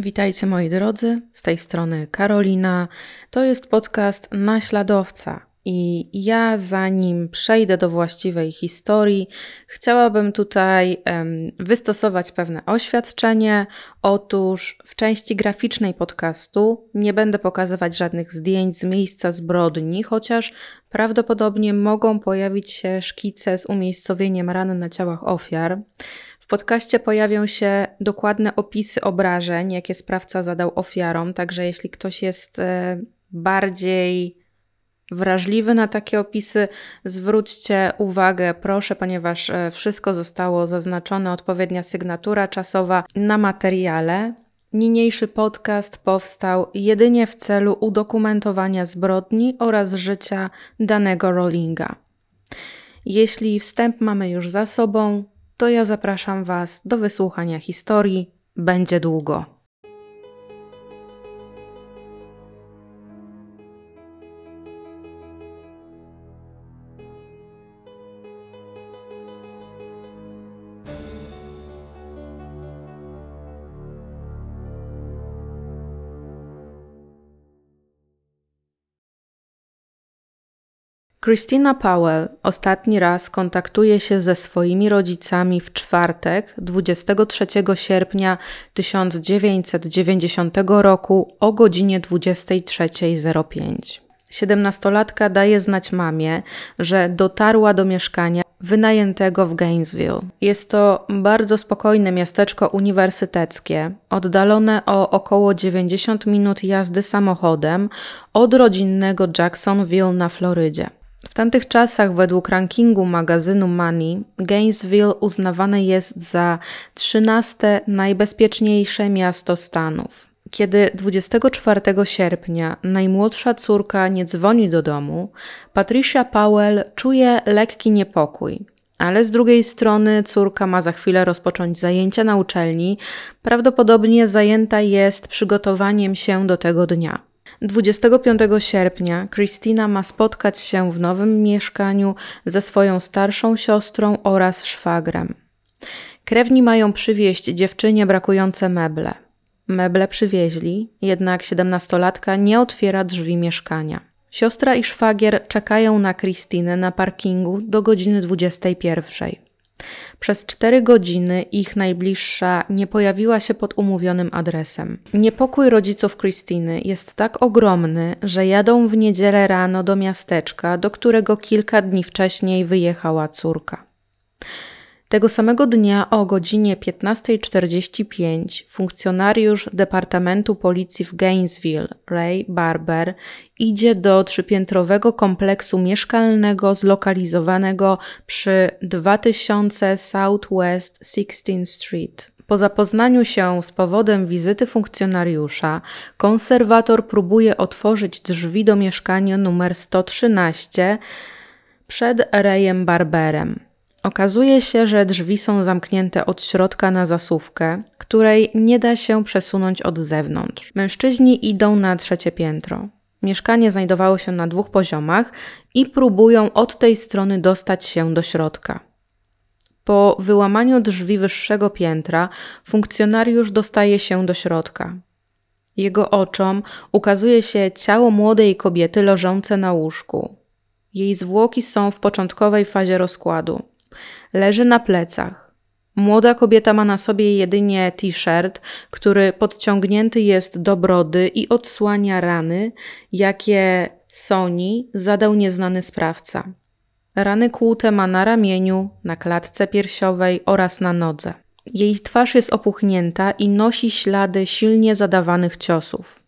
Witajcie moi drodzy, z tej strony Karolina. To jest podcast Naśladowca. I ja, zanim przejdę do właściwej historii, chciałabym tutaj um, wystosować pewne oświadczenie. Otóż w części graficznej podcastu nie będę pokazywać żadnych zdjęć z miejsca zbrodni, chociaż prawdopodobnie mogą pojawić się szkice z umiejscowieniem ran na ciałach ofiar. Podcaście pojawią się dokładne opisy obrażeń, jakie sprawca zadał ofiarom, także jeśli ktoś jest e, bardziej wrażliwy na takie opisy, zwróćcie uwagę, proszę, ponieważ e, wszystko zostało zaznaczone, odpowiednia sygnatura czasowa na materiale. Niniejszy podcast powstał jedynie w celu udokumentowania zbrodni oraz życia danego Rollinga. Jeśli wstęp mamy już za sobą, to ja zapraszam Was do wysłuchania historii. Będzie długo. Christina Powell ostatni raz kontaktuje się ze swoimi rodzicami w czwartek, 23 sierpnia 1990 roku o godzinie 23.05. Siedemnastolatka daje znać mamie, że dotarła do mieszkania wynajętego w Gainesville. Jest to bardzo spokojne miasteczko uniwersyteckie, oddalone o około 90 minut jazdy samochodem od rodzinnego Jacksonville na Florydzie. W tamtych czasach, według rankingu magazynu Money, Gainesville uznawane jest za 13 najbezpieczniejsze miasto Stanów. Kiedy 24 sierpnia najmłodsza córka nie dzwoni do domu, Patricia Powell czuje lekki niepokój. Ale z drugiej strony córka ma za chwilę rozpocząć zajęcia na uczelni, prawdopodobnie zajęta jest przygotowaniem się do tego dnia. 25 sierpnia Christina ma spotkać się w nowym mieszkaniu ze swoją starszą siostrą oraz szwagrem. Krewni mają przywieźć dziewczynie brakujące meble. Meble przywieźli, jednak siedemnastolatka nie otwiera drzwi mieszkania. Siostra i szwagier czekają na Christinę na parkingu do godziny 21. Przez cztery godziny ich najbliższa nie pojawiła się pod umówionym adresem. Niepokój rodziców Christiny jest tak ogromny, że jadą w niedzielę rano do miasteczka, do którego kilka dni wcześniej wyjechała córka. Tego samego dnia o godzinie 15.45 funkcjonariusz Departamentu Policji w Gainesville, Ray Barber, idzie do trzypiętrowego kompleksu mieszkalnego zlokalizowanego przy 2000 Southwest 16th Street. Po zapoznaniu się z powodem wizyty funkcjonariusza, konserwator próbuje otworzyć drzwi do mieszkania numer 113 przed Rayem Barberem. Okazuje się, że drzwi są zamknięte od środka na zasuwkę, której nie da się przesunąć od zewnątrz. Mężczyźni idą na trzecie piętro. Mieszkanie znajdowało się na dwóch poziomach i próbują od tej strony dostać się do środka. Po wyłamaniu drzwi wyższego piętra, funkcjonariusz dostaje się do środka. Jego oczom ukazuje się ciało młodej kobiety leżące na łóżku. Jej zwłoki są w początkowej fazie rozkładu. Leży na plecach. Młoda kobieta ma na sobie jedynie t-shirt, który podciągnięty jest do brody i odsłania rany, jakie Soni zadał nieznany sprawca. Rany kłute ma na ramieniu, na klatce piersiowej oraz na nodze. Jej twarz jest opuchnięta i nosi ślady silnie zadawanych ciosów.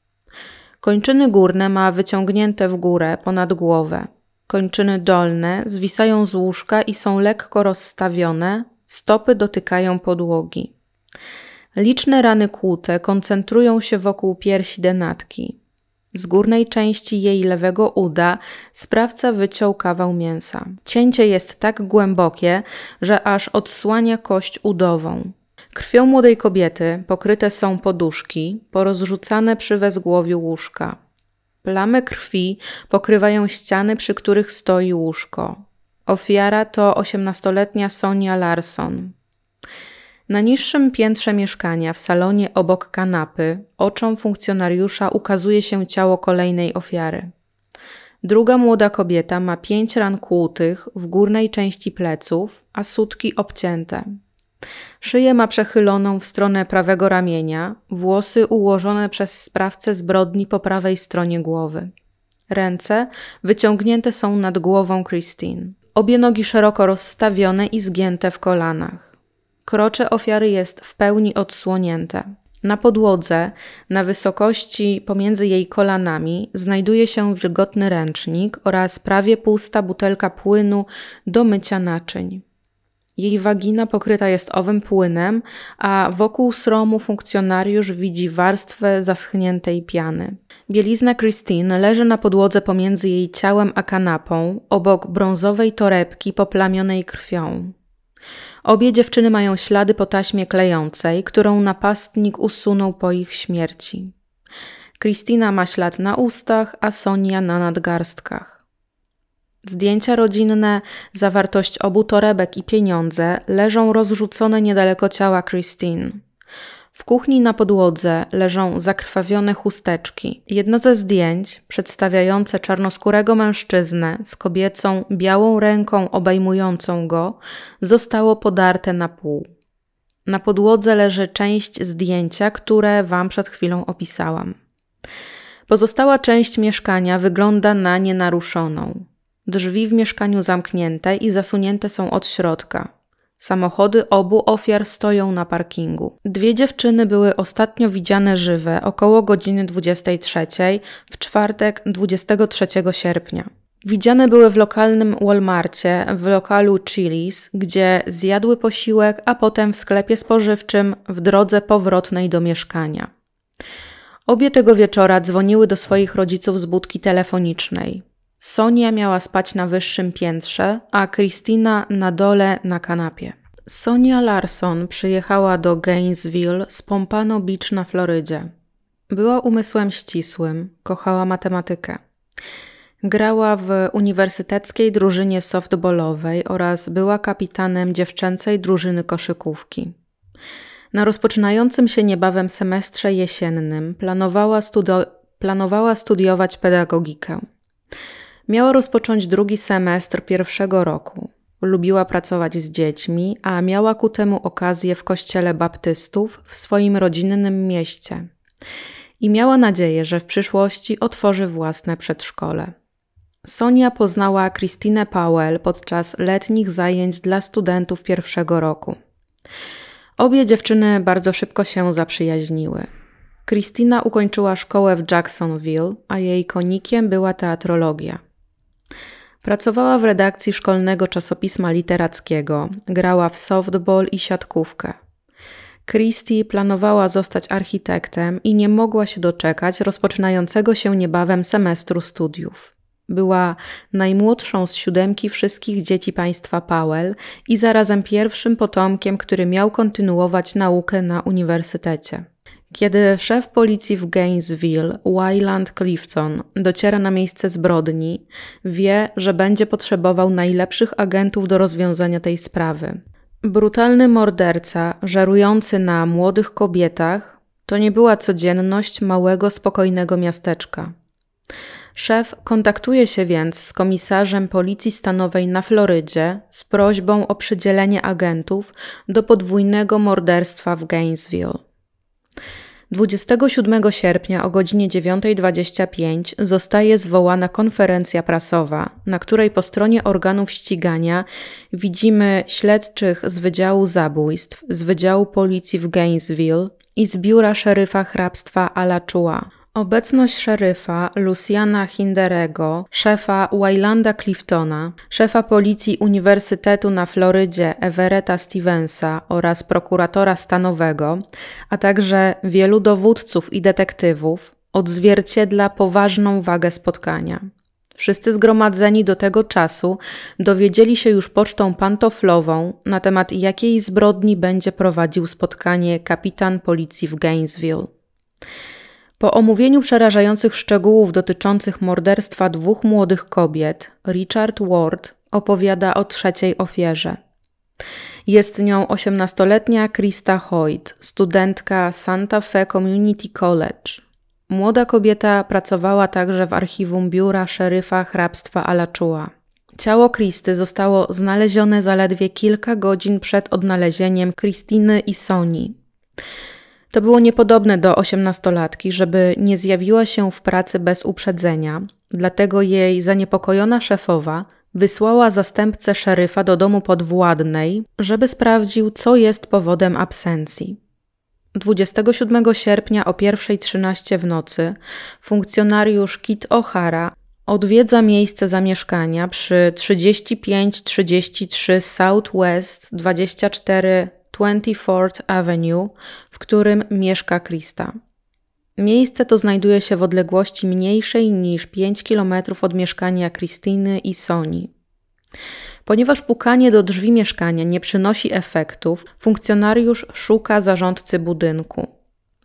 Kończyny górne ma wyciągnięte w górę ponad głowę. Kończyny dolne zwisają z łóżka i są lekko rozstawione, stopy dotykają podłogi. Liczne rany kłute koncentrują się wokół piersi denatki. Z górnej części jej lewego uda sprawca wyciął kawał mięsa. Cięcie jest tak głębokie, że aż odsłania kość udową. Krwią młodej kobiety pokryte są poduszki, porozrzucane przy wezgłowiu łóżka. Plamy krwi pokrywają ściany, przy których stoi łóżko. Ofiara to osiemnastoletnia Sonia Larson. Na niższym piętrze mieszkania, w salonie obok kanapy, oczom funkcjonariusza ukazuje się ciało kolejnej ofiary. Druga młoda kobieta ma pięć ran kłutych w górnej części pleców, a sutki obcięte. Szyję ma przechyloną w stronę prawego ramienia, włosy ułożone przez sprawcę zbrodni po prawej stronie głowy. Ręce wyciągnięte są nad głową Christine. Obie nogi szeroko rozstawione i zgięte w kolanach. Krocze ofiary jest w pełni odsłonięte. Na podłodze, na wysokości pomiędzy jej kolanami, znajduje się wilgotny ręcznik oraz prawie pusta butelka płynu do mycia naczyń. Jej wagina pokryta jest owym płynem, a wokół sromu funkcjonariusz widzi warstwę zaschniętej piany. Bielizna Christine leży na podłodze pomiędzy jej ciałem a kanapą, obok brązowej torebki poplamionej krwią. Obie dziewczyny mają ślady po taśmie klejącej, którą napastnik usunął po ich śmierci. Kristina ma ślad na ustach, a Sonia na nadgarstkach. Zdjęcia rodzinne, zawartość obu torebek i pieniądze leżą rozrzucone niedaleko ciała Christine. W kuchni na podłodze leżą zakrwawione chusteczki. Jedno ze zdjęć, przedstawiające czarnoskórego mężczyznę z kobiecą białą ręką obejmującą go, zostało podarte na pół. Na podłodze leży część zdjęcia, które Wam przed chwilą opisałam. Pozostała część mieszkania wygląda na nienaruszoną. Drzwi w mieszkaniu zamknięte i zasunięte są od środka. Samochody obu ofiar stoją na parkingu. Dwie dziewczyny były ostatnio widziane żywe około godziny 23 w czwartek 23 sierpnia. Widziane były w lokalnym Walmartie, w lokalu Chili's, gdzie zjadły posiłek, a potem w sklepie spożywczym w drodze powrotnej do mieszkania. Obie tego wieczora dzwoniły do swoich rodziców z budki telefonicznej. Sonia miała spać na wyższym piętrze, a Christina na dole na kanapie. Sonia Larson przyjechała do Gainesville z Pompano Beach na Florydzie. Była umysłem ścisłym, kochała matematykę. Grała w uniwersyteckiej drużynie softballowej oraz była kapitanem dziewczęcej drużyny koszykówki. Na rozpoczynającym się niebawem semestrze jesiennym planowała, studio- planowała studiować pedagogikę. Miała rozpocząć drugi semestr pierwszego roku. Lubiła pracować z dziećmi, a miała ku temu okazję w kościele baptystów w swoim rodzinnym mieście. I miała nadzieję, że w przyszłości otworzy własne przedszkole. Sonia poznała Christine Powell podczas letnich zajęć dla studentów pierwszego roku. Obie dziewczyny bardzo szybko się zaprzyjaźniły. Christina ukończyła szkołę w Jacksonville, a jej konikiem była teatrologia. Pracowała w redakcji szkolnego czasopisma literackiego, grała w softball i siatkówkę. Christie planowała zostać architektem i nie mogła się doczekać rozpoczynającego się niebawem semestru studiów. Była najmłodszą z siódemki wszystkich dzieci państwa Powell i zarazem pierwszym potomkiem, który miał kontynuować naukę na uniwersytecie. Kiedy szef policji w Gainesville, Wyland Clifton, dociera na miejsce zbrodni, wie, że będzie potrzebował najlepszych agentów do rozwiązania tej sprawy. Brutalny morderca, żerujący na młodych kobietach, to nie była codzienność małego, spokojnego miasteczka. Szef kontaktuje się więc z komisarzem Policji Stanowej na Florydzie z prośbą o przydzielenie agentów do podwójnego morderstwa w Gainesville. 27 sierpnia o godzinie 9.25 zostaje zwołana konferencja prasowa, na której po stronie organów ścigania widzimy śledczych z Wydziału Zabójstw, z Wydziału Policji w Gainesville i z biura szeryfa hrabstwa Alachua. Obecność szeryfa Luciana Hinderego, szefa Waylanda Cliftona, szefa policji Uniwersytetu na Florydzie Everetta Stevensa oraz prokuratora stanowego, a także wielu dowódców i detektywów odzwierciedla poważną wagę spotkania. Wszyscy zgromadzeni do tego czasu dowiedzieli się już pocztą pantoflową na temat jakiej zbrodni będzie prowadził spotkanie kapitan policji w Gainesville. Po omówieniu przerażających szczegółów dotyczących morderstwa dwóch młodych kobiet, Richard Ward opowiada o trzeciej ofierze. Jest nią 18-letnia Krista Hoyt, studentka Santa Fe Community College. Młoda kobieta pracowała także w archiwum biura szeryfa hrabstwa Alachua. Ciało Kristy zostało znalezione zaledwie kilka godzin przed odnalezieniem Kristiny i Soni. To było niepodobne do osiemnastolatki, żeby nie zjawiła się w pracy bez uprzedzenia, dlatego jej zaniepokojona szefowa wysłała zastępcę szeryfa do domu podwładnej, żeby sprawdził, co jest powodem absencji. 27 sierpnia o 1.13 w nocy funkcjonariusz Kit O'Hara odwiedza miejsce zamieszkania przy 3533 Southwest 24 24th Avenue, w którym mieszka Krista. Miejsce to znajduje się w odległości mniejszej niż 5 km od mieszkania Krystyny i Soni. Ponieważ pukanie do drzwi mieszkania nie przynosi efektów, funkcjonariusz szuka zarządcy budynku.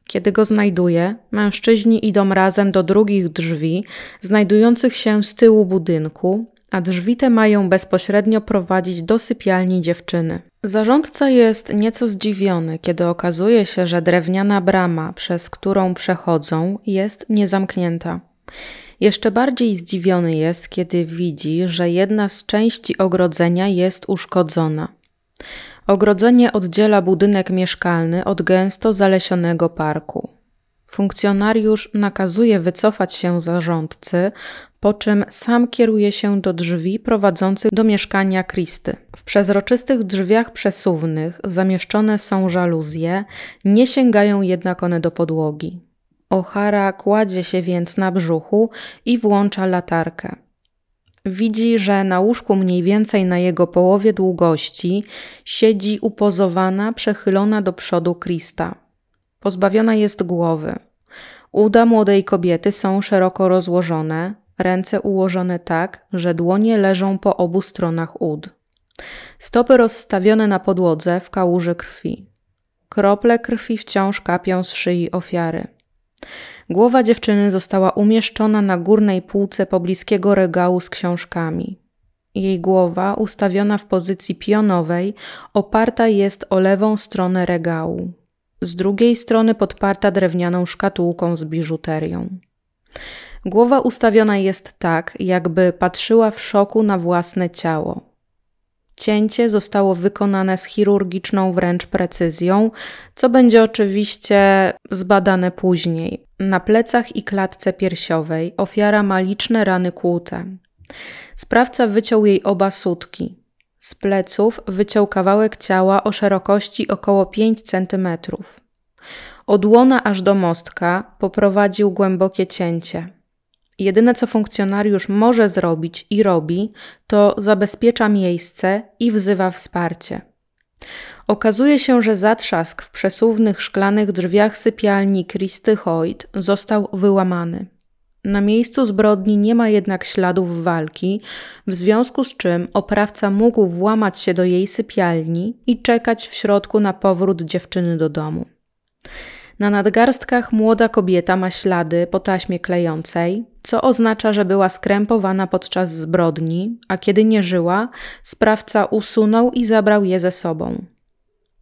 Kiedy go znajduje, mężczyźni idą razem do drugich drzwi, znajdujących się z tyłu budynku, a drzwi te mają bezpośrednio prowadzić do sypialni dziewczyny. Zarządca jest nieco zdziwiony, kiedy okazuje się, że drewniana brama, przez którą przechodzą, jest niezamknięta. Jeszcze bardziej zdziwiony jest, kiedy widzi, że jedna z części ogrodzenia jest uszkodzona. Ogrodzenie oddziela budynek mieszkalny od gęsto zalesionego parku. Funkcjonariusz nakazuje wycofać się zarządcy, po czym sam kieruje się do drzwi prowadzących do mieszkania Kristy. W przezroczystych drzwiach przesuwnych zamieszczone są żaluzje, nie sięgają jednak one do podłogi. O'Hara kładzie się więc na brzuchu i włącza latarkę. Widzi, że na łóżku mniej więcej na jego połowie długości siedzi upozowana, przechylona do przodu Krista. Pozbawiona jest głowy. Uda młodej kobiety są szeroko rozłożone, ręce ułożone tak, że dłonie leżą po obu stronach ud. Stopy rozstawione na podłodze w kałuży krwi. Krople krwi wciąż kapią z szyi ofiary. Głowa dziewczyny została umieszczona na górnej półce pobliskiego regału z książkami. Jej głowa, ustawiona w pozycji pionowej, oparta jest o lewą stronę regału. Z drugiej strony podparta drewnianą szkatułką z biżuterią. Głowa ustawiona jest tak, jakby patrzyła w szoku na własne ciało. Cięcie zostało wykonane z chirurgiczną wręcz precyzją, co będzie oczywiście zbadane później. Na plecach i klatce piersiowej ofiara ma liczne rany kłute. Sprawca wyciął jej oba sutki. Z pleców wyciął kawałek ciała o szerokości około 5 cm. Od łona aż do mostka poprowadził głębokie cięcie. Jedyne co funkcjonariusz może zrobić i robi, to zabezpiecza miejsce i wzywa wsparcie. Okazuje się, że zatrzask w przesuwnych szklanych drzwiach sypialni Christy Hoyt został wyłamany. Na miejscu zbrodni nie ma jednak śladów walki, w związku z czym oprawca mógł włamać się do jej sypialni i czekać w środku na powrót dziewczyny do domu. Na nadgarstkach młoda kobieta ma ślady po taśmie klejącej, co oznacza, że była skrępowana podczas zbrodni, a kiedy nie żyła, sprawca usunął i zabrał je ze sobą.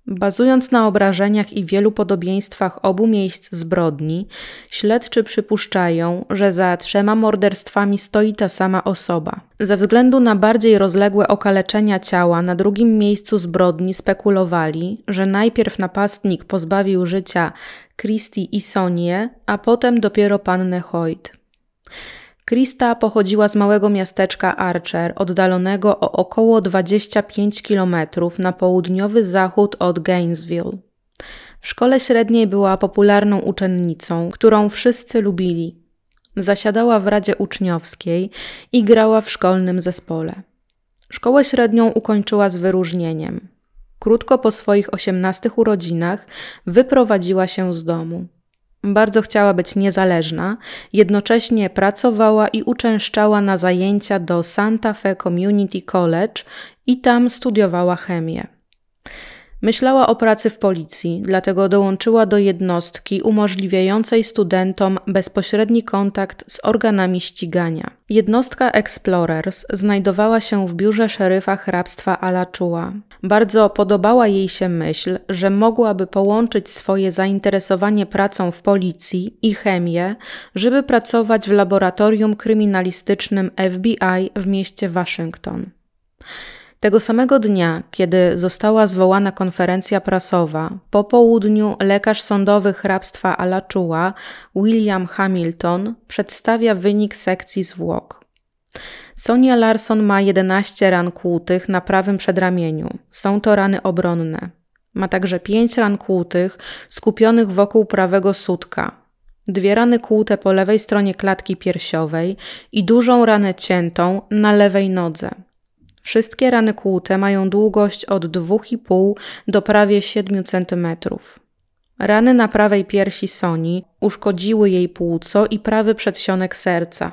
Bazując na obrażeniach i wielu podobieństwach obu miejsc zbrodni, śledczy przypuszczają, że za trzema morderstwami stoi ta sama osoba. Ze względu na bardziej rozległe okaleczenia ciała na drugim miejscu zbrodni spekulowali, że najpierw napastnik pozbawił życia Christie i Sonię, a potem dopiero pannę Hoyt. Krista pochodziła z małego miasteczka Archer, oddalonego o około 25 km na południowy zachód od Gainesville. W szkole średniej była popularną uczennicą, którą wszyscy lubili. Zasiadała w radzie uczniowskiej i grała w szkolnym zespole. Szkołę średnią ukończyła z wyróżnieniem. Krótko po swoich osiemnastych urodzinach wyprowadziła się z domu. Bardzo chciała być niezależna, jednocześnie pracowała i uczęszczała na zajęcia do Santa Fe Community College i tam studiowała chemię. Myślała o pracy w policji, dlatego dołączyła do jednostki umożliwiającej studentom bezpośredni kontakt z organami ścigania. Jednostka Explorers znajdowała się w biurze szeryfa hrabstwa Alachua. Bardzo podobała jej się myśl, że mogłaby połączyć swoje zainteresowanie pracą w policji i chemię, żeby pracować w laboratorium kryminalistycznym FBI w mieście Waszyngton. Tego samego dnia, kiedy została zwołana konferencja prasowa, po południu lekarz sądowy hrabstwa Alachua, William Hamilton, przedstawia wynik sekcji zwłok. Sonia Larson ma 11 ran kłutych na prawym przedramieniu. Są to rany obronne. Ma także 5 ran kłutych skupionych wokół prawego sutka, dwie rany kłute po lewej stronie klatki piersiowej i dużą ranę ciętą na lewej nodze. Wszystkie rany kłute mają długość od 2,5 do prawie 7 cm. Rany na prawej piersi Soni uszkodziły jej płuco i prawy przedsionek serca.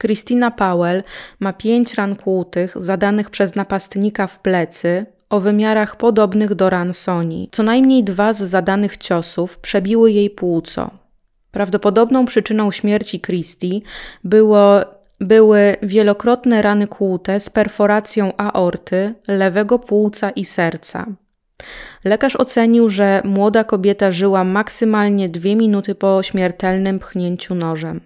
Christina Powell ma pięć ran kłutych zadanych przez napastnika w plecy o wymiarach podobnych do ran Soni. Co najmniej dwa z zadanych ciosów przebiły jej płuco. Prawdopodobną przyczyną śmierci Christie było były wielokrotne rany kłute z perforacją aorty, lewego płuca i serca. Lekarz ocenił, że młoda kobieta żyła maksymalnie dwie minuty po śmiertelnym pchnięciu nożem.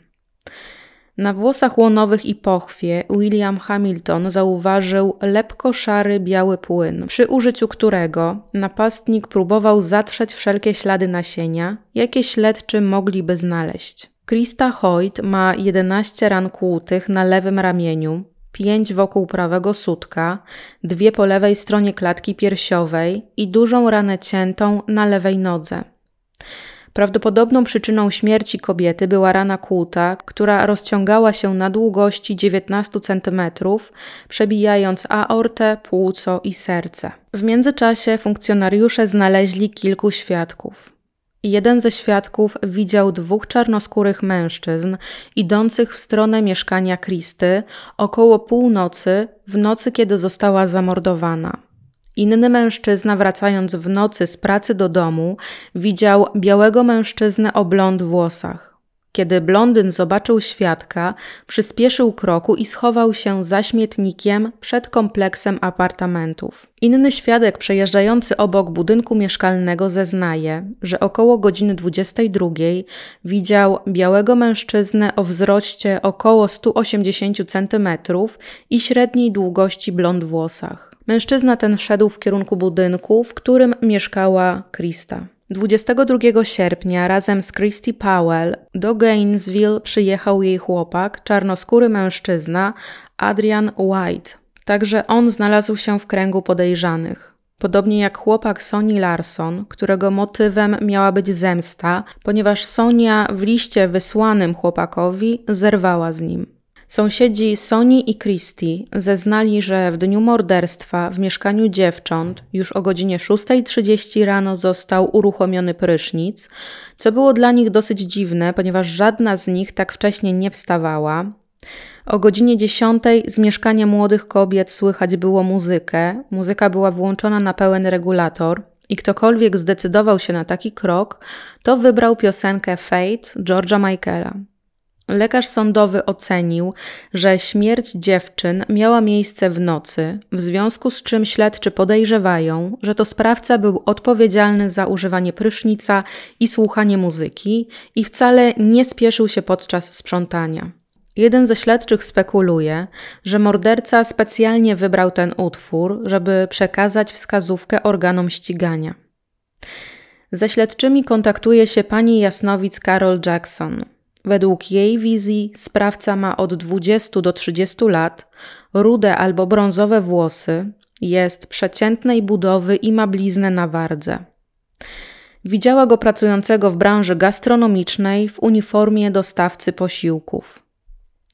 Na włosach łonowych i pochwie William Hamilton zauważył lepko-szary biały płyn, przy użyciu którego napastnik próbował zatrzeć wszelkie ślady nasienia, jakie śledczy mogliby znaleźć. Krista Hoyt ma 11 ran kłutych na lewym ramieniu, 5 wokół prawego sutka, dwie po lewej stronie klatki piersiowej i dużą ranę ciętą na lewej nodze. Prawdopodobną przyczyną śmierci kobiety była rana kłuta, która rozciągała się na długości 19 cm, przebijając aortę, płuco i serce. W międzyczasie funkcjonariusze znaleźli kilku świadków. Jeden ze świadków widział dwóch czarnoskórych mężczyzn idących w stronę mieszkania Kristy około północy, w nocy, kiedy została zamordowana. Inny mężczyzna, wracając w nocy z pracy do domu, widział białego mężczyznę o blond włosach. Kiedy blondyn zobaczył świadka, przyspieszył kroku i schował się za śmietnikiem przed kompleksem apartamentów. Inny świadek przejeżdżający obok budynku mieszkalnego zeznaje, że około godziny 22 widział białego mężczyznę o wzroście około 180 cm i średniej długości blond włosach. Mężczyzna ten szedł w kierunku budynku, w którym mieszkała Krista. 22 sierpnia razem z Christy Powell do Gainesville przyjechał jej chłopak, czarnoskóry mężczyzna Adrian White. Także on znalazł się w kręgu podejrzanych. Podobnie jak chłopak Soni Larson, którego motywem miała być zemsta, ponieważ Sonia w liście wysłanym chłopakowi zerwała z nim. Sąsiedzi Soni i Christy zeznali, że w dniu morderstwa w mieszkaniu dziewcząt już o godzinie 6.30 rano został uruchomiony prysznic, co było dla nich dosyć dziwne, ponieważ żadna z nich tak wcześnie nie wstawała. O godzinie 10 z mieszkania młodych kobiet słychać było muzykę. Muzyka była włączona na pełen regulator. I ktokolwiek zdecydował się na taki krok, to wybrał piosenkę Fate George'a Michaela. Lekarz sądowy ocenił, że śmierć dziewczyn miała miejsce w nocy, w związku z czym śledczy podejrzewają, że to sprawca był odpowiedzialny za używanie prysznica i słuchanie muzyki i wcale nie spieszył się podczas sprzątania. Jeden ze śledczych spekuluje, że morderca specjalnie wybrał ten utwór, żeby przekazać wskazówkę organom ścigania. Ze śledczymi kontaktuje się pani Jasnowic Carol Jackson. Według jej wizji sprawca ma od 20 do 30 lat, rude albo brązowe włosy, jest przeciętnej budowy i ma bliznę na wardze. Widziała go pracującego w branży gastronomicznej w uniformie dostawcy posiłków.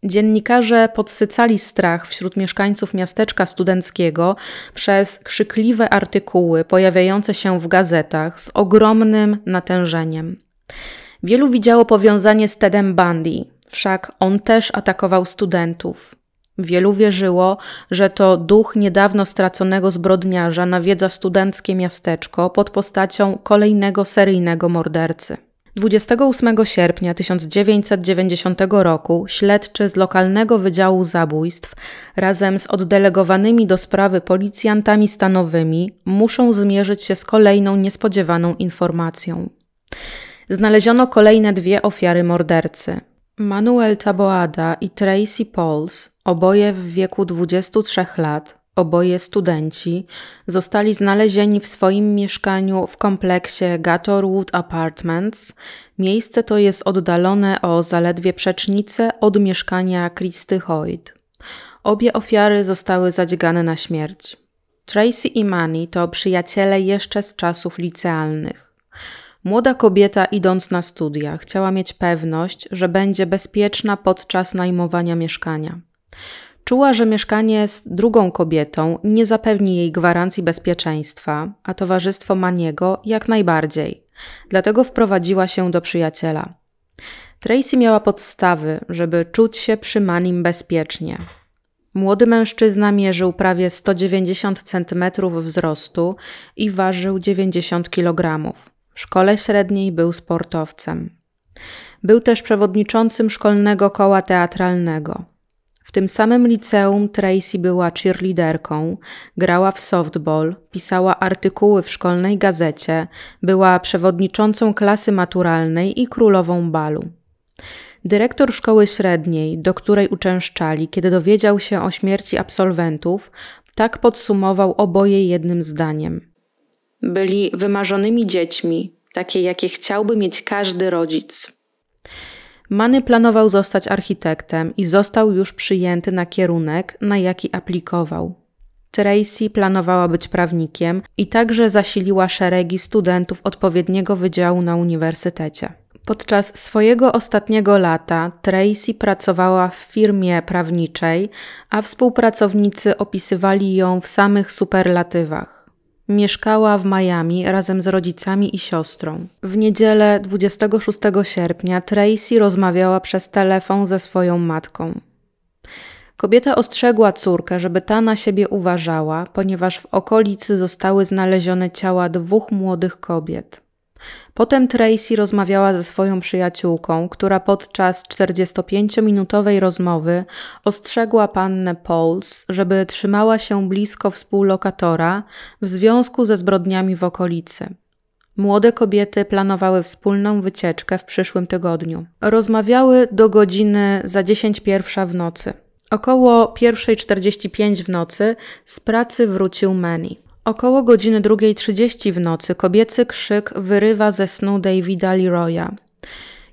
Dziennikarze podsycali strach wśród mieszkańców miasteczka studenckiego przez krzykliwe artykuły pojawiające się w gazetach z ogromnym natężeniem. Wielu widziało powiązanie z Tedem Bundy, wszak on też atakował studentów. Wielu wierzyło, że to duch niedawno straconego zbrodniarza nawiedza studenckie miasteczko pod postacią kolejnego seryjnego mordercy. 28 sierpnia 1990 roku śledczy z lokalnego Wydziału Zabójstw razem z oddelegowanymi do sprawy policjantami stanowymi muszą zmierzyć się z kolejną niespodziewaną informacją. Znaleziono kolejne dwie ofiary mordercy. Manuel Taboada i Tracy Pauls, oboje w wieku 23 lat, oboje studenci, zostali znalezieni w swoim mieszkaniu w kompleksie Gattorwood Apartments. Miejsce to jest oddalone o zaledwie przecznicę od mieszkania Christy Hoyt. Obie ofiary zostały zadźgane na śmierć. Tracy i Manny to przyjaciele jeszcze z czasów licealnych. Młoda kobieta, idąc na studia, chciała mieć pewność, że będzie bezpieczna podczas najmowania mieszkania. Czuła, że mieszkanie z drugą kobietą nie zapewni jej gwarancji bezpieczeństwa, a towarzystwo Maniego jak najbardziej. Dlatego wprowadziła się do przyjaciela. Tracy miała podstawy, żeby czuć się przy Manim bezpiecznie. Młody mężczyzna mierzył prawie 190 cm wzrostu i ważył 90 kg. W szkole średniej był sportowcem. Był też przewodniczącym szkolnego koła teatralnego. W tym samym liceum Tracy była cheerleaderką, grała w softball, pisała artykuły w szkolnej gazecie, była przewodniczącą klasy maturalnej i królową balu. Dyrektor szkoły średniej, do której uczęszczali, kiedy dowiedział się o śmierci absolwentów, tak podsumował oboje jednym zdaniem. Byli wymarzonymi dziećmi, takie jakie chciałby mieć każdy rodzic. Many planował zostać architektem i został już przyjęty na kierunek, na jaki aplikował. Tracy planowała być prawnikiem i także zasiliła szeregi studentów odpowiedniego wydziału na uniwersytecie. Podczas swojego ostatniego lata Tracy pracowała w firmie prawniczej, a współpracownicy opisywali ją w samych superlatywach. Mieszkała w Miami razem z rodzicami i siostrą. W niedzielę 26 sierpnia Tracy rozmawiała przez telefon ze swoją matką. Kobieta ostrzegła córkę, żeby ta na siebie uważała, ponieważ w okolicy zostały znalezione ciała dwóch młodych kobiet. Potem Tracy rozmawiała ze swoją przyjaciółką, która podczas 45-minutowej rozmowy ostrzegła pannę Pauls, żeby trzymała się blisko współlokatora w związku ze zbrodniami w okolicy. Młode kobiety planowały wspólną wycieczkę w przyszłym tygodniu. Rozmawiały do godziny za 10 pierwsza w nocy. Około 1.45 w nocy z pracy wrócił Manny. Około godziny 2.30 w nocy kobiecy krzyk wyrywa ze snu Davida Leroya.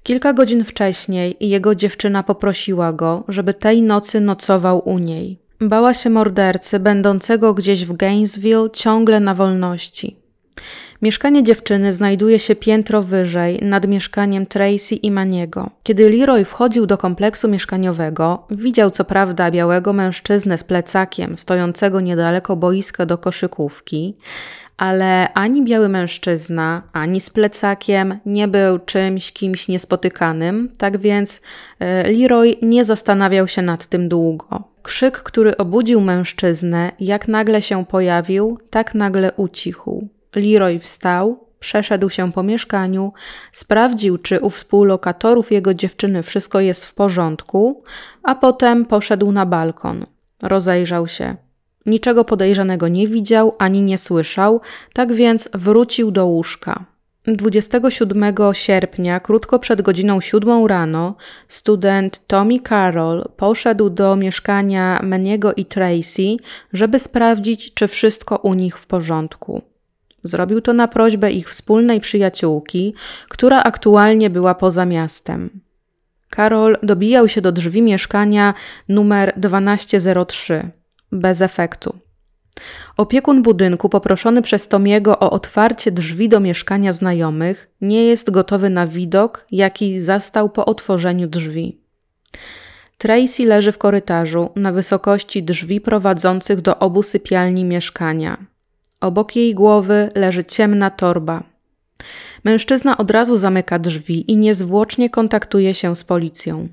Kilka godzin wcześniej jego dziewczyna poprosiła go, żeby tej nocy nocował u niej. Bała się mordercy, będącego gdzieś w Gainesville, ciągle na wolności. Mieszkanie dziewczyny znajduje się piętro wyżej, nad mieszkaniem Tracy i Maniego. Kiedy Leroy wchodził do kompleksu mieszkaniowego, widział co prawda białego mężczyznę z plecakiem, stojącego niedaleko boiska do koszykówki, ale ani biały mężczyzna, ani z plecakiem nie był czymś, kimś niespotykanym, tak więc e, Leroy nie zastanawiał się nad tym długo. Krzyk, który obudził mężczyznę, jak nagle się pojawił, tak nagle ucichł. Leroy wstał, przeszedł się po mieszkaniu, sprawdził, czy u współlokatorów jego dziewczyny wszystko jest w porządku, a potem poszedł na balkon. Rozejrzał się. Niczego podejrzanego nie widział ani nie słyszał, tak więc wrócił do łóżka. 27 sierpnia, krótko przed godziną 7 rano, student Tommy Carroll poszedł do mieszkania Meniego i Tracy, żeby sprawdzić, czy wszystko u nich w porządku. Zrobił to na prośbę ich wspólnej przyjaciółki, która aktualnie była poza miastem. Karol dobijał się do drzwi mieszkania numer 1203, bez efektu. Opiekun budynku, poproszony przez Tomiego o otwarcie drzwi do mieszkania znajomych, nie jest gotowy na widok, jaki zastał po otworzeniu drzwi. Tracy leży w korytarzu na wysokości drzwi prowadzących do obu sypialni mieszkania. Obok jej głowy leży ciemna torba. Mężczyzna od razu zamyka drzwi i niezwłocznie kontaktuje się z policją.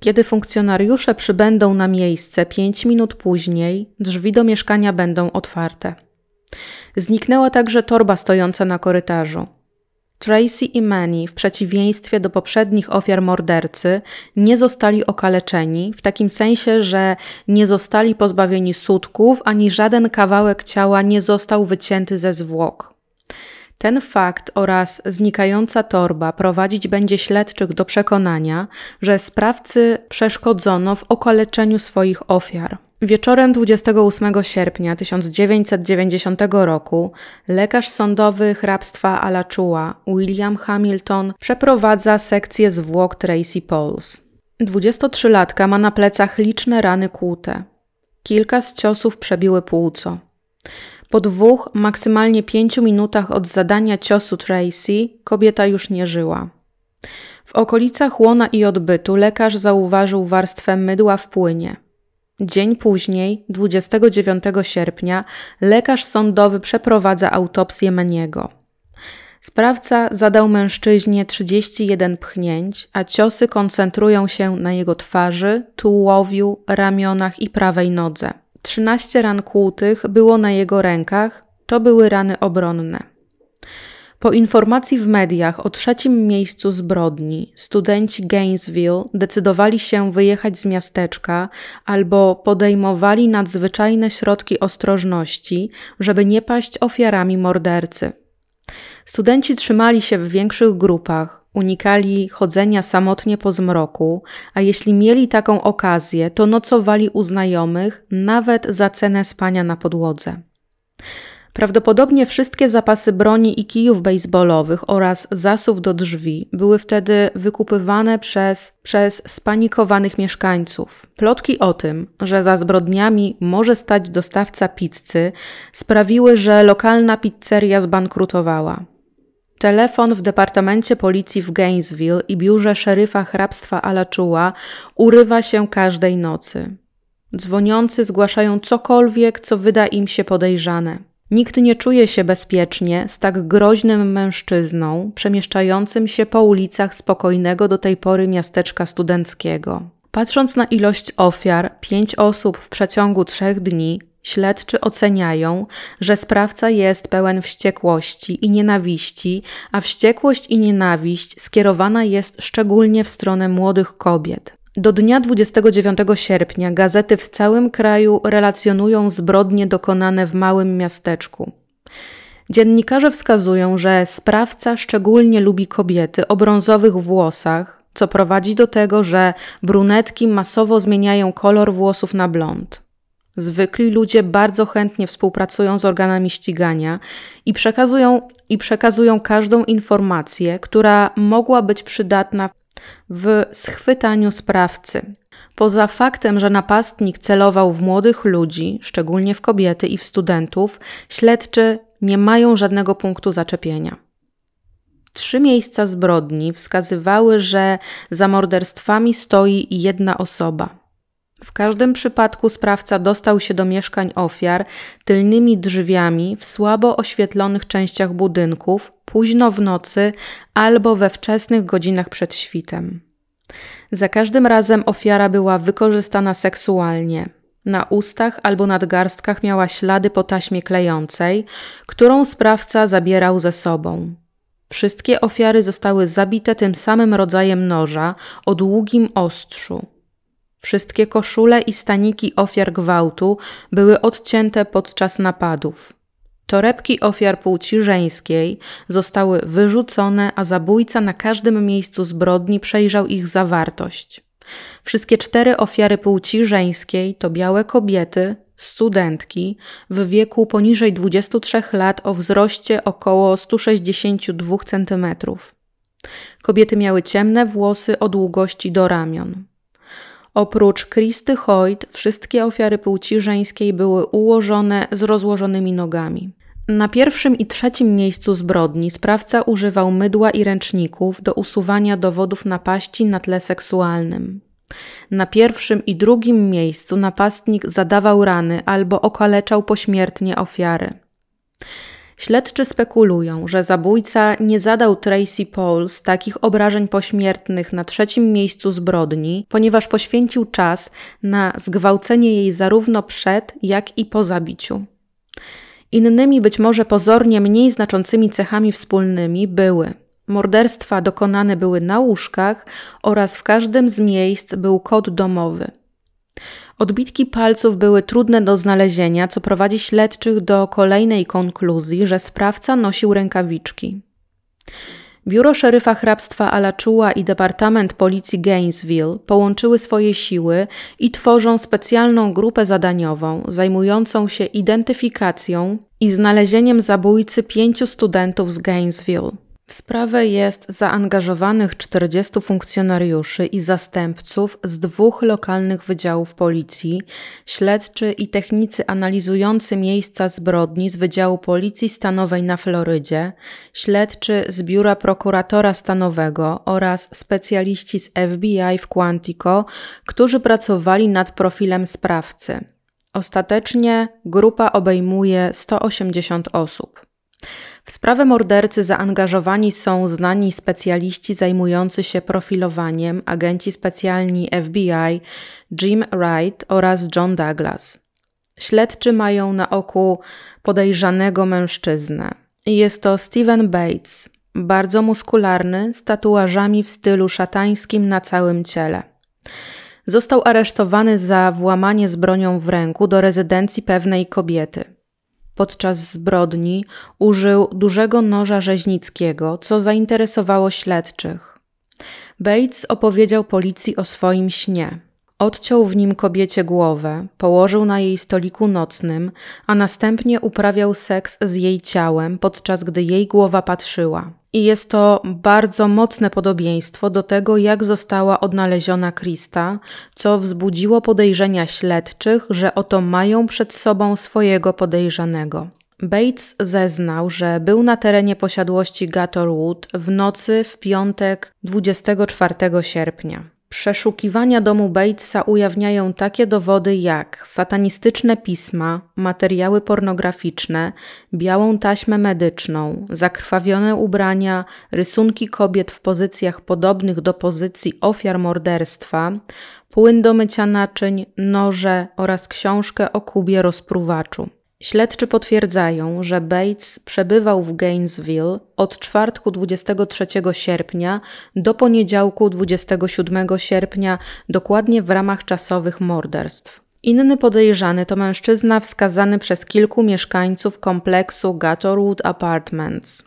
Kiedy funkcjonariusze przybędą na miejsce 5 minut później, drzwi do mieszkania będą otwarte. Zniknęła także torba stojąca na korytarzu. Tracy i Manny, w przeciwieństwie do poprzednich ofiar mordercy, nie zostali okaleczeni, w takim sensie, że nie zostali pozbawieni sutków, ani żaden kawałek ciała nie został wycięty ze zwłok. Ten fakt oraz znikająca torba prowadzić będzie śledczych do przekonania, że sprawcy przeszkodzono w okaleczeniu swoich ofiar. Wieczorem 28 sierpnia 1990 roku lekarz sądowy hrabstwa Alachua William Hamilton przeprowadza sekcję zwłok Tracy Pauls. 23-latka ma na plecach liczne rany kłute. Kilka z ciosów przebiły płuco. Po dwóch, maksymalnie pięciu minutach od zadania ciosu Tracy, kobieta już nie żyła. W okolicach łona i odbytu lekarz zauważył warstwę mydła w płynie. Dzień później, 29 sierpnia, lekarz sądowy przeprowadza autopsję Meniego. Sprawca zadał mężczyźnie 31 pchnięć, a ciosy koncentrują się na jego twarzy, tułowiu, ramionach i prawej nodze. 13 ran kłutych było na jego rękach, to były rany obronne. Po informacji w mediach o trzecim miejscu zbrodni, studenci Gainesville decydowali się wyjechać z miasteczka albo podejmowali nadzwyczajne środki ostrożności, żeby nie paść ofiarami mordercy. Studenci trzymali się w większych grupach, unikali chodzenia samotnie po zmroku, a jeśli mieli taką okazję, to nocowali u znajomych, nawet za cenę spania na podłodze. Prawdopodobnie wszystkie zapasy broni i kijów baseballowych oraz zasów do drzwi były wtedy wykupywane przez, przez spanikowanych mieszkańców. Plotki o tym, że za zbrodniami może stać dostawca pizzy, sprawiły, że lokalna pizzeria zbankrutowała. Telefon w Departamencie Policji w Gainesville i biurze szeryfa hrabstwa Alachua urywa się każdej nocy. Dzwoniący zgłaszają cokolwiek, co wyda im się podejrzane. Nikt nie czuje się bezpiecznie z tak groźnym mężczyzną przemieszczającym się po ulicach spokojnego do tej pory miasteczka studenckiego. Patrząc na ilość ofiar, pięć osób w przeciągu trzech dni, śledczy oceniają, że sprawca jest pełen wściekłości i nienawiści, a wściekłość i nienawiść skierowana jest szczególnie w stronę młodych kobiet. Do dnia 29 sierpnia gazety w całym kraju relacjonują zbrodnie dokonane w małym miasteczku. Dziennikarze wskazują, że sprawca szczególnie lubi kobiety o brązowych włosach, co prowadzi do tego, że brunetki masowo zmieniają kolor włosów na blond. Zwykli ludzie bardzo chętnie współpracują z organami ścigania i przekazują, i przekazują każdą informację, która mogła być przydatna w schwytaniu sprawcy. Poza faktem, że napastnik celował w młodych ludzi, szczególnie w kobiety i w studentów, śledczy nie mają żadnego punktu zaczepienia. Trzy miejsca zbrodni wskazywały, że za morderstwami stoi jedna osoba. W każdym przypadku sprawca dostał się do mieszkań ofiar tylnymi drzwiami w słabo oświetlonych częściach budynków, późno w nocy albo we wczesnych godzinach przed świtem. Za każdym razem ofiara była wykorzystana seksualnie. Na ustach albo nadgarstkach miała ślady po taśmie klejącej, którą sprawca zabierał ze sobą. Wszystkie ofiary zostały zabite tym samym rodzajem noża o długim ostrzu. Wszystkie koszule i staniki ofiar gwałtu były odcięte podczas napadów. Torebki ofiar płci żeńskiej zostały wyrzucone, a zabójca na każdym miejscu zbrodni przejrzał ich zawartość. Wszystkie cztery ofiary płci żeńskiej to białe kobiety, studentki w wieku poniżej 23 lat o wzroście około 162 cm. Kobiety miały ciemne włosy o długości do ramion. Oprócz Kristy Hoyt, wszystkie ofiary płci żeńskiej były ułożone z rozłożonymi nogami. Na pierwszym i trzecim miejscu zbrodni sprawca używał mydła i ręczników do usuwania dowodów napaści na tle seksualnym. Na pierwszym i drugim miejscu napastnik zadawał rany albo okaleczał pośmiertnie ofiary. Śledczy spekulują, że zabójca nie zadał Tracy Pauls takich obrażeń pośmiertnych na trzecim miejscu zbrodni, ponieważ poświęcił czas na zgwałcenie jej zarówno przed, jak i po zabiciu. Innymi, być może pozornie mniej znaczącymi cechami wspólnymi były morderstwa dokonane były na łóżkach oraz w każdym z miejsc był kod domowy. Odbitki palców były trudne do znalezienia, co prowadzi śledczych do kolejnej konkluzji, że sprawca nosił rękawiczki. Biuro szeryfa hrabstwa Alachua i Departament Policji Gainesville połączyły swoje siły i tworzą specjalną grupę zadaniową zajmującą się identyfikacją i znalezieniem zabójcy pięciu studentów z Gainesville. W sprawę jest zaangażowanych 40 funkcjonariuszy i zastępców z dwóch lokalnych wydziałów policji, śledczy i technicy analizujący miejsca zbrodni z Wydziału Policji Stanowej na Florydzie, śledczy z Biura Prokuratora Stanowego oraz specjaliści z FBI w Quantico, którzy pracowali nad profilem sprawcy. Ostatecznie grupa obejmuje 180 osób. W sprawę mordercy zaangażowani są znani specjaliści zajmujący się profilowaniem, agenci specjalni FBI Jim Wright oraz John Douglas. Śledczy mają na oku podejrzanego mężczyznę. Jest to Steven Bates, bardzo muskularny, z tatuażami w stylu szatańskim na całym ciele. Został aresztowany za włamanie z bronią w ręku do rezydencji pewnej kobiety. Podczas zbrodni użył dużego noża rzeźnickiego, co zainteresowało śledczych. Bates opowiedział policji o swoim śnie. Odciął w nim kobiecie głowę, położył na jej stoliku nocnym, a następnie uprawiał seks z jej ciałem, podczas gdy jej głowa patrzyła. I jest to bardzo mocne podobieństwo do tego, jak została odnaleziona Krista, co wzbudziło podejrzenia śledczych, że oto mają przed sobą swojego podejrzanego. Bates zeznał, że był na terenie posiadłości Gatterwood w nocy w piątek 24 sierpnia. Przeszukiwania domu Batesa ujawniają takie dowody jak satanistyczne pisma, materiały pornograficzne, białą taśmę medyczną, zakrwawione ubrania, rysunki kobiet w pozycjach podobnych do pozycji ofiar morderstwa, płyn do mycia naczyń, noże oraz książkę o kubie rozpruwaczu. Śledczy potwierdzają, że Bates przebywał w Gainesville od czwartku 23 sierpnia do poniedziałku 27 sierpnia, dokładnie w ramach czasowych morderstw. Inny podejrzany to mężczyzna wskazany przez kilku mieszkańców kompleksu Gatterwood Apartments.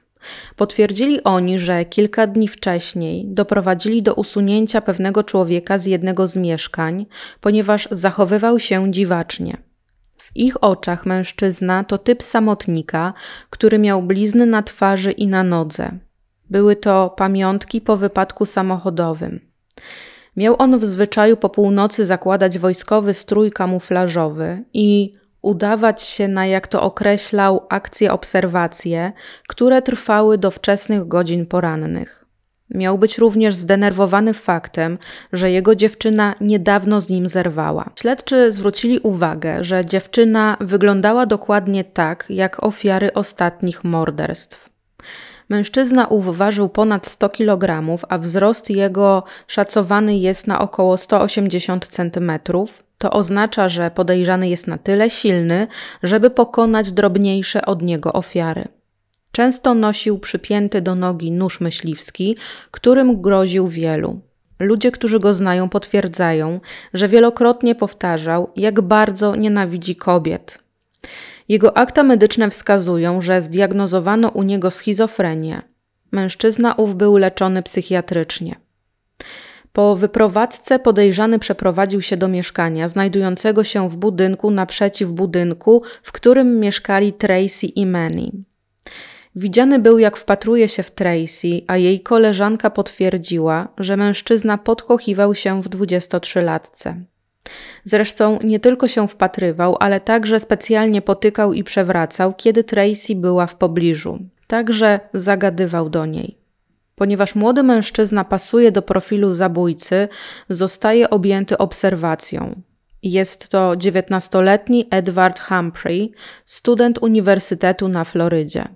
Potwierdzili oni, że kilka dni wcześniej doprowadzili do usunięcia pewnego człowieka z jednego z mieszkań, ponieważ zachowywał się dziwacznie. Ich oczach mężczyzna to typ samotnika, który miał blizny na twarzy i na nodze. Były to pamiątki po wypadku samochodowym. Miał on w zwyczaju po północy zakładać wojskowy strój kamuflażowy i udawać się na, jak to określał, akcje obserwacje, które trwały do wczesnych godzin porannych. Miał być również zdenerwowany faktem, że jego dziewczyna niedawno z nim zerwała. Śledczy zwrócili uwagę, że dziewczyna wyglądała dokładnie tak, jak ofiary ostatnich morderstw. Mężczyzna ów ważył ponad 100 kg, a wzrost jego szacowany jest na około 180 cm. To oznacza, że podejrzany jest na tyle silny, żeby pokonać drobniejsze od niego ofiary. Często nosił przypięty do nogi nóż myśliwski, którym groził wielu. Ludzie, którzy go znają, potwierdzają, że wielokrotnie powtarzał, jak bardzo nienawidzi kobiet. Jego akta medyczne wskazują, że zdiagnozowano u niego schizofrenię. Mężczyzna ów był leczony psychiatrycznie. Po wyprowadzce podejrzany przeprowadził się do mieszkania znajdującego się w budynku naprzeciw budynku, w którym mieszkali Tracy i Manny. Widziany był, jak wpatruje się w Tracy, a jej koleżanka potwierdziła, że mężczyzna podkochiwał się w 23-latce. Zresztą nie tylko się wpatrywał, ale także specjalnie potykał i przewracał, kiedy Tracy była w pobliżu. Także zagadywał do niej. Ponieważ młody mężczyzna pasuje do profilu zabójcy, zostaje objęty obserwacją. Jest to 19-letni Edward Humphrey, student uniwersytetu na Florydzie.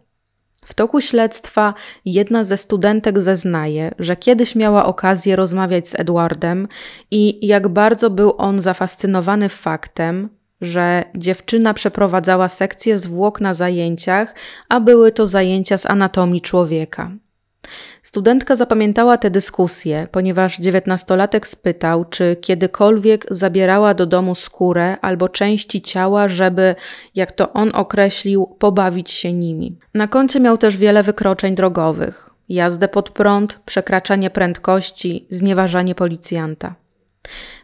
W toku śledztwa jedna ze studentek zeznaje, że kiedyś miała okazję rozmawiać z Edwardem i jak bardzo był on zafascynowany faktem, że dziewczyna przeprowadzała sekcję zwłok na zajęciach, a były to zajęcia z anatomii człowieka. Studentka zapamiętała tę dyskusję, ponieważ dziewiętnastolatek spytał, czy kiedykolwiek zabierała do domu skórę albo części ciała, żeby, jak to on określił, pobawić się nimi. Na koncie miał też wiele wykroczeń drogowych: jazdę pod prąd, przekraczanie prędkości, znieważanie policjanta.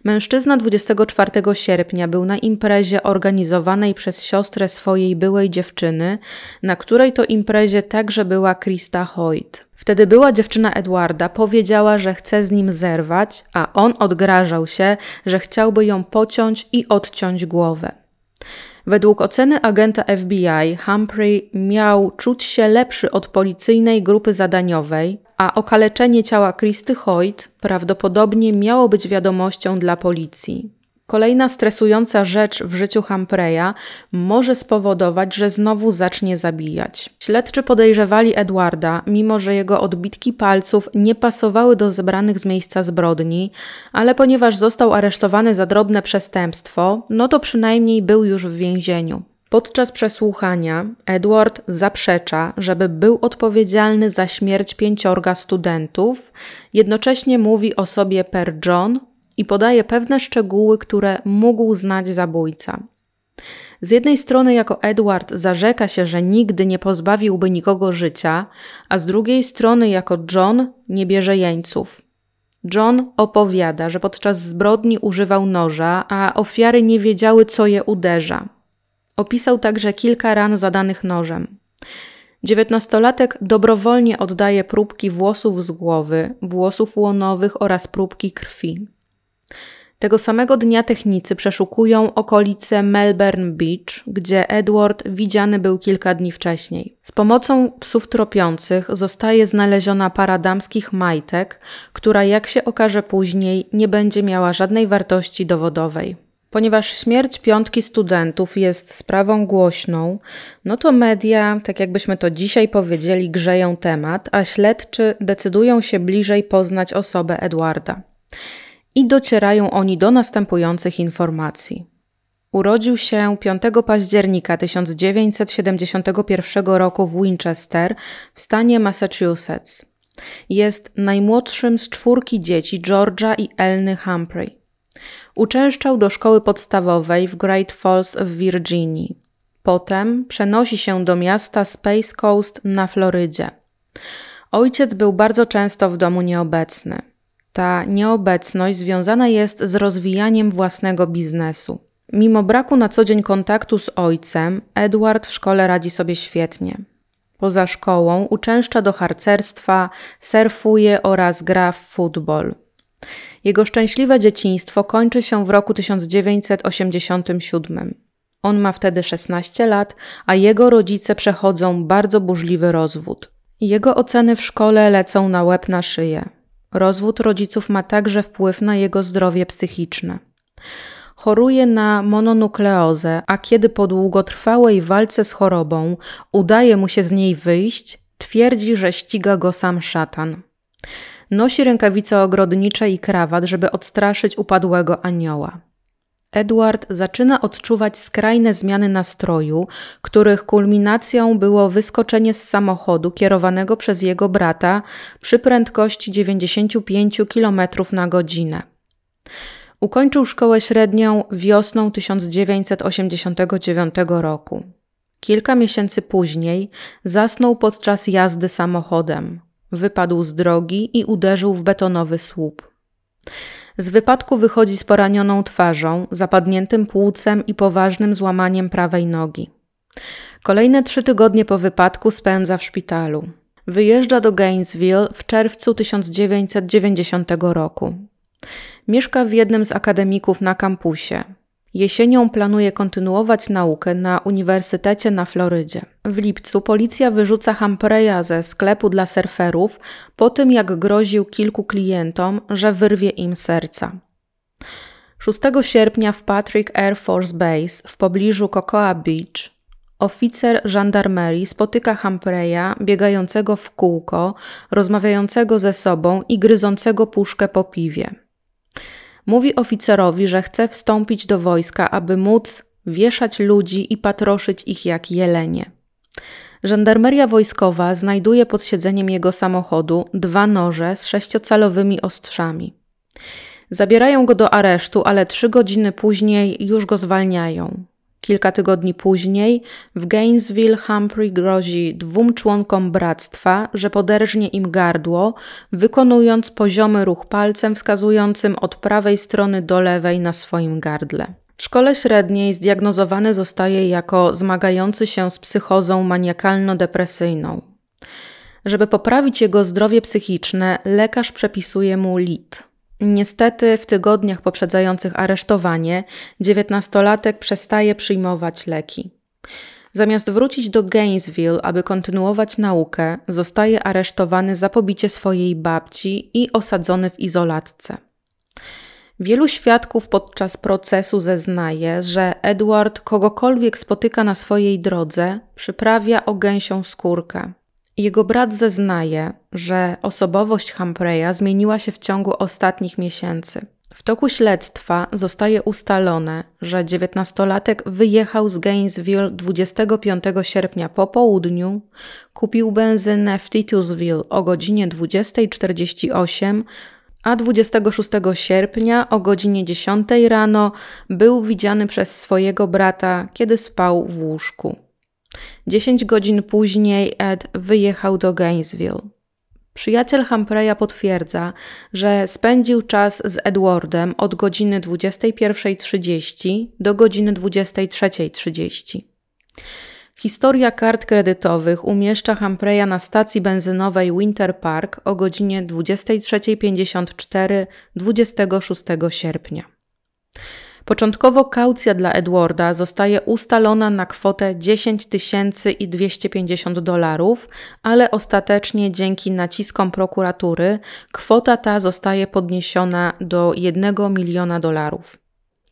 Mężczyzna 24 sierpnia był na imprezie organizowanej przez siostrę swojej byłej dziewczyny, na której to imprezie także była Krista Hoyt. Wtedy była dziewczyna Edwarda powiedziała, że chce z nim zerwać, a on odgrażał się, że chciałby ją pociąć i odciąć głowę. Według oceny agenta FBI, Humphrey miał czuć się lepszy od policyjnej grupy zadaniowej, a okaleczenie ciała Christy Hoyt prawdopodobnie miało być wiadomością dla policji. Kolejna stresująca rzecz w życiu Humphreya może spowodować, że znowu zacznie zabijać. Śledczy podejrzewali Edwarda, mimo że jego odbitki palców nie pasowały do zebranych z miejsca zbrodni, ale ponieważ został aresztowany za drobne przestępstwo, no to przynajmniej był już w więzieniu. Podczas przesłuchania Edward zaprzecza, żeby był odpowiedzialny za śmierć pięciorga studentów, jednocześnie mówi o sobie per John i podaje pewne szczegóły, które mógł znać zabójca. Z jednej strony, jako Edward zarzeka się, że nigdy nie pozbawiłby nikogo życia, a z drugiej strony, jako John nie bierze jeńców. John opowiada, że podczas zbrodni używał noża, a ofiary nie wiedziały, co je uderza. Opisał także kilka ran zadanych nożem. Dziewiętnastolatek dobrowolnie oddaje próbki włosów z głowy, włosów łonowych oraz próbki krwi. Tego samego dnia technicy przeszukują okolice Melbourne Beach, gdzie Edward widziany był kilka dni wcześniej. Z pomocą psów tropiących zostaje znaleziona para damskich majtek, która jak się okaże później nie będzie miała żadnej wartości dowodowej. Ponieważ śmierć piątki studentów jest sprawą głośną, no to media, tak jakbyśmy to dzisiaj powiedzieli, grzeją temat, a śledczy decydują się bliżej poznać osobę Edwarda i docierają oni do następujących informacji. Urodził się 5 października 1971 roku w Winchester w stanie Massachusetts. Jest najmłodszym z czwórki dzieci Georgia i Elny Humphrey. Uczęszczał do szkoły podstawowej w Great Falls w Virginii. Potem przenosi się do miasta Space Coast na Florydzie. Ojciec był bardzo często w domu nieobecny. Ta nieobecność związana jest z rozwijaniem własnego biznesu. Mimo braku na co dzień kontaktu z ojcem, Edward w szkole radzi sobie świetnie. Poza szkołą uczęszcza do harcerstwa, surfuje oraz gra w futbol. Jego szczęśliwe dzieciństwo kończy się w roku 1987. On ma wtedy 16 lat, a jego rodzice przechodzą bardzo burzliwy rozwód. Jego oceny w szkole lecą na łeb na szyję. Rozwód rodziców ma także wpływ na jego zdrowie psychiczne. Choruje na mononukleozę, a kiedy po długotrwałej walce z chorobą udaje mu się z niej wyjść, twierdzi, że ściga go sam szatan. Nosi rękawice ogrodnicze i krawat, żeby odstraszyć upadłego anioła. Edward zaczyna odczuwać skrajne zmiany nastroju, których kulminacją było wyskoczenie z samochodu kierowanego przez jego brata przy prędkości 95 km na godzinę. Ukończył szkołę średnią wiosną 1989 roku. Kilka miesięcy później zasnął podczas jazdy samochodem. Wypadł z drogi i uderzył w betonowy słup. Z wypadku wychodzi z poranioną twarzą, zapadniętym płucem i poważnym złamaniem prawej nogi. Kolejne trzy tygodnie po wypadku spędza w szpitalu. Wyjeżdża do Gainesville w czerwcu 1990 roku. Mieszka w jednym z akademików na kampusie. Jesienią planuje kontynuować naukę na Uniwersytecie na Florydzie. W lipcu policja wyrzuca Humphreya ze sklepu dla surferów po tym, jak groził kilku klientom, że wyrwie im serca. 6 sierpnia w Patrick Air Force Base w pobliżu Cocoa Beach oficer żandarmerii spotyka Humphreya biegającego w kółko, rozmawiającego ze sobą i gryzącego puszkę po piwie. Mówi oficerowi, że chce wstąpić do wojska, aby móc wieszać ludzi i patroszyć ich jak jelenie. Żandarmeria wojskowa znajduje pod siedzeniem jego samochodu dwa noże z sześciocalowymi ostrzami. Zabierają go do aresztu, ale trzy godziny później już go zwalniają. Kilka tygodni później w Gainesville Humphrey grozi dwóm członkom bractwa, że poderżnie im gardło, wykonując poziomy ruch palcem wskazującym od prawej strony do lewej na swoim gardle. W szkole średniej zdiagnozowany zostaje jako zmagający się z psychozą maniakalno-depresyjną. Żeby poprawić jego zdrowie psychiczne, lekarz przepisuje mu lit. Niestety, w tygodniach poprzedzających aresztowanie, dziewiętnastolatek przestaje przyjmować leki. Zamiast wrócić do Gainesville, aby kontynuować naukę, zostaje aresztowany za pobicie swojej babci i osadzony w izolatce. Wielu świadków podczas procesu zeznaje, że Edward kogokolwiek spotyka na swojej drodze, przyprawia o gęsią skórkę. Jego brat zeznaje, że osobowość Humphreya zmieniła się w ciągu ostatnich miesięcy. W toku śledztwa zostaje ustalone, że dziewiętnastolatek wyjechał z Gainesville 25 sierpnia po południu, kupił benzynę w Titusville o godzinie 20.48, a 26 sierpnia o godzinie 10 rano był widziany przez swojego brata, kiedy spał w łóżku. 10 godzin później Ed wyjechał do Gainesville. Przyjaciel Humphreya potwierdza, że spędził czas z Edwardem od godziny 21.30 do godziny 23.30. Historia kart kredytowych umieszcza Humphreya na stacji benzynowej Winter Park o godzinie 23.54 26 sierpnia. Początkowo kaucja dla Edwarda zostaje ustalona na kwotę 10 250 dolarów, ale ostatecznie dzięki naciskom prokuratury kwota ta zostaje podniesiona do 1 miliona dolarów.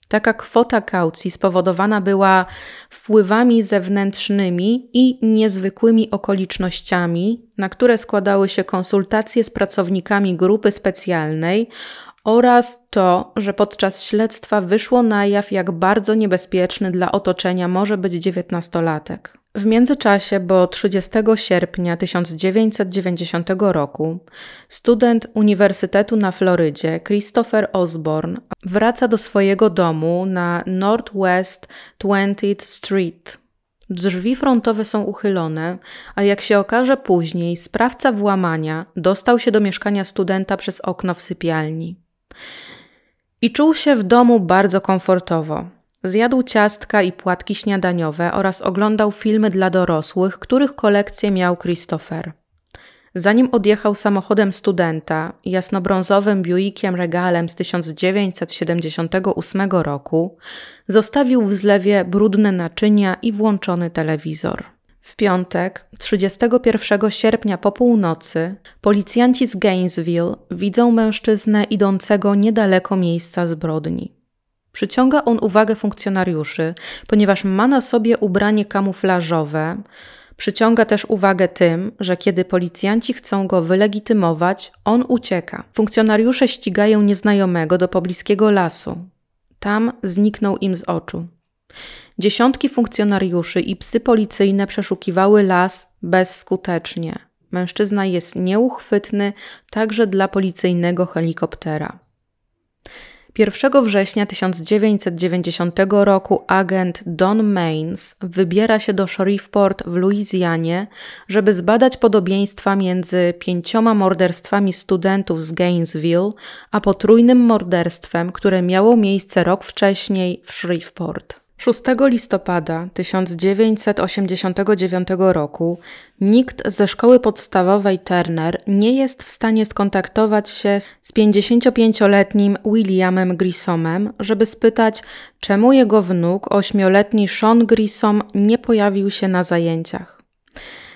Taka kwota kaucji spowodowana była wpływami zewnętrznymi i niezwykłymi okolicznościami, na które składały się konsultacje z pracownikami grupy specjalnej oraz to, że podczas śledztwa wyszło na jaw, jak bardzo niebezpieczny dla otoczenia może być dziewiętnastolatek. W międzyczasie, bo 30 sierpnia 1990 roku, student Uniwersytetu na Florydzie Christopher Osborne wraca do swojego domu na Northwest 20th Street. Drzwi frontowe są uchylone, a jak się okaże później, sprawca włamania dostał się do mieszkania studenta przez okno w sypialni. I czuł się w domu bardzo komfortowo. Zjadł ciastka i płatki śniadaniowe oraz oglądał filmy dla dorosłych, których kolekcję miał Christopher. Zanim odjechał samochodem studenta, jasnobrązowym Buickiem regalem z 1978 roku, zostawił w zlewie brudne naczynia i włączony telewizor. W piątek, 31 sierpnia po północy, policjanci z Gainesville widzą mężczyznę idącego niedaleko miejsca zbrodni. Przyciąga on uwagę funkcjonariuszy, ponieważ ma na sobie ubranie kamuflażowe. Przyciąga też uwagę tym, że kiedy policjanci chcą go wylegitymować, on ucieka. Funkcjonariusze ścigają nieznajomego do pobliskiego lasu. Tam zniknął im z oczu. Dziesiątki funkcjonariuszy i psy policyjne przeszukiwały las bezskutecznie. Mężczyzna jest nieuchwytny także dla policyjnego helikoptera. 1 września 1990 roku agent Don Mains wybiera się do Shreveport w Luizjanie, żeby zbadać podobieństwa między pięcioma morderstwami studentów z Gainesville, a potrójnym morderstwem, które miało miejsce rok wcześniej w Shreveport. 6 listopada 1989 roku nikt ze szkoły podstawowej Turner nie jest w stanie skontaktować się z 55-letnim Williamem Grissomem, żeby spytać, czemu jego wnuk, 8-letni Sean Grissom, nie pojawił się na zajęciach.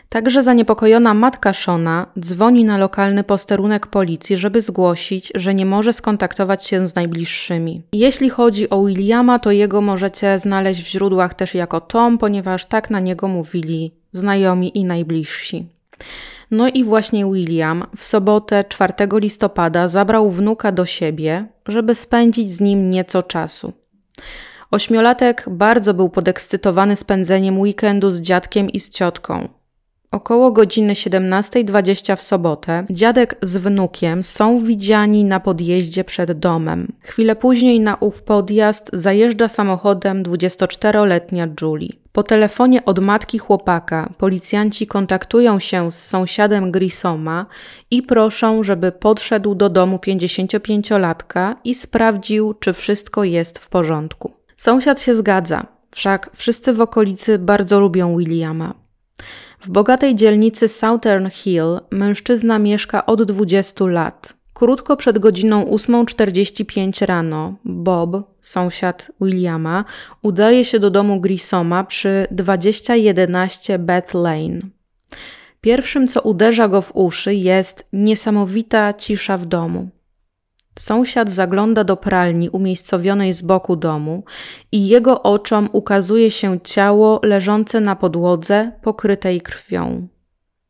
Także zaniepokojona matka Shona dzwoni na lokalny posterunek policji, żeby zgłosić, że nie może skontaktować się z najbliższymi. Jeśli chodzi o Williama, to jego możecie znaleźć w źródłach też jako Tom, ponieważ tak na niego mówili znajomi i najbliżsi. No i właśnie William w sobotę 4 listopada zabrał wnuka do siebie, żeby spędzić z nim nieco czasu. Ośmiolatek bardzo był podekscytowany spędzeniem weekendu z dziadkiem i z ciotką. Około godziny 17.20 w sobotę dziadek z wnukiem są widziani na podjeździe przed domem. Chwilę później na ów podjazd zajeżdża samochodem 24-letnia Julie. Po telefonie od matki chłopaka policjanci kontaktują się z sąsiadem Grisoma i proszą, żeby podszedł do domu 55-latka i sprawdził, czy wszystko jest w porządku. Sąsiad się zgadza, wszak wszyscy w okolicy bardzo lubią Williama. W bogatej dzielnicy Southern Hill mężczyzna mieszka od 20 lat. Krótko przed godziną 8.45 rano Bob, sąsiad Williama, udaje się do domu Grisoma przy 2011 Beth Lane. Pierwszym, co uderza go w uszy, jest niesamowita cisza w domu. Sąsiad zagląda do pralni umiejscowionej z boku domu i jego oczom ukazuje się ciało leżące na podłodze, pokrytej krwią.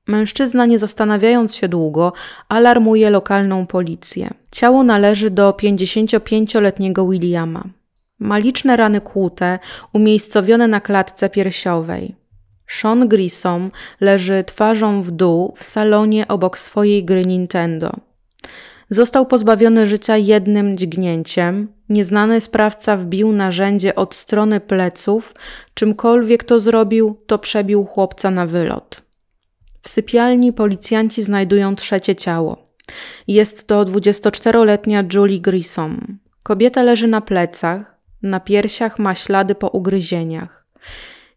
Mężczyzna, nie zastanawiając się długo, alarmuje lokalną policję. Ciało należy do 55-letniego Williama. Ma liczne rany kłute, umiejscowione na klatce piersiowej. Sean Grissom leży twarzą w dół w salonie obok swojej gry Nintendo. Został pozbawiony życia jednym dźgnięciem. Nieznany sprawca wbił narzędzie od strony pleców. Czymkolwiek to zrobił, to przebił chłopca na wylot. W sypialni policjanci znajdują trzecie ciało. Jest to 24-letnia Julie Grissom. Kobieta leży na plecach, na piersiach ma ślady po ugryzieniach.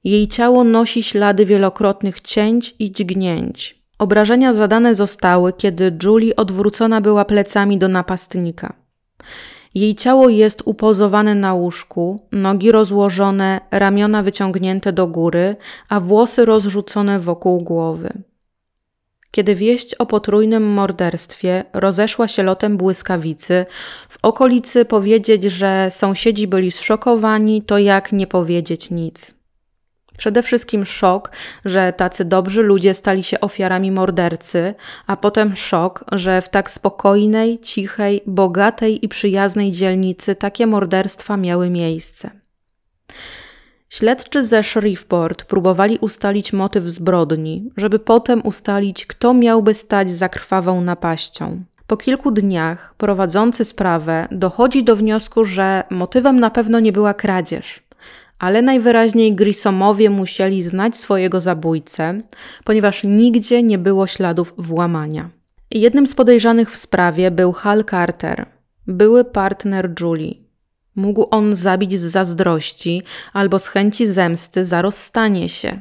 Jej ciało nosi ślady wielokrotnych cięć i dźgnięć. Obrażenia zadane zostały, kiedy Julie odwrócona była plecami do napastnika. Jej ciało jest upozowane na łóżku, nogi rozłożone, ramiona wyciągnięte do góry, a włosy rozrzucone wokół głowy. Kiedy wieść o potrójnym morderstwie rozeszła się lotem błyskawicy, w okolicy powiedzieć, że sąsiedzi byli zszokowani, to jak nie powiedzieć nic. Przede wszystkim szok, że tacy dobrzy ludzie stali się ofiarami mordercy, a potem szok, że w tak spokojnej, cichej, bogatej i przyjaznej dzielnicy takie morderstwa miały miejsce. Śledczy ze Shreveport próbowali ustalić motyw zbrodni, żeby potem ustalić, kto miałby stać za krwawą napaścią. Po kilku dniach prowadzący sprawę dochodzi do wniosku, że motywem na pewno nie była kradzież, ale najwyraźniej Grissomowie musieli znać swojego zabójcę, ponieważ nigdzie nie było śladów włamania. Jednym z podejrzanych w sprawie był Hal Carter, były partner Julie. Mógł on zabić z zazdrości albo z chęci zemsty za rozstanie się.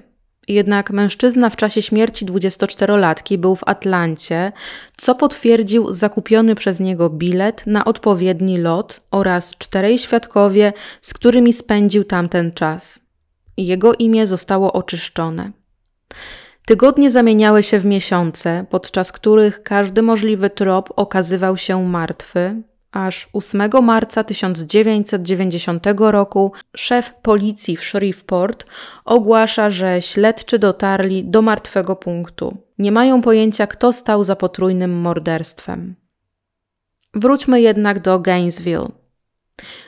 Jednak mężczyzna w czasie śmierci 24-latki był w Atlancie, co potwierdził zakupiony przez niego bilet na odpowiedni lot oraz czterej świadkowie, z którymi spędził tamten czas. Jego imię zostało oczyszczone. Tygodnie zamieniały się w miesiące, podczas których każdy możliwy trop okazywał się martwy, aż 8 marca 1990 roku szef policji w Shreveport ogłasza, że śledczy dotarli do martwego punktu. Nie mają pojęcia, kto stał za potrójnym morderstwem. Wróćmy jednak do Gainesville.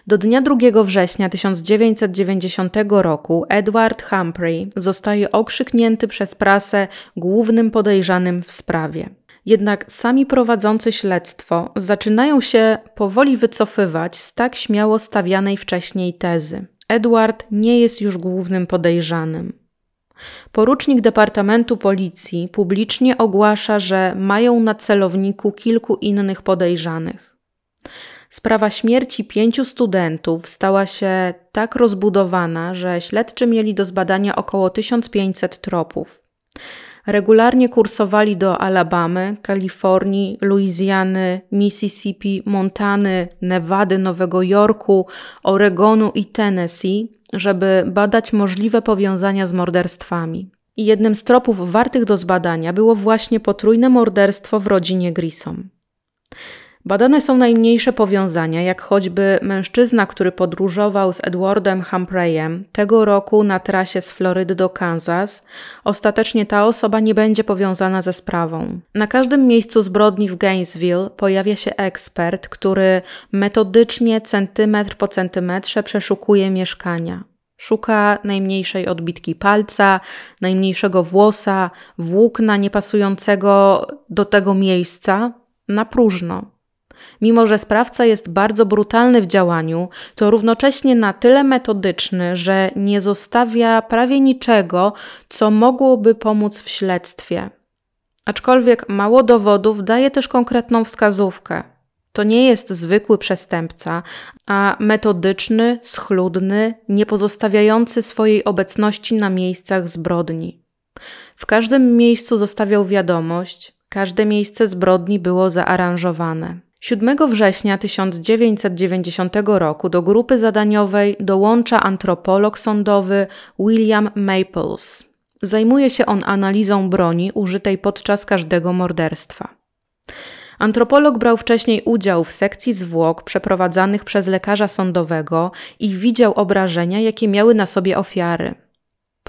Do dnia 2 września 1990 roku Edward Humphrey zostaje okrzyknięty przez prasę głównym podejrzanym w sprawie. Jednak sami prowadzący śledztwo zaczynają się powoli wycofywać z tak śmiało stawianej wcześniej tezy. Edward nie jest już głównym podejrzanym. Porucznik Departamentu Policji publicznie ogłasza, że mają na celowniku kilku innych podejrzanych. Sprawa śmierci pięciu studentów stała się tak rozbudowana, że śledczy mieli do zbadania około 1500 tropów. Regularnie kursowali do Alabamy, Kalifornii, Luizjany, Mississippi, Montany, Nevady, Nowego Jorku, Oregonu i Tennessee, żeby badać możliwe powiązania z morderstwami. I jednym z tropów wartych do zbadania było właśnie potrójne morderstwo w rodzinie Grissom. Badane są najmniejsze powiązania, jak choćby mężczyzna, który podróżował z Edwardem Humphreyem tego roku na trasie z Florydy do Kansas. Ostatecznie ta osoba nie będzie powiązana ze sprawą. Na każdym miejscu zbrodni w Gainesville pojawia się ekspert, który metodycznie, centymetr po centymetrze przeszukuje mieszkania. Szuka najmniejszej odbitki palca, najmniejszego włosa, włókna niepasującego do tego miejsca na próżno. Mimo, że sprawca jest bardzo brutalny w działaniu, to równocześnie na tyle metodyczny, że nie zostawia prawie niczego, co mogłoby pomóc w śledztwie. Aczkolwiek mało dowodów daje też konkretną wskazówkę. To nie jest zwykły przestępca, a metodyczny, schludny, nie pozostawiający swojej obecności na miejscach zbrodni. W każdym miejscu zostawiał wiadomość, każde miejsce zbrodni było zaaranżowane. 7 września 1990 roku do grupy zadaniowej dołącza antropolog sądowy William Maples. Zajmuje się on analizą broni użytej podczas każdego morderstwa. Antropolog brał wcześniej udział w sekcji zwłok przeprowadzanych przez lekarza sądowego i widział obrażenia, jakie miały na sobie ofiary.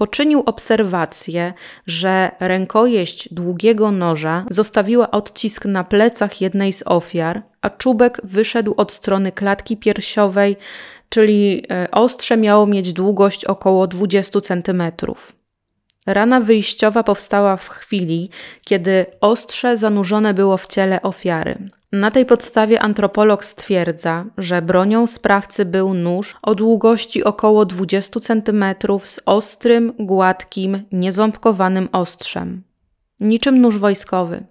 Poczynił obserwację, że rękojeść długiego noża zostawiła odcisk na plecach jednej z ofiar, a czubek wyszedł od strony klatki piersiowej, czyli e, ostrze miało mieć długość około 20 centymetrów. Rana wyjściowa powstała w chwili, kiedy ostrze zanurzone było w ciele ofiary. Na tej podstawie antropolog stwierdza, że bronią sprawcy był nóż o długości około 20 cm z ostrym, gładkim, nieząbkowanym ostrzem. Niczym nóż wojskowy.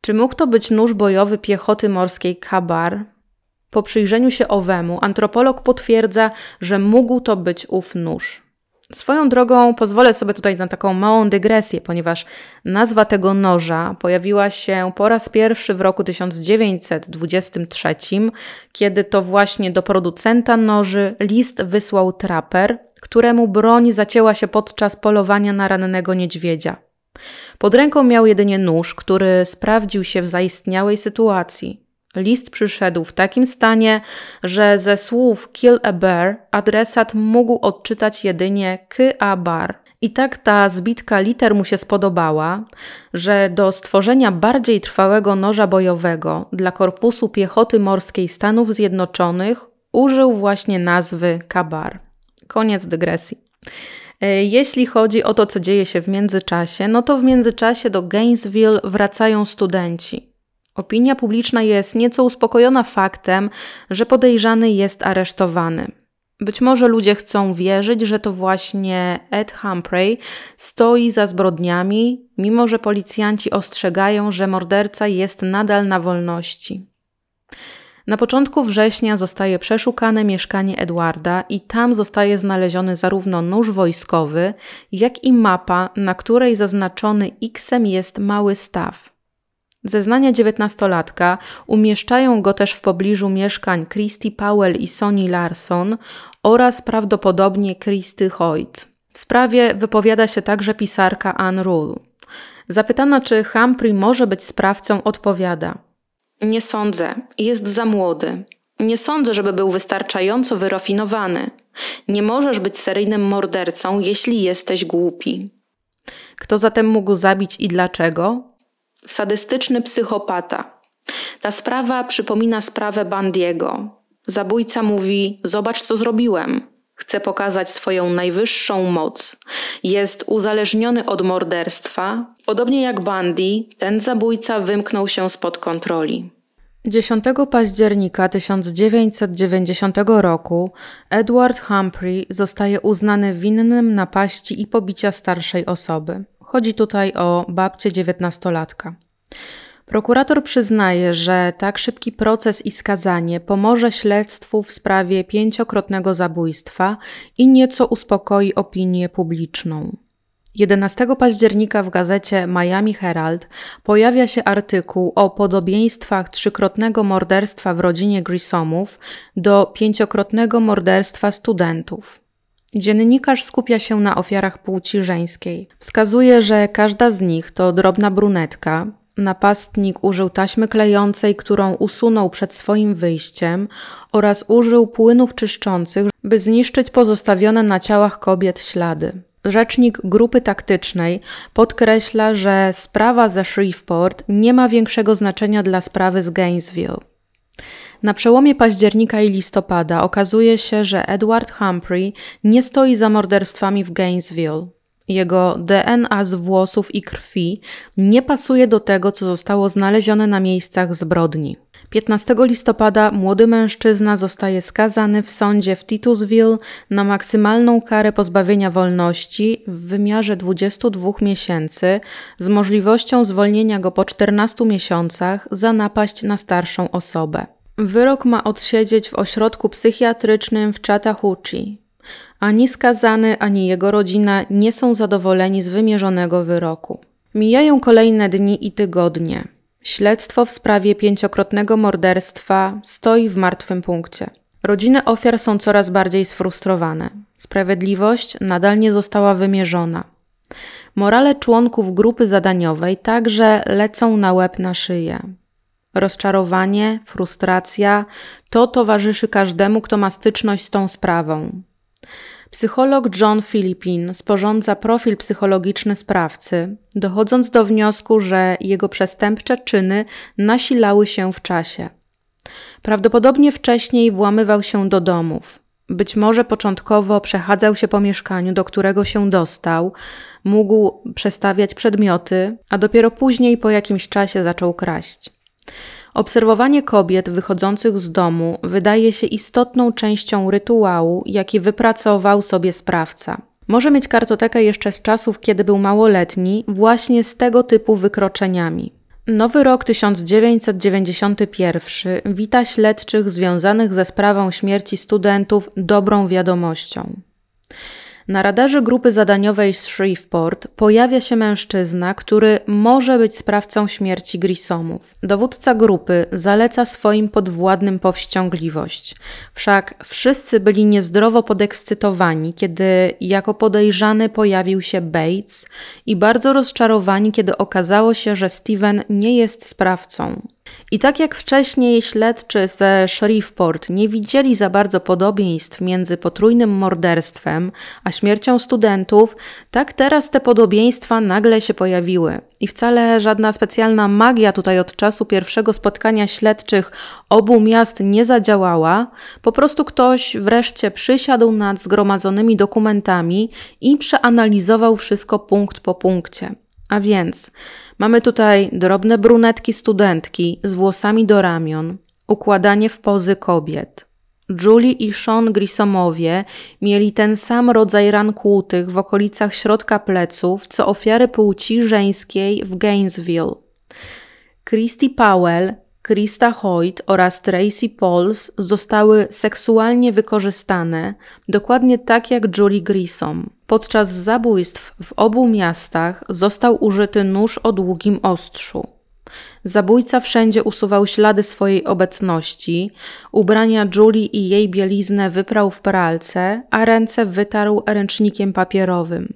Czy mógł to być nóż bojowy piechoty morskiej Kabar? Po przyjrzeniu się owemu, antropolog potwierdza, że mógł to być ów nóż. Swoją drogą pozwolę sobie tutaj na taką małą dygresję, ponieważ nazwa tego noża pojawiła się po raz pierwszy w roku 1923, kiedy to właśnie do producenta noży list wysłał traper, któremu broń zacięła się podczas polowania na rannego niedźwiedzia. Pod ręką miał jedynie nóż, który sprawdził się w zaistniałej sytuacji. List przyszedł w takim stanie, że ze słów kill a bear adresat mógł odczytać jedynie k bar. I tak ta zbitka liter mu się spodobała, że do stworzenia bardziej trwałego noża bojowego dla Korpusu Piechoty Morskiej Stanów Zjednoczonych użył właśnie nazwy Kabar. Koniec dygresji. E, jeśli chodzi o to, co dzieje się w międzyczasie, no to w międzyczasie do Gainesville wracają studenci. Opinia publiczna jest nieco uspokojona faktem, że podejrzany jest aresztowany. Być może ludzie chcą wierzyć, że to właśnie Ed Humphrey stoi za zbrodniami, mimo że policjanci ostrzegają, że morderca jest nadal na wolności. Na początku września zostaje przeszukane mieszkanie Edwarda i tam zostaje znaleziony zarówno nóż wojskowy, jak i mapa, na której zaznaczony X-em jest mały staw. Zeznania dziewiętnastolatka umieszczają go też w pobliżu mieszkań Christy Powell i Sonny Larson oraz prawdopodobnie Christy Hoyt. W sprawie wypowiada się także pisarka Anne Rule. Zapytana, czy Humphrey może być sprawcą, odpowiada: Nie sądzę, jest za młody. Nie sądzę, żeby był wystarczająco wyrafinowany. Nie możesz być seryjnym mordercą, jeśli jesteś głupi. Kto zatem mógł zabić i dlaczego? Sadystyczny psychopata. Ta sprawa przypomina sprawę Bandiego. Zabójca mówi: Zobacz, co zrobiłem. Chce pokazać swoją najwyższą moc. Jest uzależniony od morderstwa. Podobnie jak Bandy, ten zabójca wymknął się spod kontroli. 10 października 1990 roku Edward Humphrey zostaje uznany winnym napaści i pobicia starszej osoby. Chodzi tutaj o babcię dziewiętnastolatka. Prokurator przyznaje, że tak szybki proces i skazanie pomoże śledztwu w sprawie pięciokrotnego zabójstwa i nieco uspokoi opinię publiczną. 11 października w gazecie Miami Herald pojawia się artykuł o podobieństwach trzykrotnego morderstwa w rodzinie Grissomów do pięciokrotnego morderstwa studentów. Dziennikarz skupia się na ofiarach płci żeńskiej. Wskazuje, że każda z nich to drobna brunetka. Napastnik użył taśmy klejącej, którą usunął przed swoim wyjściem, oraz użył płynów czyszczących, by zniszczyć pozostawione na ciałach kobiet ślady. Rzecznik grupy taktycznej podkreśla, że sprawa ze Shreveport nie ma większego znaczenia dla sprawy z Gainesville. Na przełomie października i listopada okazuje się, że Edward Humphrey nie stoi za morderstwami w Gainesville. Jego DNA z włosów i krwi nie pasuje do tego, co zostało znalezione na miejscach zbrodni. 15 listopada młody mężczyzna zostaje skazany w sądzie w Titusville na maksymalną karę pozbawienia wolności w wymiarze 22 miesięcy z możliwością zwolnienia go po 14 miesiącach za napaść na starszą osobę. Wyrok ma odsiedzieć w ośrodku psychiatrycznym w Chattahoochee. Ani skazany, ani jego rodzina nie są zadowoleni z wymierzonego wyroku. Mijają kolejne dni i tygodnie. Śledztwo w sprawie pięciokrotnego morderstwa stoi w martwym punkcie. Rodziny ofiar są coraz bardziej sfrustrowane. Sprawiedliwość nadal nie została wymierzona. Morale członków grupy zadaniowej także lecą na łeb na szyję. Rozczarowanie, frustracja to towarzyszy każdemu, kto ma styczność z tą sprawą. Psycholog John Philippin sporządza profil psychologiczny sprawcy, dochodząc do wniosku, że jego przestępcze czyny nasilały się w czasie. Prawdopodobnie wcześniej włamywał się do domów. Być może początkowo przechadzał się po mieszkaniu, do którego się dostał, mógł przestawiać przedmioty, a dopiero później po jakimś czasie zaczął kraść. Obserwowanie kobiet wychodzących z domu wydaje się istotną częścią rytuału, jaki wypracował sobie sprawca. Może mieć kartotekę jeszcze z czasów, kiedy był małoletni, właśnie z tego typu wykroczeniami. Nowy rok 1991 wita śledczych związanych ze sprawą śmierci studentów dobrą wiadomością. Na radarze grupy zadaniowej z Shreveport pojawia się mężczyzna, który może być sprawcą śmierci Grisomów. Dowódca grupy zaleca swoim podwładnym powściągliwość. Wszak wszyscy byli niezdrowo podekscytowani, kiedy jako podejrzany pojawił się Bates i bardzo rozczarowani, kiedy okazało się, że Steven nie jest sprawcą. I tak jak wcześniej śledczy ze Shreveport nie widzieli za bardzo podobieństw między potrójnym morderstwem a śmiercią studentów, tak teraz te podobieństwa nagle się pojawiły. I wcale żadna specjalna magia tutaj od czasu pierwszego spotkania śledczych obu miast nie zadziałała, po prostu ktoś wreszcie przysiadł nad zgromadzonymi dokumentami i przeanalizował wszystko punkt po punkcie. A więc mamy tutaj drobne brunetki studentki z włosami do ramion, układanie w pozy kobiet. Julie i Sean Grissomowie mieli ten sam rodzaj ran kłutych w okolicach środka pleców, co ofiary płci żeńskiej w Gainesville. Christy Powell Krista Hoyt oraz Tracy Pauls zostały seksualnie wykorzystane, dokładnie tak jak Julie Grissom. Podczas zabójstw w obu miastach został użyty nóż o długim ostrzu. Zabójca wszędzie usuwał ślady swojej obecności, ubrania Julie i jej bieliznę wyprał w pralce, a ręce wytarł ręcznikiem papierowym.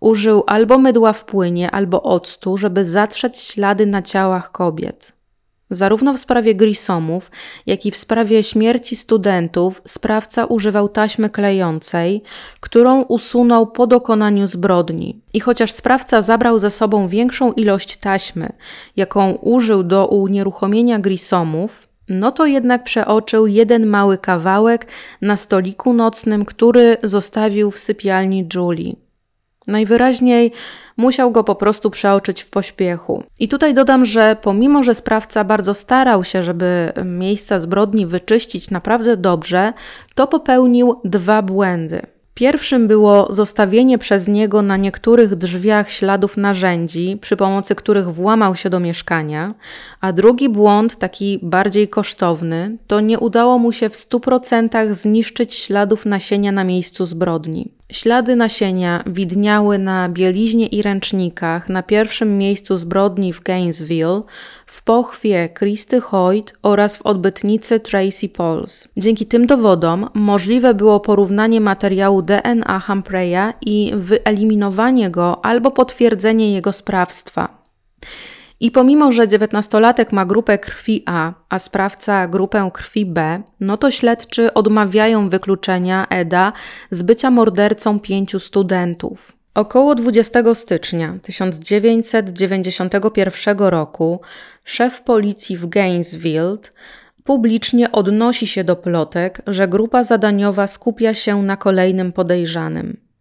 Użył albo mydła w płynie, albo octu, żeby zatrzeć ślady na ciałach kobiet. Zarówno w sprawie Grissomów, jak i w sprawie śmierci studentów sprawca używał taśmy klejącej, którą usunął po dokonaniu zbrodni. I chociaż sprawca zabrał ze sobą większą ilość taśmy, jaką użył do unieruchomienia Grissomów, no to jednak przeoczył jeden mały kawałek na stoliku nocnym, który zostawił w sypialni Julie. Najwyraźniej musiał go po prostu przeoczyć w pośpiechu. I tutaj dodam, że pomimo, że sprawca bardzo starał się, żeby miejsca zbrodni wyczyścić naprawdę dobrze, to popełnił dwa błędy. Pierwszym było zostawienie przez niego na niektórych drzwiach śladów narzędzi, przy pomocy których włamał się do mieszkania, a drugi błąd, taki bardziej kosztowny, to nie udało mu się w 100% zniszczyć śladów nasienia na miejscu zbrodni. Ślady nasienia widniały na bieliźnie i ręcznikach na pierwszym miejscu zbrodni w Gainesville, w pochwie Christy Hoyt oraz w odbytnicy Tracy Pauls. Dzięki tym dowodom możliwe było porównanie materiału DNA Humphreya i wyeliminowanie go albo potwierdzenie jego sprawstwa. I pomimo, że dziewiętnastolatek ma grupę krwi A, a sprawca grupę krwi B, no to śledczy odmawiają wykluczenia Eda z bycia mordercą pięciu studentów. Około 20 stycznia 1991 roku szef policji w Gainesville publicznie odnosi się do plotek, że grupa zadaniowa skupia się na kolejnym podejrzanym.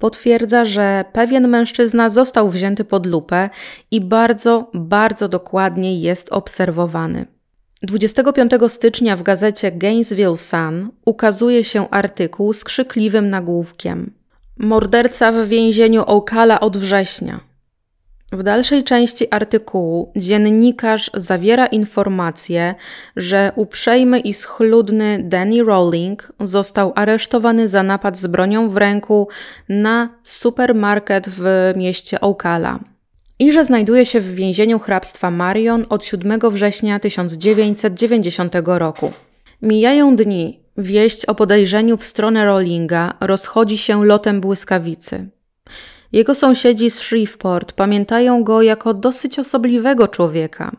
Potwierdza, że pewien mężczyzna został wzięty pod lupę i bardzo, bardzo dokładnie jest obserwowany. 25 stycznia w gazecie Gainesville Sun ukazuje się artykuł z krzykliwym nagłówkiem. Morderca w więzieniu Ocala od września. W dalszej części artykułu dziennikarz zawiera informację, że uprzejmy i schludny Danny Rowling został aresztowany za napad z bronią w ręku na supermarket w mieście Ocala i że znajduje się w więzieniu hrabstwa Marion od 7 września 1990 roku. Mijają dni. Wieść o podejrzeniu w stronę Rowlinga rozchodzi się lotem błyskawicy. Jego sąsiedzi z Shreveport pamiętają go jako dosyć osobliwego człowieka.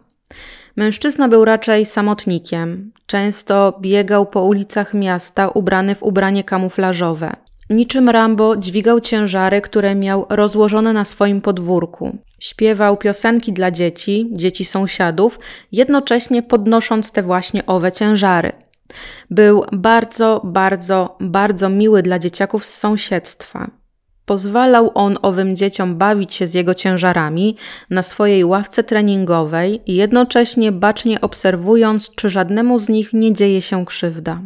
Mężczyzna był raczej samotnikiem. Często biegał po ulicach miasta ubrany w ubranie kamuflażowe. Niczym Rambo dźwigał ciężary, które miał rozłożone na swoim podwórku. Śpiewał piosenki dla dzieci, dzieci sąsiadów, jednocześnie podnosząc te właśnie owe ciężary. Był bardzo, bardzo, bardzo miły dla dzieciaków z sąsiedztwa. Pozwalał on owym dzieciom bawić się z jego ciężarami na swojej ławce treningowej, jednocześnie bacznie obserwując, czy żadnemu z nich nie dzieje się krzywda.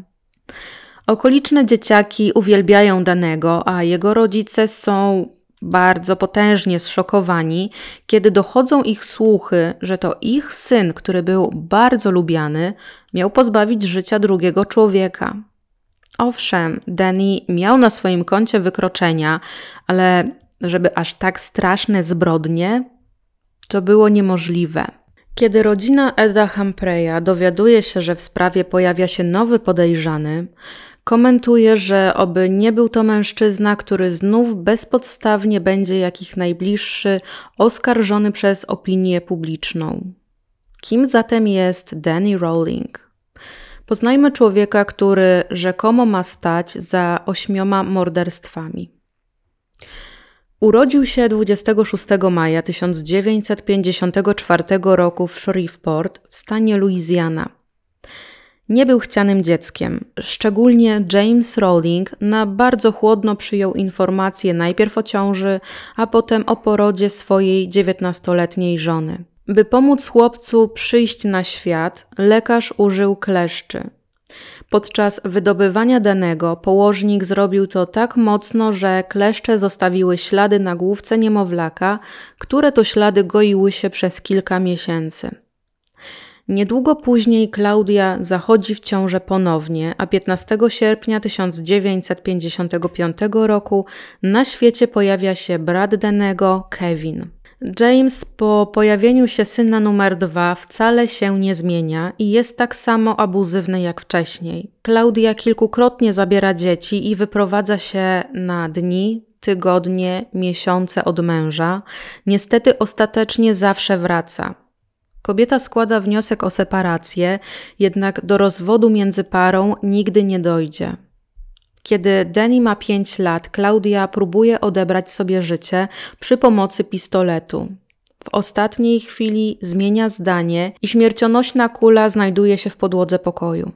Okoliczne dzieciaki uwielbiają danego, a jego rodzice są bardzo potężnie zszokowani, kiedy dochodzą ich słuchy, że to ich syn, który był bardzo lubiany, miał pozbawić życia drugiego człowieka. Owszem, Danny miał na swoim koncie wykroczenia, ale żeby aż tak straszne zbrodnie, to było niemożliwe. Kiedy rodzina Eda Humpreya dowiaduje się, że w sprawie pojawia się nowy podejrzany, komentuje, że oby nie był to mężczyzna, który znów bezpodstawnie będzie jak ich najbliższy oskarżony przez opinię publiczną. Kim zatem jest Danny Rowling? Poznajmy człowieka, który rzekomo ma stać za ośmioma morderstwami. Urodził się 26 maja 1954 roku w Shreveport w stanie Louisiana. Nie był chcianym dzieckiem. Szczególnie James Rowling na bardzo chłodno przyjął informacje najpierw o ciąży, a potem o porodzie swojej dziewiętnastoletniej żony. By pomóc chłopcu przyjść na świat, lekarz użył kleszczy. Podczas wydobywania danego położnik zrobił to tak mocno, że kleszcze zostawiły ślady na główce niemowlaka, które to ślady goiły się przez kilka miesięcy. Niedługo później Klaudia zachodzi w ciążę ponownie, a 15 sierpnia 1955 roku na świecie pojawia się brat Denego, Kevin. James po pojawieniu się syna numer dwa wcale się nie zmienia i jest tak samo abuzywny jak wcześniej. Klaudia kilkukrotnie zabiera dzieci i wyprowadza się na dni, tygodnie, miesiące od męża. Niestety ostatecznie zawsze wraca. Kobieta składa wniosek o separację, jednak do rozwodu między parą nigdy nie dojdzie. Kiedy Danny ma 5 lat, Klaudia próbuje odebrać sobie życie przy pomocy pistoletu. W ostatniej chwili zmienia zdanie i śmiercionośna kula znajduje się w podłodze pokoju.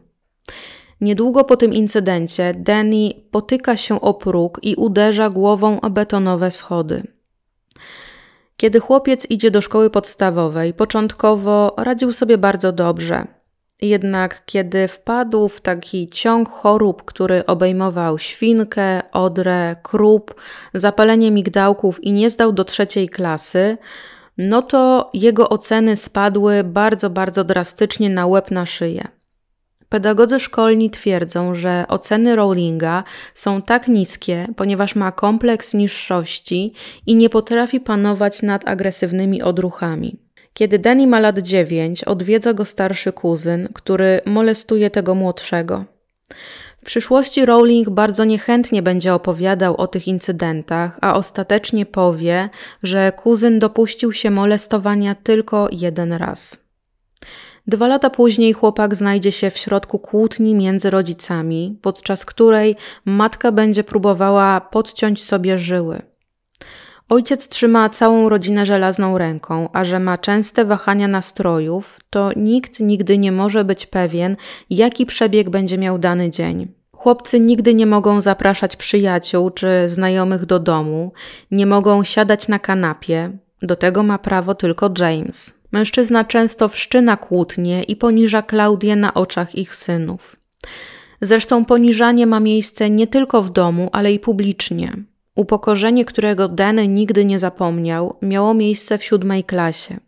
Niedługo po tym incydencie Danny potyka się o próg i uderza głową o betonowe schody. Kiedy chłopiec idzie do szkoły podstawowej, początkowo radził sobie bardzo dobrze. Jednak kiedy wpadł w taki ciąg chorób, który obejmował świnkę, odrę, krup, zapalenie migdałków i nie zdał do trzeciej klasy, no to jego oceny spadły bardzo, bardzo drastycznie na łeb na szyję. Pedagodzy szkolni twierdzą, że oceny Rowlinga są tak niskie, ponieważ ma kompleks niższości i nie potrafi panować nad agresywnymi odruchami. Kiedy Danny ma lat 9, odwiedza go starszy kuzyn, który molestuje tego młodszego. W przyszłości Rowling bardzo niechętnie będzie opowiadał o tych incydentach, a ostatecznie powie, że kuzyn dopuścił się molestowania tylko jeden raz. Dwa lata później chłopak znajdzie się w środku kłótni między rodzicami, podczas której matka będzie próbowała podciąć sobie żyły. Ojciec trzyma całą rodzinę żelazną ręką, a że ma częste wahania nastrojów, to nikt nigdy nie może być pewien, jaki przebieg będzie miał dany dzień. Chłopcy nigdy nie mogą zapraszać przyjaciół czy znajomych do domu, nie mogą siadać na kanapie, do tego ma prawo tylko James. Mężczyzna często wszczyna kłótnie i poniża Klaudię na oczach ich synów. Zresztą poniżanie ma miejsce nie tylko w domu, ale i publicznie. Upokorzenie, którego Danny nigdy nie zapomniał, miało miejsce w siódmej klasie.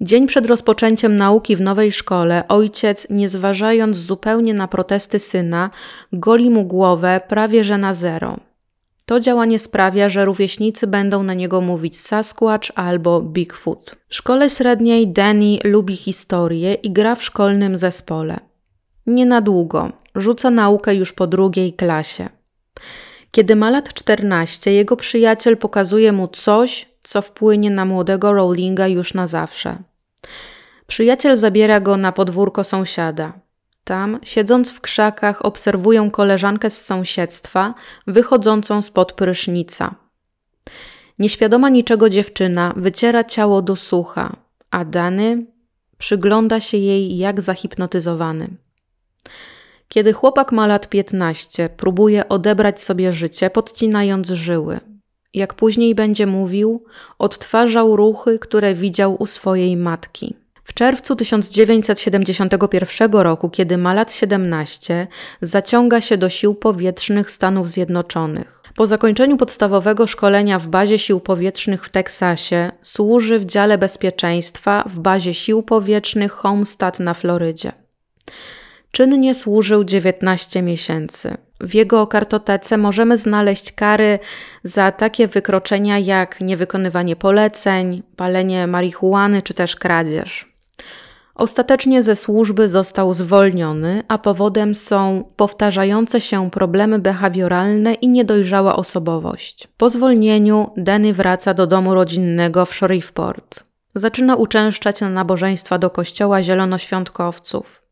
Dzień przed rozpoczęciem nauki w nowej szkole ojciec, nie zważając zupełnie na protesty syna, goli mu głowę prawie że na zero. To działanie sprawia, że rówieśnicy będą na niego mówić Sasquatch albo Bigfoot. W szkole średniej Danny lubi historię i gra w szkolnym zespole. Nie na długo, rzuca naukę już po drugiej klasie. Kiedy ma lat 14, jego przyjaciel pokazuje mu coś, co wpłynie na młodego Rowlinga już na zawsze. Przyjaciel zabiera go na podwórko sąsiada. Tam, siedząc w krzakach, obserwują koleżankę z sąsiedztwa, wychodzącą spod prysznica. Nieświadoma niczego dziewczyna wyciera ciało do sucha, a Dany przygląda się jej jak zahipnotyzowany. Kiedy chłopak ma lat 15, próbuje odebrać sobie życie, podcinając żyły. Jak później będzie mówił, odtwarzał ruchy, które widział u swojej matki. W czerwcu 1971 roku, kiedy ma lat 17, zaciąga się do sił powietrznych Stanów Zjednoczonych. Po zakończeniu podstawowego szkolenia w bazie sił powietrznych w Teksasie służy w dziale bezpieczeństwa w bazie sił powietrznych Homestead na Florydzie. Czynnie służył 19 miesięcy. W jego kartotece możemy znaleźć kary za takie wykroczenia jak niewykonywanie poleceń, palenie marihuany czy też kradzież. Ostatecznie ze służby został zwolniony, a powodem są powtarzające się problemy behawioralne i niedojrzała osobowość. Po zwolnieniu Danny wraca do domu rodzinnego w Shreveport. Zaczyna uczęszczać na nabożeństwa do kościoła zielonoświątkowców.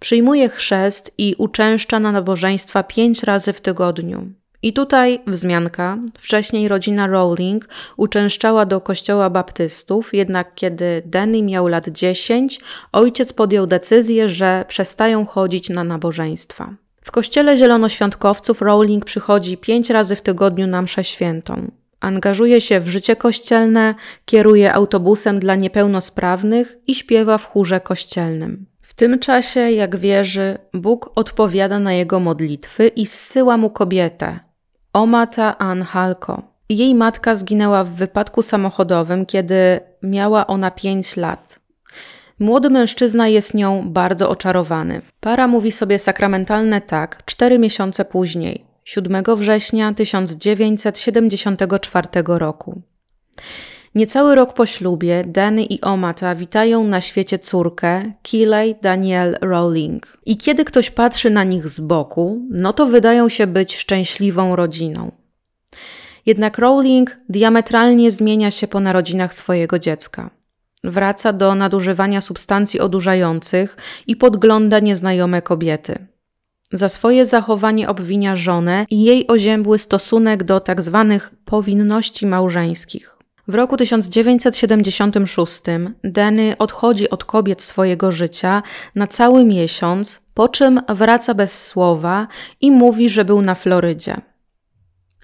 Przyjmuje chrzest i uczęszcza na nabożeństwa pięć razy w tygodniu. I tutaj wzmianka. Wcześniej rodzina Rowling uczęszczała do kościoła baptystów, jednak kiedy Danny miał lat 10, ojciec podjął decyzję, że przestają chodzić na nabożeństwa. W kościele zielonoświątkowców Rowling przychodzi pięć razy w tygodniu na mszę świętą. Angażuje się w życie kościelne, kieruje autobusem dla niepełnosprawnych i śpiewa w chórze kościelnym tym czasie, jak wierzy, Bóg odpowiada na jego modlitwy i zsyła mu kobietę, Omata An Halko. Jej matka zginęła w wypadku samochodowym, kiedy miała ona 5 lat. Młody mężczyzna jest nią bardzo oczarowany. Para mówi sobie sakramentalne tak cztery miesiące później, 7 września 1974 roku. Niecały rok po ślubie Danny i Omata witają na świecie córkę Keeley Danielle Rowling. I kiedy ktoś patrzy na nich z boku, no to wydają się być szczęśliwą rodziną. Jednak Rowling diametralnie zmienia się po narodzinach swojego dziecka. Wraca do nadużywania substancji odurzających i podgląda nieznajome kobiety. Za swoje zachowanie obwinia żonę i jej oziębły stosunek do tzw. Tak powinności małżeńskich. W roku 1976 Danny odchodzi od kobiet swojego życia na cały miesiąc, po czym wraca bez słowa i mówi, że był na Florydzie.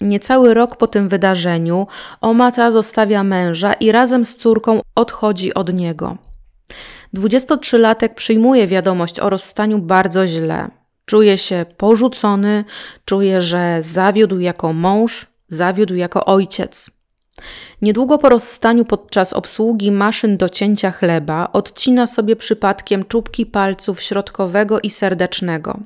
Niecały rok po tym wydarzeniu Omata zostawia męża i razem z córką odchodzi od niego. 23-latek przyjmuje wiadomość o rozstaniu bardzo źle. Czuje się porzucony, czuje, że zawiódł jako mąż, zawiódł jako ojciec. Niedługo po rozstaniu podczas obsługi maszyn do cięcia chleba odcina sobie przypadkiem czubki palców środkowego i serdecznego.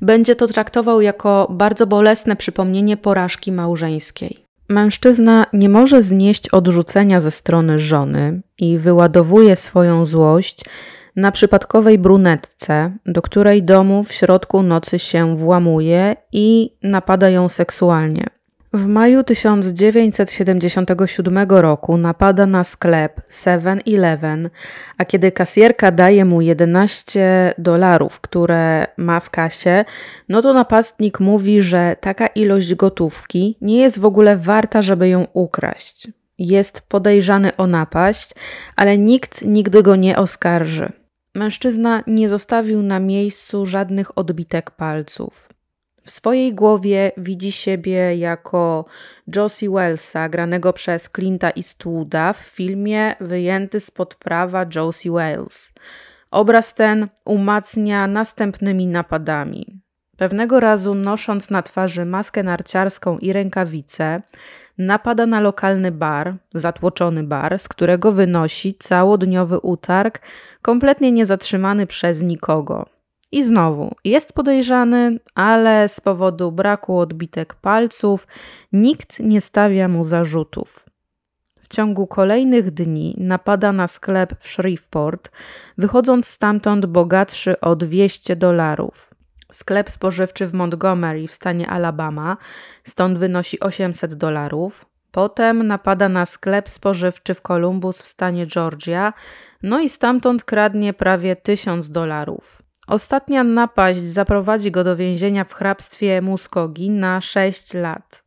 Będzie to traktował jako bardzo bolesne przypomnienie porażki małżeńskiej. Mężczyzna nie może znieść odrzucenia ze strony żony i wyładowuje swoją złość na przypadkowej brunetce, do której domu w środku nocy się włamuje i napada ją seksualnie. W maju 1977 roku napada na sklep 7-Eleven, a kiedy kasjerka daje mu 11 dolarów, które ma w kasie, no to napastnik mówi, że taka ilość gotówki nie jest w ogóle warta, żeby ją ukraść. Jest podejrzany o napaść, ale nikt nigdy go nie oskarży. Mężczyzna nie zostawił na miejscu żadnych odbitek palców. W swojej głowie widzi siebie jako Josie Wellsa, granego przez Clint'a Eastwooda w filmie wyjęty spod prawa Josie Wells. Obraz ten umacnia następnymi napadami. Pewnego razu, nosząc na twarzy maskę narciarską i rękawice, napada na lokalny bar, zatłoczony bar, z którego wynosi całodniowy utarg, kompletnie niezatrzymany przez nikogo. I znowu jest podejrzany, ale z powodu braku odbitek palców nikt nie stawia mu zarzutów. W ciągu kolejnych dni napada na sklep w Shreveport, wychodząc stamtąd bogatszy o 200 dolarów. Sklep spożywczy w Montgomery w stanie Alabama, stąd wynosi 800 dolarów. Potem napada na sklep spożywczy w Columbus w stanie Georgia, no i stamtąd kradnie prawie 1000 dolarów. Ostatnia napaść zaprowadzi go do więzienia w hrabstwie Muskogi na 6 lat.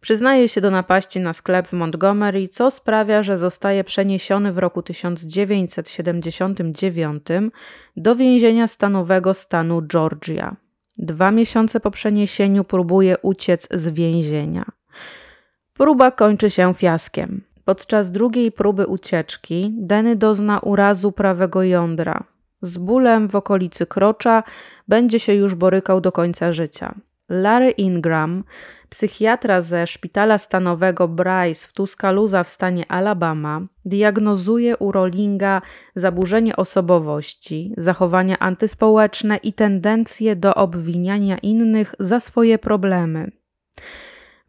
Przyznaje się do napaści na sklep w Montgomery, co sprawia, że zostaje przeniesiony w roku 1979 do więzienia stanowego stanu Georgia. Dwa miesiące po przeniesieniu próbuje uciec z więzienia. Próba kończy się fiaskiem. Podczas drugiej próby ucieczki Denny dozna urazu prawego jądra. Z bólem w okolicy krocza będzie się już borykał do końca życia. Larry Ingram, psychiatra ze szpitala stanowego Bryce w Tuscaloosa w stanie Alabama, diagnozuje u Rollinga zaburzenie osobowości, zachowania antyspołeczne i tendencje do obwiniania innych za swoje problemy.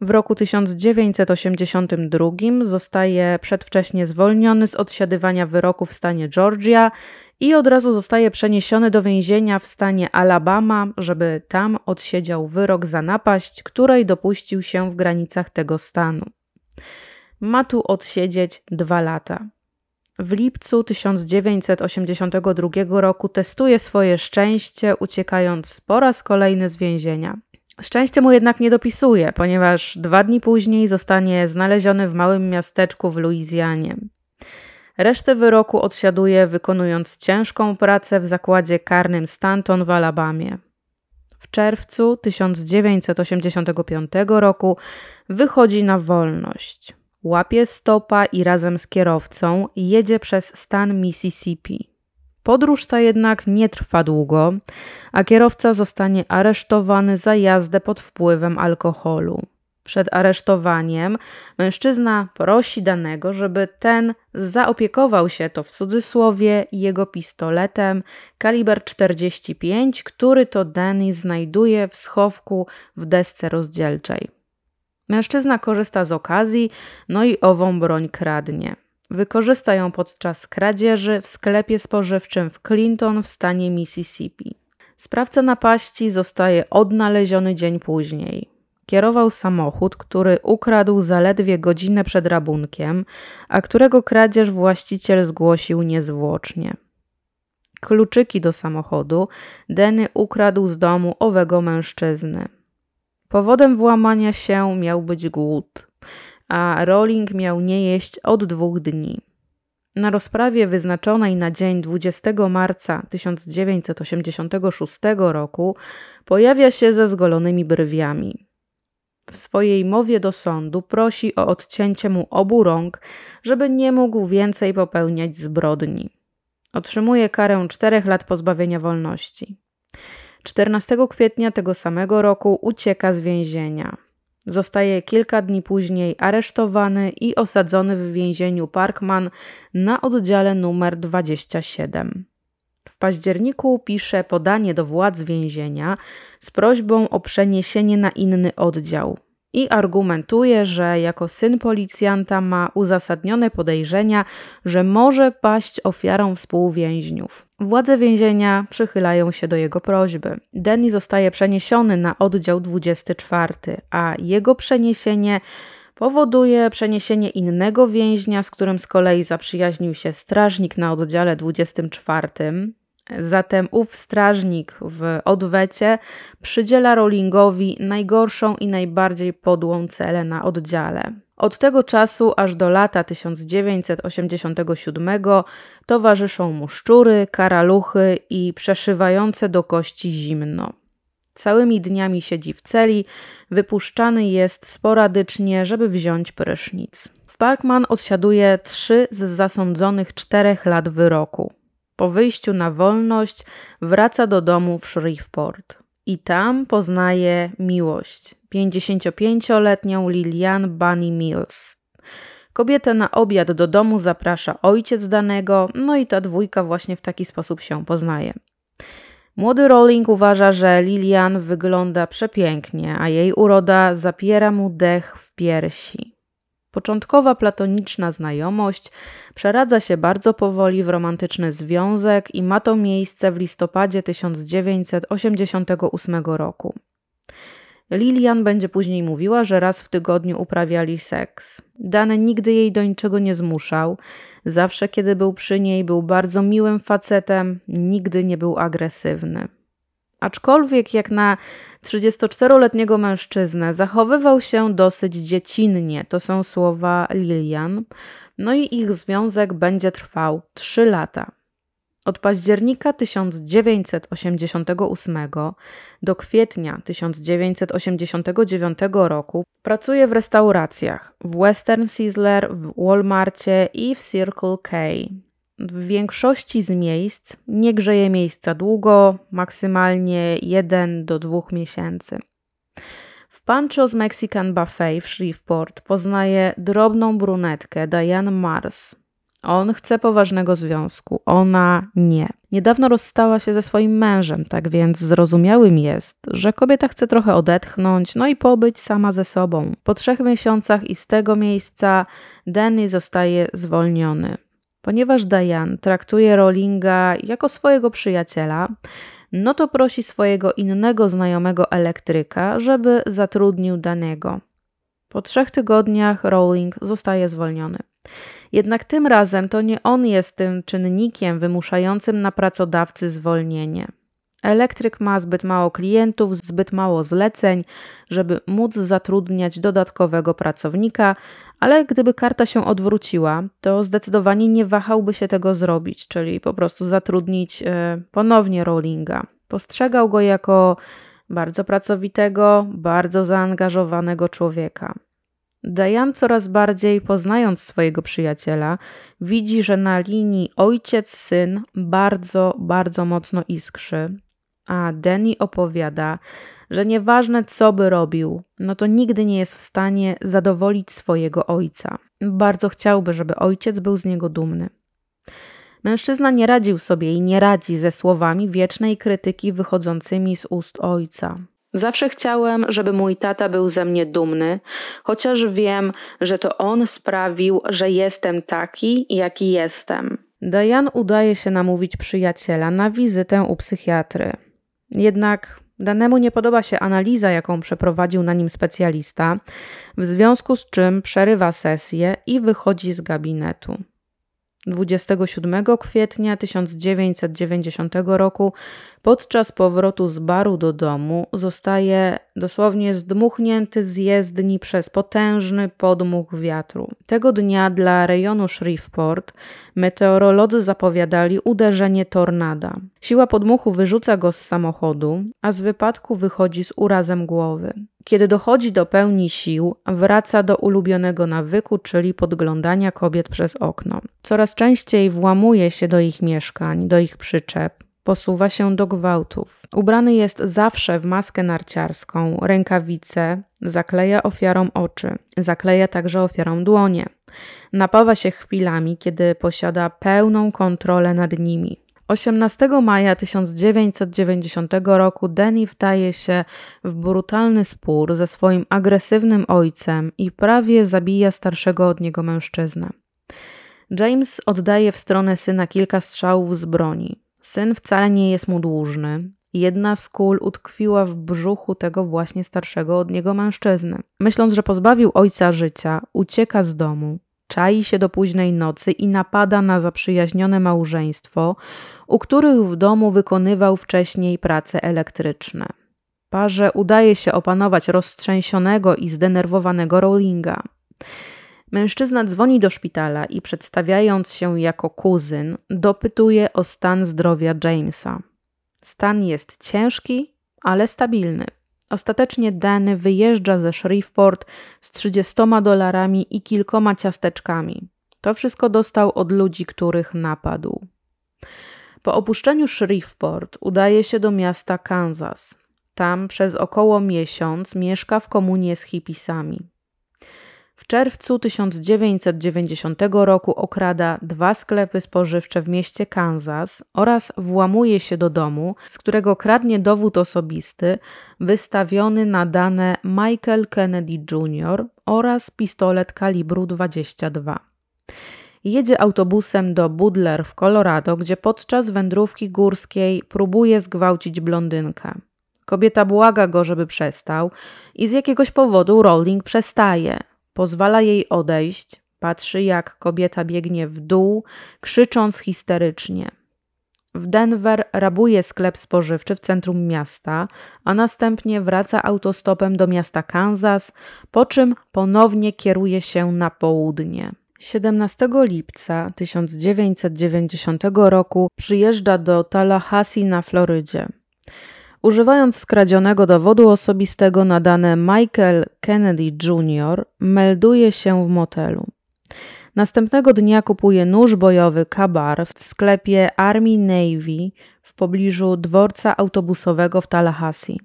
W roku 1982 zostaje przedwcześnie zwolniony z odsiadywania wyroku w stanie Georgia i od razu zostaje przeniesiony do więzienia w stanie Alabama, żeby tam odsiedział wyrok za napaść, której dopuścił się w granicach tego stanu. Ma tu odsiedzieć dwa lata. W lipcu 1982 roku testuje swoje szczęście, uciekając po raz kolejny z więzienia. Szczęście mu jednak nie dopisuje, ponieważ dwa dni później zostanie znaleziony w małym miasteczku w Luizjanie. Resztę wyroku odsiaduje wykonując ciężką pracę w zakładzie karnym Stanton w Alabamie. W czerwcu 1985 roku wychodzi na wolność. Łapie stopa i razem z kierowcą jedzie przez stan Mississippi. Podróż ta jednak nie trwa długo, a kierowca zostanie aresztowany za jazdę pod wpływem alkoholu. Przed aresztowaniem mężczyzna prosi danego, żeby ten zaopiekował się to w cudzysłowie jego pistoletem kaliber 45, który to Danny znajduje w schowku w desce rozdzielczej. Mężczyzna korzysta z okazji, no i ową broń kradnie. Wykorzysta ją podczas kradzieży w sklepie spożywczym w Clinton w stanie Mississippi. Sprawca napaści zostaje odnaleziony dzień później. Kierował samochód, który ukradł zaledwie godzinę przed rabunkiem, a którego kradzież właściciel zgłosił niezwłocznie. Kluczyki do samochodu Denny ukradł z domu owego mężczyzny. Powodem włamania się miał być głód a Rowling miał nie jeść od dwóch dni. Na rozprawie wyznaczonej na dzień 20 marca 1986 roku pojawia się ze zgolonymi brwiami. W swojej mowie do sądu prosi o odcięcie mu obu rąk, żeby nie mógł więcej popełniać zbrodni. Otrzymuje karę czterech lat pozbawienia wolności. 14 kwietnia tego samego roku ucieka z więzienia. Zostaje kilka dni później aresztowany i osadzony w więzieniu Parkman na oddziale numer 27. W październiku pisze podanie do władz więzienia z prośbą o przeniesienie na inny oddział i argumentuje, że jako syn policjanta ma uzasadnione podejrzenia, że może paść ofiarą współwięźniów. Władze więzienia przychylają się do jego prośby. Denny zostaje przeniesiony na oddział 24, a jego przeniesienie powoduje przeniesienie innego więźnia, z którym z kolei zaprzyjaźnił się strażnik na oddziale 24. Zatem ów strażnik w odwecie przydziela Rowlingowi najgorszą i najbardziej podłą celę na oddziale. Od tego czasu aż do lata 1987 towarzyszą mu szczury, karaluchy i przeszywające do kości zimno. Całymi dniami siedzi w celi, wypuszczany jest sporadycznie, żeby wziąć prysznic. W Parkman odsiaduje trzy z zasądzonych czterech lat wyroku. Po wyjściu na wolność wraca do domu w Shreveport i tam poznaje miłość 55-letnią Lilian Bunny Mills. Kobietę na obiad do domu zaprasza ojciec danego, no i ta dwójka właśnie w taki sposób się poznaje. Młody Rowling uważa, że Lilian wygląda przepięknie, a jej uroda zapiera mu dech w piersi. Początkowa platoniczna znajomość przeradza się bardzo powoli w romantyczny związek i ma to miejsce w listopadzie 1988 roku. Lilian będzie później mówiła, że raz w tygodniu uprawiali seks. Dany nigdy jej do niczego nie zmuszał. Zawsze, kiedy był przy niej, był bardzo miłym facetem, nigdy nie był agresywny. Aczkolwiek, jak na 34-letniego mężczyznę, zachowywał się dosyć dziecinnie. To są słowa Lilian. No i ich związek będzie trwał 3 lata. Od października 1988 do kwietnia 1989 roku pracuje w restauracjach w Western Sizzler, w Walmartie i w Circle K. W większości z miejsc nie grzeje miejsca długo, maksymalnie 1 do 2 miesięcy. W Pancho's Mexican Buffet w Shreveport poznaje drobną brunetkę Diane Mars, on chce poważnego związku, ona nie. Niedawno rozstała się ze swoim mężem, tak więc zrozumiałym jest, że kobieta chce trochę odetchnąć, no i pobyć sama ze sobą. Po trzech miesiącach i z tego miejsca Danny zostaje zwolniony. Ponieważ Diane traktuje Rowlinga jako swojego przyjaciela, no to prosi swojego innego znajomego elektryka, żeby zatrudnił Danego. Po trzech tygodniach Rowling zostaje zwolniony. Jednak tym razem to nie on jest tym czynnikiem wymuszającym na pracodawcy zwolnienie. Elektryk ma zbyt mało klientów, zbyt mało zleceń, żeby móc zatrudniać dodatkowego pracownika, ale gdyby karta się odwróciła, to zdecydowanie nie wahałby się tego zrobić, czyli po prostu zatrudnić e, ponownie Rowlinga. Postrzegał go jako bardzo pracowitego, bardzo zaangażowanego człowieka. Diane coraz bardziej poznając swojego przyjaciela, widzi, że na linii ojciec-syn bardzo, bardzo mocno iskrzy, a Danny opowiada, że nieważne co by robił, no to nigdy nie jest w stanie zadowolić swojego ojca. Bardzo chciałby, żeby ojciec był z niego dumny. Mężczyzna nie radził sobie i nie radzi ze słowami wiecznej krytyki wychodzącymi z ust ojca. Zawsze chciałem, żeby mój tata był ze mnie dumny, chociaż wiem, że to on sprawił, że jestem taki, jaki jestem. Diane udaje się namówić przyjaciela na wizytę u psychiatry. Jednak danemu nie podoba się analiza, jaką przeprowadził na nim specjalista, w związku z czym przerywa sesję i wychodzi z gabinetu. 27 kwietnia 1990 roku podczas powrotu z baru do domu zostaje dosłownie zdmuchnięty z jezdni przez potężny podmuch wiatru. Tego dnia dla rejonu Shreveport meteorolodzy zapowiadali uderzenie tornada. Siła podmuchu wyrzuca go z samochodu, a z wypadku wychodzi z urazem głowy. Kiedy dochodzi do pełni sił, wraca do ulubionego nawyku, czyli podglądania kobiet przez okno. Coraz częściej włamuje się do ich mieszkań, do ich przyczep. Posuwa się do gwałtów. Ubrany jest zawsze w maskę narciarską, rękawice, zakleja ofiarom oczy, zakleja także ofiarom dłonie. Napawa się chwilami, kiedy posiada pełną kontrolę nad nimi. 18 maja 1990 roku Danny wdaje się w brutalny spór ze swoim agresywnym ojcem i prawie zabija starszego od niego mężczyznę. James oddaje w stronę syna kilka strzałów z broni. Syn wcale nie jest mu dłużny. Jedna z kul utkwiła w brzuchu tego właśnie starszego od niego mężczyzny. Myśląc, że pozbawił ojca życia, ucieka z domu, czai się do późnej nocy i napada na zaprzyjaźnione małżeństwo, u których w domu wykonywał wcześniej prace elektryczne. Parze udaje się opanować roztrzęsionego i zdenerwowanego Rowlinga. Mężczyzna dzwoni do szpitala i przedstawiając się jako kuzyn, dopytuje o stan zdrowia Jamesa. Stan jest ciężki, ale stabilny. Ostatecznie Danny wyjeżdża ze Shreveport z 30 dolarami i kilkoma ciasteczkami. To wszystko dostał od ludzi, których napadł. Po opuszczeniu Shreveport udaje się do miasta Kansas. Tam przez około miesiąc mieszka w komunie z hipisami. W czerwcu 1990 roku okrada dwa sklepy spożywcze w mieście Kansas oraz włamuje się do domu, z którego kradnie dowód osobisty wystawiony na dane Michael Kennedy Jr. oraz pistolet kalibru 22. Jedzie autobusem do Budler w Colorado, gdzie podczas wędrówki górskiej próbuje zgwałcić blondynkę. Kobieta błaga go, żeby przestał, i z jakiegoś powodu Rowling przestaje. Pozwala jej odejść, patrzy jak kobieta biegnie w dół, krzycząc histerycznie. W Denver rabuje sklep spożywczy w centrum miasta, a następnie wraca autostopem do miasta Kansas, po czym ponownie kieruje się na południe. 17 lipca 1990 roku przyjeżdża do Tallahassee na Florydzie. Używając skradzionego dowodu osobistego na dane Michael Kennedy Jr., melduje się w motelu. Następnego dnia kupuje nóż bojowy Kabar w sklepie Army Navy w pobliżu dworca autobusowego w Tallahassee.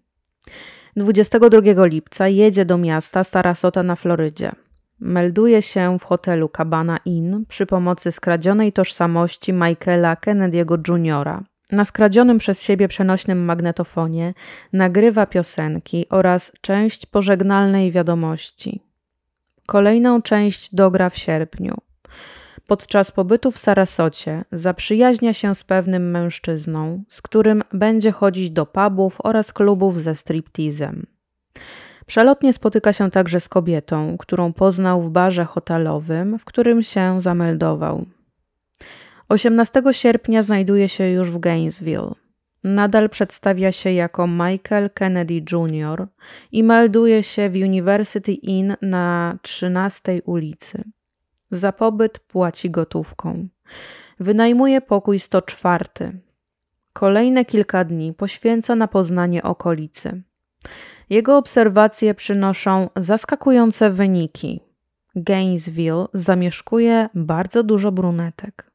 22 lipca jedzie do miasta Sarasota na Florydzie. Melduje się w hotelu Cabana Inn przy pomocy skradzionej tożsamości Michaela Kennedy'ego Jr. Na skradzionym przez siebie przenośnym magnetofonie nagrywa piosenki oraz część pożegnalnej wiadomości. Kolejną część dogra w sierpniu. Podczas pobytu w Sarasocie zaprzyjaźnia się z pewnym mężczyzną, z którym będzie chodzić do pubów oraz klubów ze striptizem. Przelotnie spotyka się także z kobietą, którą poznał w barze hotelowym, w którym się zameldował. 18 sierpnia znajduje się już w Gainesville. Nadal przedstawia się jako Michael Kennedy Jr. i melduje się w University Inn na 13 ulicy. Za pobyt płaci gotówką. Wynajmuje pokój 104. Kolejne kilka dni poświęca na poznanie okolicy. Jego obserwacje przynoszą zaskakujące wyniki. Gainesville zamieszkuje bardzo dużo brunetek.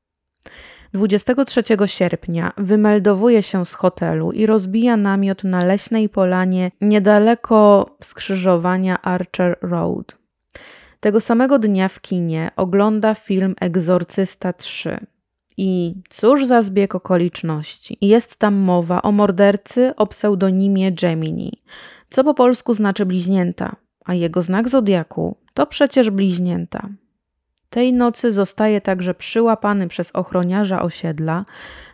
23 sierpnia wymeldowuje się z hotelu i rozbija namiot na leśnej polanie niedaleko skrzyżowania Archer Road. Tego samego dnia w kinie ogląda film Egzorcysta 3. I cóż za zbieg okoliczności. Jest tam mowa o mordercy o pseudonimie Gemini, co po polsku znaczy bliźnięta, a jego znak zodiaku to przecież bliźnięta. Tej nocy zostaje także przyłapany przez ochroniarza osiedla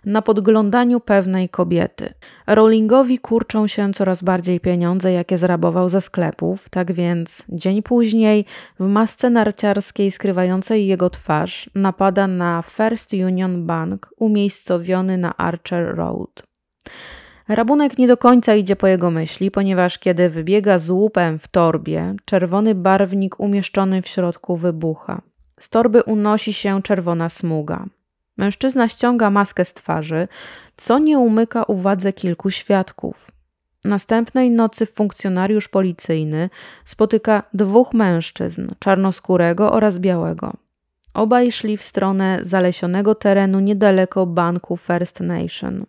na podglądaniu pewnej kobiety. Rowlingowi kurczą się coraz bardziej pieniądze, jakie zrabował ze sklepów, tak więc dzień później w masce narciarskiej skrywającej jego twarz napada na First Union Bank umiejscowiony na Archer Road. Rabunek nie do końca idzie po jego myśli, ponieważ kiedy wybiega z łupem w torbie, czerwony barwnik umieszczony w środku wybucha. Z torby unosi się czerwona smuga. Mężczyzna ściąga maskę z twarzy, co nie umyka uwadze kilku świadków. Następnej nocy funkcjonariusz policyjny spotyka dwóch mężczyzn, czarnoskórego oraz białego. Obaj szli w stronę zalesionego terenu niedaleko banku First Nation.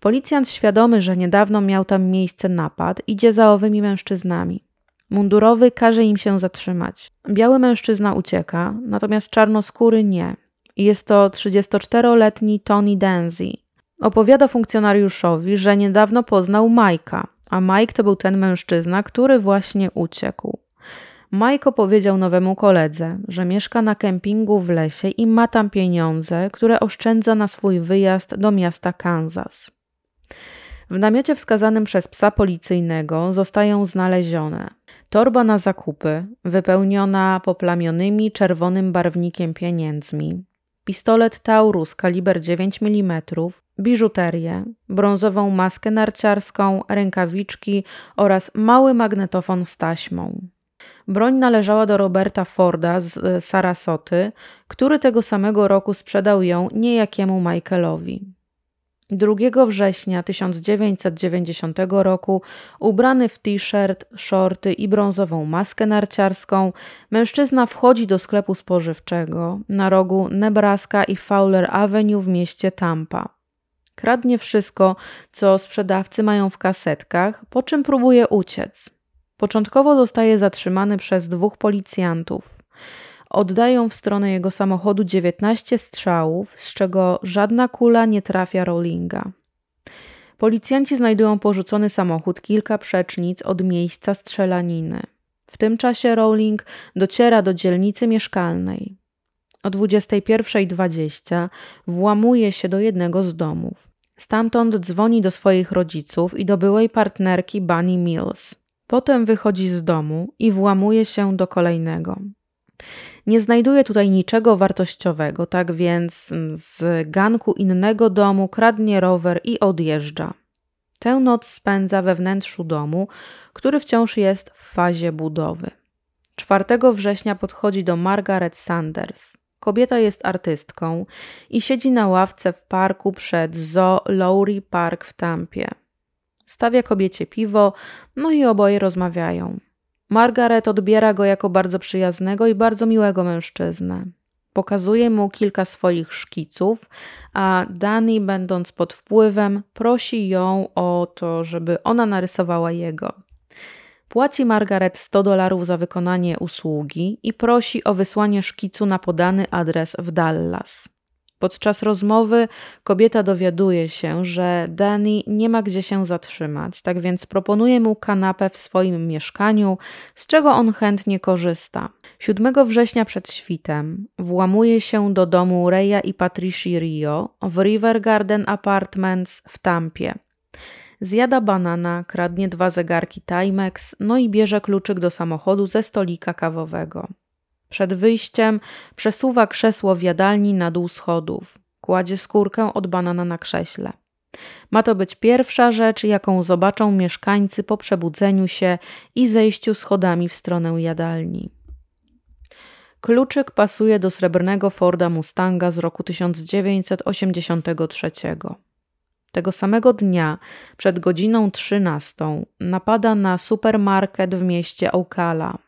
Policjant świadomy, że niedawno miał tam miejsce napad, idzie za owymi mężczyznami. Mundurowy każe im się zatrzymać. Biały mężczyzna ucieka, natomiast czarnoskóry nie. Jest to 34-letni Tony Danzy. Opowiada funkcjonariuszowi, że niedawno poznał Majka, a Mike to był ten mężczyzna, który właśnie uciekł. Mike powiedział nowemu koledze, że mieszka na kempingu w lesie i ma tam pieniądze, które oszczędza na swój wyjazd do miasta Kansas. W namiocie wskazanym przez psa policyjnego zostają znalezione torba na zakupy, wypełniona poplamionymi czerwonym barwnikiem pieniędzmi, pistolet Taurus kaliber 9 mm, biżuterię, brązową maskę narciarską, rękawiczki oraz mały magnetofon z taśmą. Broń należała do Roberta Forda z e, Sarasoty, który tego samego roku sprzedał ją niejakiemu Michaelowi. 2 września 1990 roku, ubrany w t-shirt, shorty i brązową maskę narciarską, mężczyzna wchodzi do sklepu spożywczego na rogu Nebraska i Fowler Avenue w mieście Tampa. Kradnie wszystko, co sprzedawcy mają w kasetkach, po czym próbuje uciec. Początkowo zostaje zatrzymany przez dwóch policjantów. Oddają w stronę jego samochodu 19 strzałów, z czego żadna kula nie trafia Rowlinga. Policjanci znajdują porzucony samochód kilka przecznic od miejsca strzelaniny. W tym czasie Rowling dociera do dzielnicy mieszkalnej. O 21.20 włamuje się do jednego z domów. Stamtąd dzwoni do swoich rodziców i do byłej partnerki Bunny Mills. Potem wychodzi z domu i włamuje się do kolejnego. Nie znajduje tutaj niczego wartościowego, tak więc z ganku innego domu kradnie rower i odjeżdża. Tę noc spędza we wnętrzu domu, który wciąż jest w fazie budowy. 4 września podchodzi do Margaret Sanders. Kobieta jest artystką i siedzi na ławce w parku przed Zoo Lowry Park w Tampie. Stawia kobiecie piwo, no i oboje rozmawiają. Margaret odbiera go jako bardzo przyjaznego i bardzo miłego mężczyznę. Pokazuje mu kilka swoich szkiców, a Dani, będąc pod wpływem, prosi ją o to, żeby ona narysowała jego. Płaci Margaret 100 dolarów za wykonanie usługi i prosi o wysłanie szkicu na podany adres w Dallas. Podczas rozmowy kobieta dowiaduje się, że Danny nie ma gdzie się zatrzymać, tak więc proponuje mu kanapę w swoim mieszkaniu, z czego on chętnie korzysta. 7 września przed świtem włamuje się do domu Reya i Patricia Rio w River Garden Apartments w Tampie. Zjada banana, kradnie dwa zegarki Timex, no i bierze kluczyk do samochodu ze stolika kawowego. Przed wyjściem przesuwa krzesło w jadalni na dół schodów. Kładzie skórkę od banana na krześle. Ma to być pierwsza rzecz, jaką zobaczą mieszkańcy po przebudzeniu się i zejściu schodami w stronę jadalni. Kluczyk pasuje do srebrnego Forda Mustanga z roku 1983. Tego samego dnia, przed godziną 13, napada na supermarket w mieście Ocala,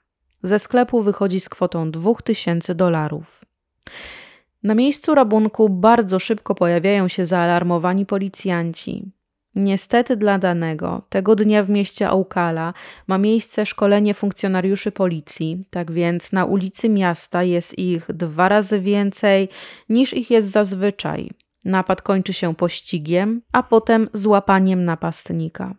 ze sklepu wychodzi z kwotą 2000 dolarów. Na miejscu rabunku bardzo szybko pojawiają się zaalarmowani policjanci. Niestety dla danego, tego dnia w mieście Aukala ma miejsce szkolenie funkcjonariuszy policji, tak więc na ulicy miasta jest ich dwa razy więcej niż ich jest zazwyczaj. Napad kończy się pościgiem, a potem złapaniem napastnika.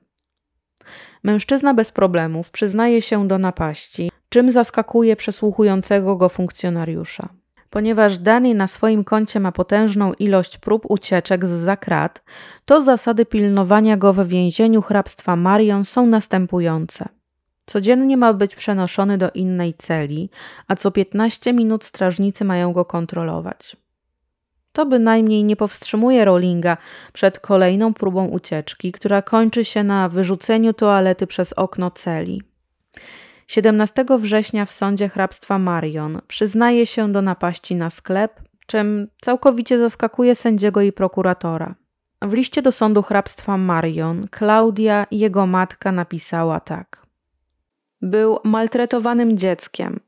Mężczyzna bez problemów przyznaje się do napaści, czym zaskakuje przesłuchującego go funkcjonariusza. Ponieważ Danny na swoim koncie ma potężną ilość prób ucieczek z zakrat, to zasady pilnowania go we więzieniu hrabstwa Marion są następujące. Codziennie ma być przenoszony do innej celi, a co 15 minut strażnicy mają go kontrolować. To bynajmniej nie powstrzymuje Rowlinga przed kolejną próbą ucieczki, która kończy się na wyrzuceniu toalety przez okno celi. 17 września w sądzie hrabstwa Marion przyznaje się do napaści na sklep, czym całkowicie zaskakuje sędziego i prokuratora. W liście do sądu hrabstwa Marion Klaudia jego matka napisała tak. Był maltretowanym dzieckiem.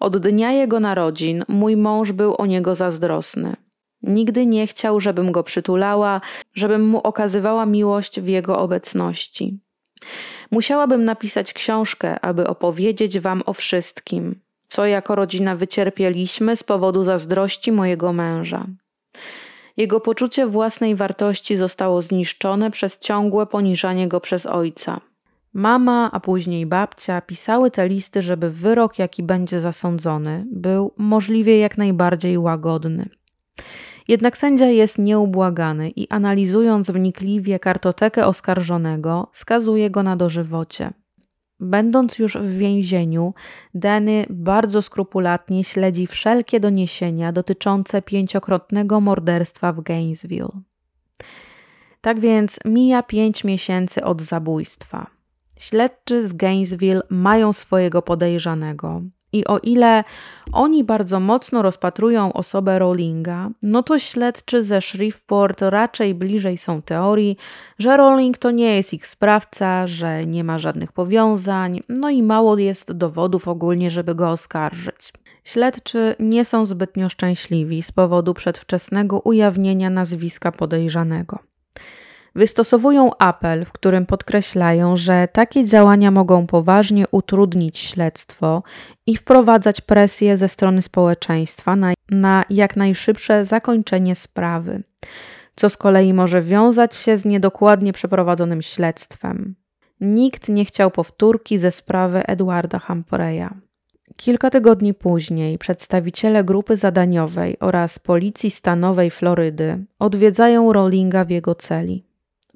Od dnia jego narodzin mój mąż był o niego zazdrosny. Nigdy nie chciał, żebym go przytulała, żebym mu okazywała miłość w jego obecności. Musiałabym napisać książkę, aby opowiedzieć wam o wszystkim, co jako rodzina wycierpieliśmy z powodu zazdrości mojego męża. Jego poczucie własnej wartości zostało zniszczone przez ciągłe poniżanie go przez ojca. Mama, a później babcia pisały te listy, żeby wyrok, jaki będzie zasądzony, był możliwie jak najbardziej łagodny. Jednak sędzia jest nieubłagany i analizując wnikliwie kartotekę oskarżonego, skazuje go na dożywocie. Będąc już w więzieniu, Danny bardzo skrupulatnie śledzi wszelkie doniesienia dotyczące pięciokrotnego morderstwa w Gainesville. Tak więc mija pięć miesięcy od zabójstwa. Śledczy z Gainesville mają swojego podejrzanego. I o ile oni bardzo mocno rozpatrują osobę Rowlinga, no to śledczy ze Shreveport raczej bliżej są teorii, że Rowling to nie jest ich sprawca, że nie ma żadnych powiązań, no i mało jest dowodów ogólnie, żeby go oskarżyć. Śledczy nie są zbytnio szczęśliwi z powodu przedwczesnego ujawnienia nazwiska podejrzanego wystosowują apel, w którym podkreślają, że takie działania mogą poważnie utrudnić śledztwo i wprowadzać presję ze strony społeczeństwa na, na jak najszybsze zakończenie sprawy, co z kolei może wiązać się z niedokładnie przeprowadzonym śledztwem. Nikt nie chciał powtórki ze sprawy Edwarda Humphreya. Kilka tygodni później przedstawiciele grupy zadaniowej oraz policji stanowej Florydy odwiedzają Rowlinga w jego celi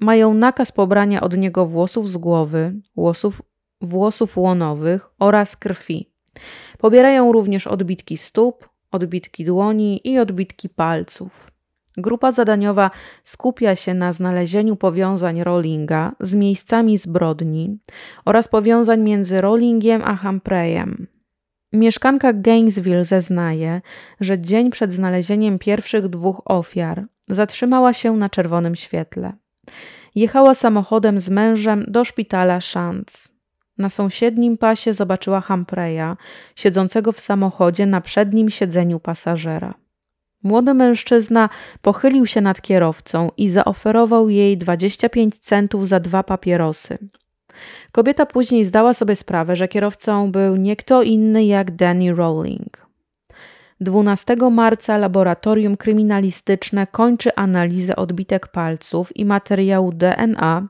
mają nakaz pobrania od niego włosów z głowy, włosów, włosów łonowych oraz krwi. Pobierają również odbitki stóp, odbitki dłoni i odbitki palców. Grupa zadaniowa skupia się na znalezieniu powiązań Rollinga z miejscami zbrodni oraz powiązań między Rollingiem a Humphreyem. Mieszkanka Gainesville zeznaje, że dzień przed znalezieniem pierwszych dwóch ofiar zatrzymała się na czerwonym świetle. Jechała samochodem z mężem do szpitala Szanc. Na sąsiednim pasie zobaczyła Humphreya, siedzącego w samochodzie na przednim siedzeniu pasażera. Młody mężczyzna pochylił się nad kierowcą i zaoferował jej 25 centów za dwa papierosy. Kobieta później zdała sobie sprawę, że kierowcą był nie kto inny jak Danny Rowling. 12 marca laboratorium kryminalistyczne kończy analizę odbitek palców i materiału DNA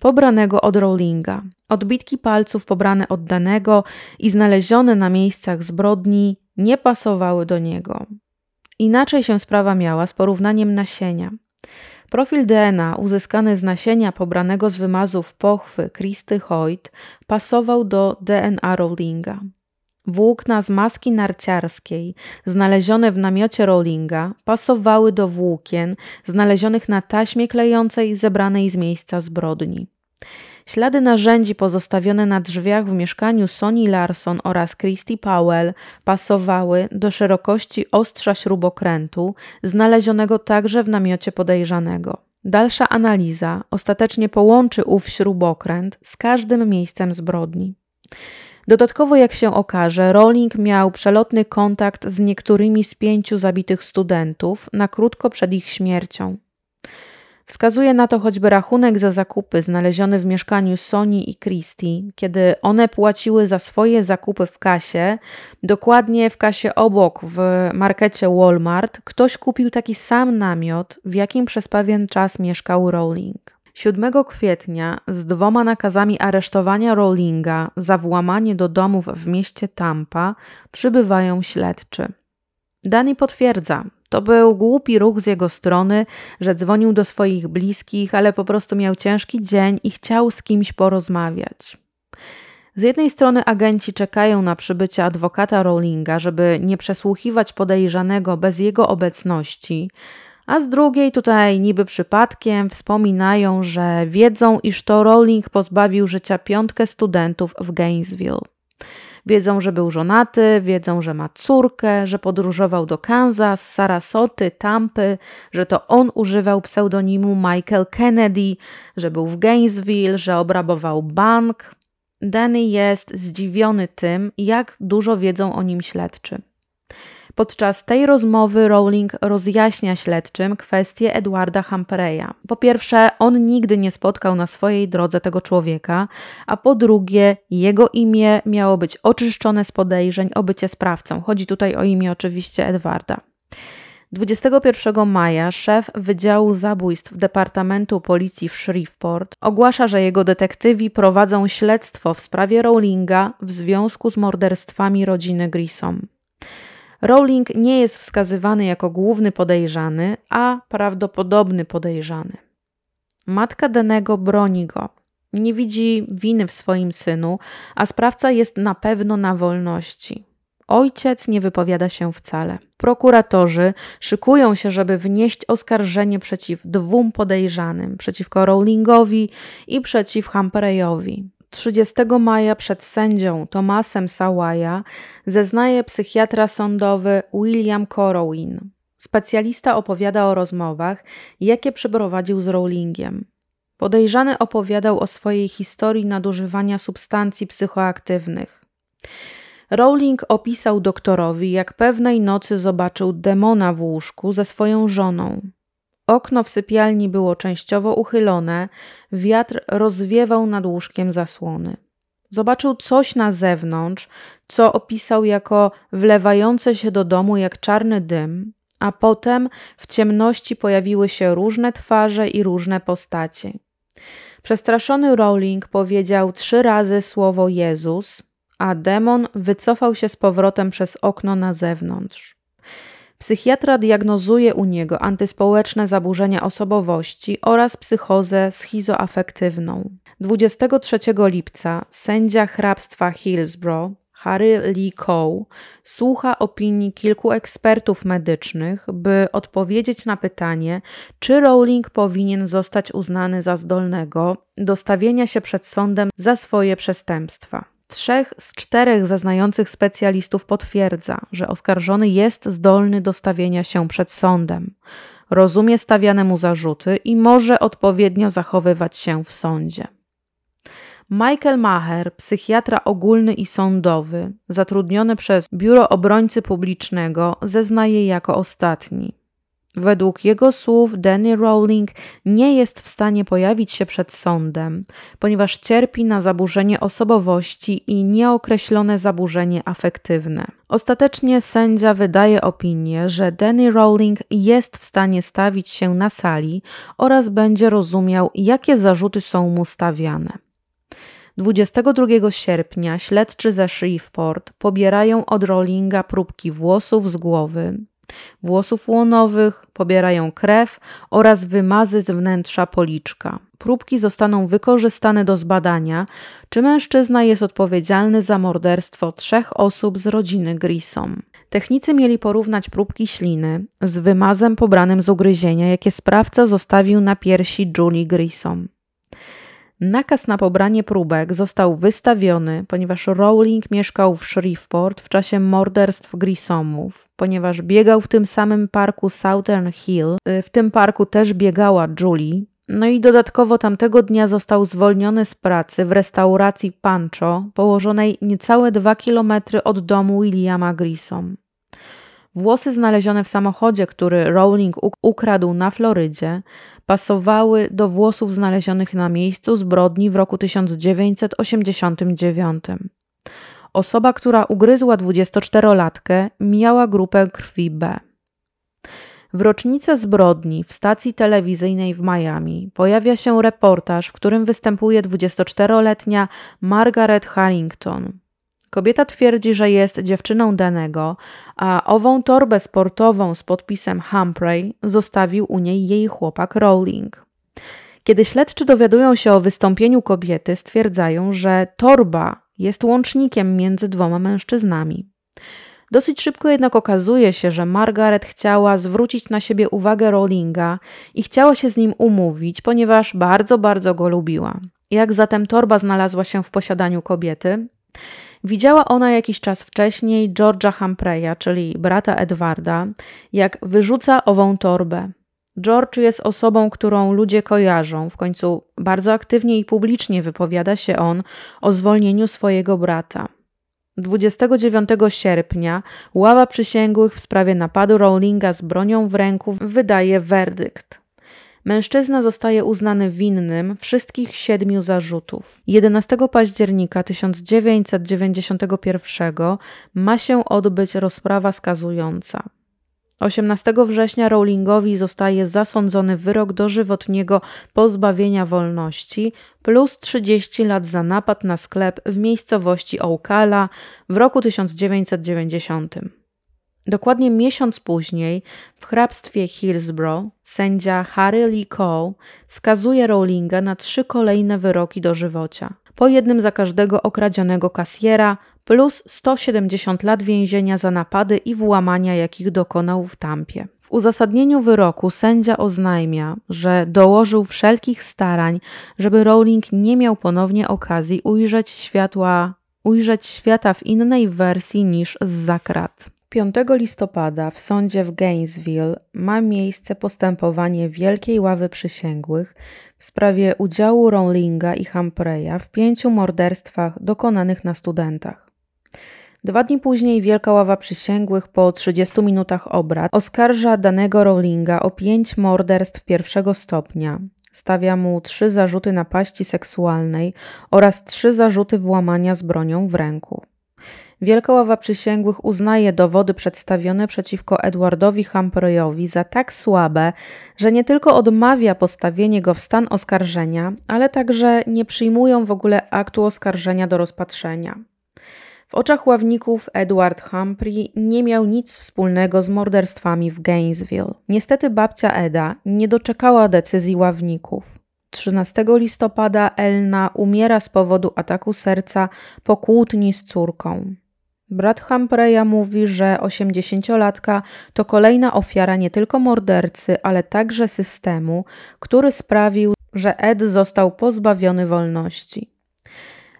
pobranego od Rowlinga. Odbitki palców pobrane od danego i znalezione na miejscach zbrodni nie pasowały do niego. Inaczej się sprawa miała z porównaniem nasienia. Profil DNA uzyskany z nasienia pobranego z wymazów pochwy Christy Hoyt pasował do DNA Rowlinga. Włókna z maski narciarskiej znalezione w namiocie Rowlinga pasowały do włókien znalezionych na taśmie klejącej zebranej z miejsca zbrodni. Ślady narzędzi pozostawione na drzwiach w mieszkaniu Sony Larson oraz Christy Powell pasowały do szerokości ostrza śrubokrętu znalezionego także w namiocie podejrzanego. Dalsza analiza ostatecznie połączy ów śrubokręt z każdym miejscem zbrodni. Dodatkowo, jak się okaże, Rowling miał przelotny kontakt z niektórymi z pięciu zabitych studentów na krótko przed ich śmiercią. Wskazuje na to choćby rachunek za zakupy znaleziony w mieszkaniu Sony i Christie, kiedy one płaciły za swoje zakupy w kasie, dokładnie w kasie obok w markecie Walmart, ktoś kupił taki sam namiot, w jakim przez pewien czas mieszkał Rowling. 7 kwietnia z dwoma nakazami aresztowania Rowlinga za włamanie do domów w mieście Tampa przybywają śledczy. Danny potwierdza, to był głupi ruch z jego strony, że dzwonił do swoich bliskich, ale po prostu miał ciężki dzień i chciał z kimś porozmawiać. Z jednej strony agenci czekają na przybycie adwokata Rowlinga, żeby nie przesłuchiwać podejrzanego bez jego obecności, a z drugiej tutaj niby przypadkiem wspominają, że wiedzą, iż to Rowling pozbawił życia piątkę studentów w Gainesville. Wiedzą, że był żonaty, wiedzą, że ma córkę, że podróżował do Kansas, Sarasoty, Tampy, że to on używał pseudonimu Michael Kennedy, że był w Gainesville, że obrabował bank. Danny jest zdziwiony tym, jak dużo wiedzą o nim śledczy. Podczas tej rozmowy Rowling rozjaśnia śledczym kwestię Edwarda Humpreya. Po pierwsze, on nigdy nie spotkał na swojej drodze tego człowieka, a po drugie, jego imię miało być oczyszczone z podejrzeń o bycie sprawcą. Chodzi tutaj o imię oczywiście Edwarda. 21 maja szef Wydziału Zabójstw Departamentu Policji w Shreveport ogłasza, że jego detektywi prowadzą śledztwo w sprawie Rowlinga w związku z morderstwami rodziny Grissom. Rowling nie jest wskazywany jako główny podejrzany, a prawdopodobny podejrzany. Matka Denego broni go. Nie widzi winy w swoim synu, a sprawca jest na pewno na wolności. Ojciec nie wypowiada się wcale. Prokuratorzy szykują się, żeby wnieść oskarżenie przeciw dwóm podejrzanym, przeciwko Rowlingowi i przeciw Humpreyowi. 30 maja przed sędzią Tomasem Sawaja zeznaje psychiatra sądowy William Corowin. Specjalista opowiada o rozmowach, jakie przeprowadził z Rowlingiem. Podejrzany opowiadał o swojej historii nadużywania substancji psychoaktywnych. Rowling opisał doktorowi, jak pewnej nocy zobaczył demona w łóżku ze swoją żoną. Okno w sypialni było częściowo uchylone, wiatr rozwiewał nad łóżkiem zasłony. Zobaczył coś na zewnątrz, co opisał jako wlewające się do domu jak czarny dym, a potem w ciemności pojawiły się różne twarze i różne postacie. Przestraszony Rowling powiedział trzy razy słowo Jezus, a demon wycofał się z powrotem przez okno na zewnątrz. Psychiatra diagnozuje u niego antyspołeczne zaburzenia osobowości oraz psychozę schizoafektywną. 23 lipca sędzia hrabstwa Hillsborough Harry Lee Coe słucha opinii kilku ekspertów medycznych, by odpowiedzieć na pytanie, czy Rowling powinien zostać uznany za zdolnego do stawienia się przed sądem za swoje przestępstwa. Trzech z czterech zeznających specjalistów potwierdza, że oskarżony jest zdolny do stawienia się przed sądem, rozumie stawiane mu zarzuty i może odpowiednio zachowywać się w sądzie. Michael Maher, psychiatra ogólny i sądowy, zatrudniony przez Biuro Obrońcy Publicznego, zeznaje jako ostatni. Według jego słów Danny Rowling nie jest w stanie pojawić się przed sądem, ponieważ cierpi na zaburzenie osobowości i nieokreślone zaburzenie afektywne. Ostatecznie sędzia wydaje opinię, że Danny Rowling jest w stanie stawić się na sali oraz będzie rozumiał, jakie zarzuty są mu stawiane. 22 sierpnia śledczy ze Shreveport pobierają od Rowlinga próbki włosów z głowy, włosów łonowych, pobierają krew oraz wymazy z wnętrza policzka. Próbki zostaną wykorzystane do zbadania, czy mężczyzna jest odpowiedzialny za morderstwo trzech osób z rodziny Grissom. Technicy mieli porównać próbki śliny z wymazem pobranym z ugryzienia, jakie sprawca zostawił na piersi Julie Grissom. Nakaz na pobranie próbek został wystawiony, ponieważ Rowling mieszkał w Shreveport w czasie morderstw Grissomów, ponieważ biegał w tym samym parku Southern Hill. Y, w tym parku też biegała Julie. No i dodatkowo tamtego dnia został zwolniony z pracy w restauracji Pancho, położonej niecałe dwa kilometry od domu Williama Grissom. Włosy znalezione w samochodzie, który Rowling ukradł na Florydzie, pasowały do włosów znalezionych na miejscu zbrodni w roku 1989. Osoba, która ugryzła 24-latkę, miała grupę krwi B. W rocznicę zbrodni w stacji telewizyjnej w Miami pojawia się reportaż, w którym występuje 24-letnia Margaret Harrington. Kobieta twierdzi, że jest dziewczyną Danego, a ową torbę sportową z podpisem Humphrey zostawił u niej jej chłopak Rowling. Kiedy śledczy dowiadują się o wystąpieniu kobiety, stwierdzają, że torba jest łącznikiem między dwoma mężczyznami. Dosyć szybko jednak okazuje się, że Margaret chciała zwrócić na siebie uwagę Rowlinga i chciała się z nim umówić, ponieważ bardzo, bardzo go lubiła. Jak zatem torba znalazła się w posiadaniu kobiety? Widziała ona jakiś czas wcześniej George'a Humpreya, czyli brata Edwarda, jak wyrzuca ową torbę. George jest osobą, którą ludzie kojarzą. W końcu bardzo aktywnie i publicznie wypowiada się on o zwolnieniu swojego brata. 29 sierpnia ława przysięgłych w sprawie napadu Rowlinga z bronią w ręku wydaje werdykt. Mężczyzna zostaje uznany winnym wszystkich siedmiu zarzutów. 11 października 1991 ma się odbyć rozprawa skazująca. 18 września Rowlingowi zostaje zasądzony wyrok dożywotniego pozbawienia wolności plus 30 lat za napad na sklep w miejscowości Ocala w roku 1990. Dokładnie miesiąc później w hrabstwie Hillsborough sędzia Harry Lee Cole skazuje Rowlinga na trzy kolejne wyroki dożywocia. Po jednym za każdego okradzionego kasjera plus 170 lat więzienia za napady i włamania, jakich dokonał w Tampie. W uzasadnieniu wyroku sędzia oznajmia, że dołożył wszelkich starań, żeby Rowling nie miał ponownie okazji ujrzeć światła, ujrzeć świata w innej wersji niż z zakrat. 5 listopada w sądzie w Gainesville ma miejsce postępowanie Wielkiej Ławy Przysięgłych w sprawie udziału Rowlinga i Humphreya w pięciu morderstwach dokonanych na studentach. Dwa dni później Wielka Ława Przysięgłych po 30 minutach obrad oskarża danego Rowlinga o pięć morderstw pierwszego stopnia. Stawia mu trzy zarzuty napaści seksualnej oraz trzy zarzuty włamania z bronią w ręku. Wielka Ława Przysięgłych uznaje dowody przedstawione przeciwko Edwardowi Humphreyowi za tak słabe, że nie tylko odmawia postawienie go w stan oskarżenia, ale także nie przyjmują w ogóle aktu oskarżenia do rozpatrzenia. W oczach ławników Edward Humphrey nie miał nic wspólnego z morderstwami w Gainesville. Niestety babcia Eda nie doczekała decyzji ławników. 13 listopada Elna umiera z powodu ataku serca po kłótni z córką. Brat Humphreya mówi, że 80-latka to kolejna ofiara nie tylko mordercy, ale także systemu, który sprawił, że Ed został pozbawiony wolności.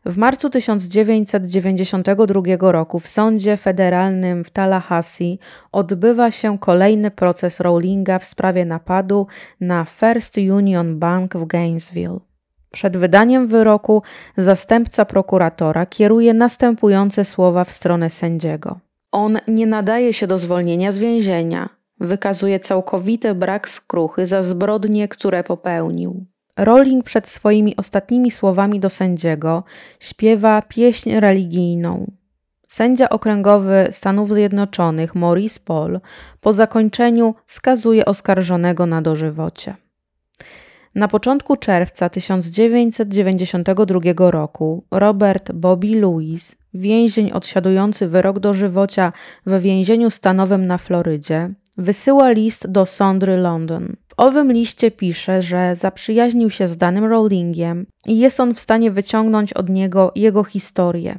W marcu 1992 roku w sądzie federalnym w Tallahassee odbywa się kolejny proces Rowlinga w sprawie napadu na First Union Bank w Gainesville. Przed wydaniem wyroku zastępca prokuratora kieruje następujące słowa w stronę sędziego. On nie nadaje się do zwolnienia z więzienia. Wykazuje całkowity brak skruchy za zbrodnie, które popełnił. Rowling przed swoimi ostatnimi słowami do sędziego śpiewa pieśń religijną. Sędzia okręgowy Stanów Zjednoczonych Maurice Paul po zakończeniu skazuje oskarżonego na dożywocie. Na początku czerwca 1992 roku Robert Bobby Lewis, więzień odsiadujący wyrok dożywocia w więzieniu stanowym na Florydzie, wysyła list do Sondry London. W owym liście pisze, że zaprzyjaźnił się z danym Rowlingiem i jest on w stanie wyciągnąć od niego jego historię.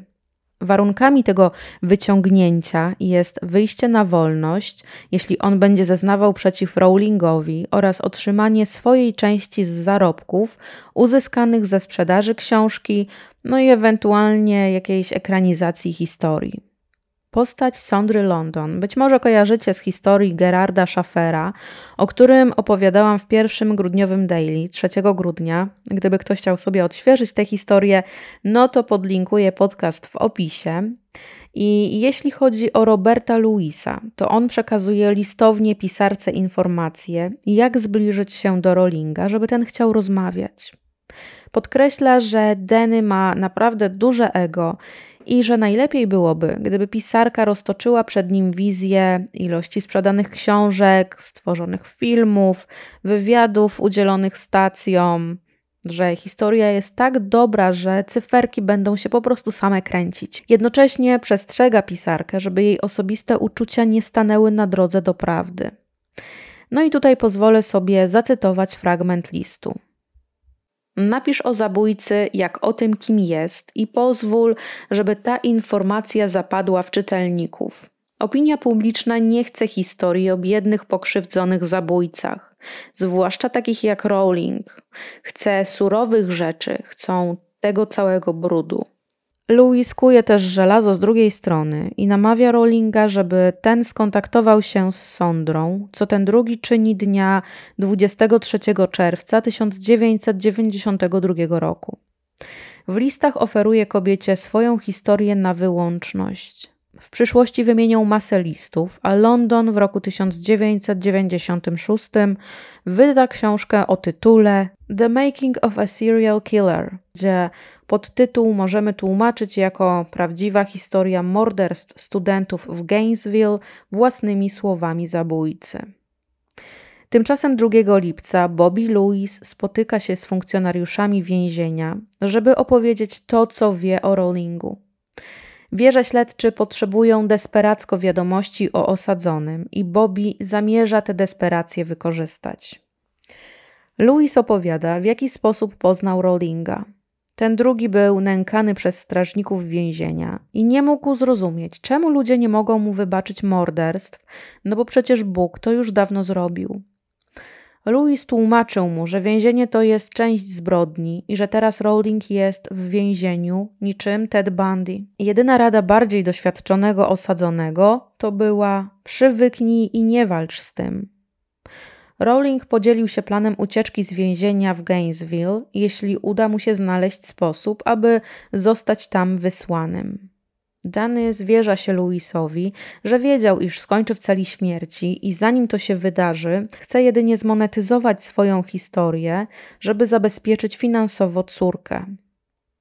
Warunkami tego wyciągnięcia jest wyjście na wolność, jeśli on będzie zeznawał przeciw Rowlingowi, oraz otrzymanie swojej części z zarobków uzyskanych ze sprzedaży książki, no i ewentualnie jakiejś ekranizacji historii. Postać Sondry London być może kojarzycie z historii Gerarda Schaffera, o którym opowiadałam w pierwszym grudniowym daily 3 grudnia. Gdyby ktoś chciał sobie odświeżyć tę historię, no to podlinkuję podcast w opisie. I jeśli chodzi o Roberta Louisa, to on przekazuje listownie pisarce informacje, jak zbliżyć się do Rowlinga, żeby ten chciał rozmawiać. Podkreśla, że Denny ma naprawdę duże ego i że najlepiej byłoby, gdyby pisarka roztoczyła przed nim wizję ilości sprzedanych książek, stworzonych filmów, wywiadów udzielonych stacjom, że historia jest tak dobra, że cyferki będą się po prostu same kręcić. Jednocześnie przestrzega pisarkę, żeby jej osobiste uczucia nie stanęły na drodze do prawdy. No i tutaj pozwolę sobie zacytować fragment listu. Napisz o zabójcy, jak o tym, kim jest, i pozwól, żeby ta informacja zapadła w czytelników. Opinia publiczna nie chce historii o biednych, pokrzywdzonych zabójcach, zwłaszcza takich jak Rowling. Chce surowych rzeczy, chcą tego całego brudu. Louis kuje też żelazo z drugiej strony i namawia Rowlinga, żeby ten skontaktował się z Sondrą, co ten drugi czyni dnia 23 czerwca 1992 roku. W listach oferuje kobiecie swoją historię na wyłączność. W przyszłości wymienią masę listów, a London w roku 1996 wyda książkę o tytule The Making of a Serial Killer, gdzie podtytuł możemy tłumaczyć jako prawdziwa historia morderstw studentów w Gainesville własnymi słowami zabójcy. Tymczasem 2 lipca Bobby Louis spotyka się z funkcjonariuszami więzienia, żeby opowiedzieć to, co wie o Rowlingu. Wie, że śledczy potrzebują desperacko wiadomości o osadzonym i Bobby zamierza tę desperację wykorzystać. Louis opowiada, w jaki sposób poznał Rowlinga. Ten drugi był nękany przez strażników więzienia i nie mógł zrozumieć, czemu ludzie nie mogą mu wybaczyć morderstw, no bo przecież Bóg to już dawno zrobił. Louis tłumaczył mu, że więzienie to jest część zbrodni i że teraz Rowling jest w więzieniu niczym Ted Bundy. Jedyna rada bardziej doświadczonego osadzonego to była przywyknij i nie walcz z tym. Rowling podzielił się planem ucieczki z więzienia w Gainesville, jeśli uda mu się znaleźć sposób, aby zostać tam wysłanym. Dany zwierza się Louisowi, że wiedział, iż skończy w celi śmierci i zanim to się wydarzy, chce jedynie zmonetyzować swoją historię, żeby zabezpieczyć finansowo córkę.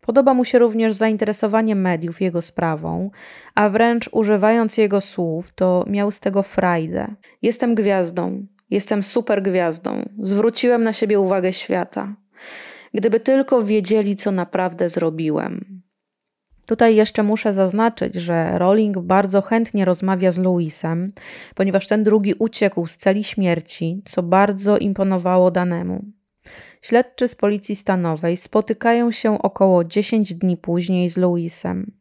Podoba mu się również zainteresowanie mediów jego sprawą, a wręcz używając jego słów, to miał z tego frajdę. Jestem gwiazdą, jestem super gwiazdą, zwróciłem na siebie uwagę świata. Gdyby tylko wiedzieli, co naprawdę zrobiłem. Tutaj jeszcze muszę zaznaczyć, że Rowling bardzo chętnie rozmawia z Louisem, ponieważ ten drugi uciekł z celi śmierci, co bardzo imponowało danemu. Śledczy z policji stanowej spotykają się około 10 dni później z Louisem.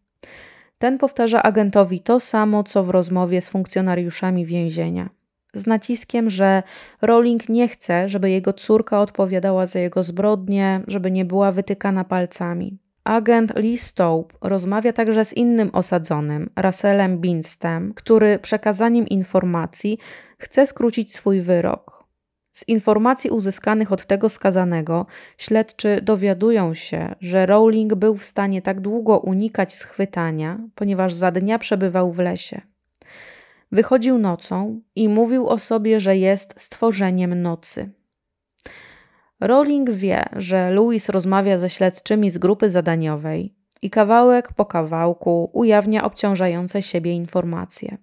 Ten powtarza agentowi to samo, co w rozmowie z funkcjonariuszami więzienia. Z naciskiem, że Rowling nie chce, żeby jego córka odpowiadała za jego zbrodnie, żeby nie była wytykana palcami. Agent Lee Stope rozmawia także z innym osadzonym, Russellem Binstem, który przekazaniem informacji chce skrócić swój wyrok. Z informacji uzyskanych od tego skazanego, śledczy dowiadują się, że Rowling był w stanie tak długo unikać schwytania, ponieważ za dnia przebywał w lesie. Wychodził nocą i mówił o sobie, że jest stworzeniem nocy. Rowling wie, że Louis rozmawia ze śledczymi z grupy zadaniowej i kawałek po kawałku ujawnia obciążające siebie informacje.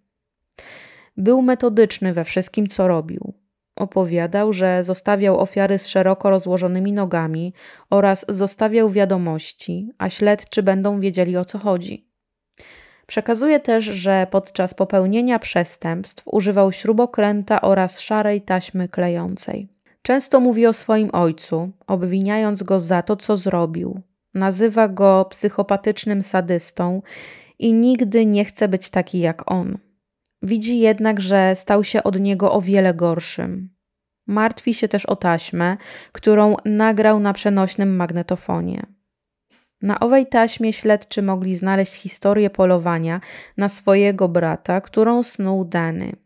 Był metodyczny we wszystkim, co robił. Opowiadał, że zostawiał ofiary z szeroko rozłożonymi nogami oraz zostawiał wiadomości, a śledczy będą wiedzieli o co chodzi. Przekazuje też, że podczas popełnienia przestępstw używał śrubokręta oraz szarej taśmy klejącej. Często mówi o swoim ojcu, obwiniając go za to, co zrobił. Nazywa go psychopatycznym sadystą i nigdy nie chce być taki jak on. Widzi jednak, że stał się od niego o wiele gorszym. Martwi się też o taśmę, którą nagrał na przenośnym magnetofonie. Na owej taśmie śledczy mogli znaleźć historię polowania na swojego brata, którą snuł Danny.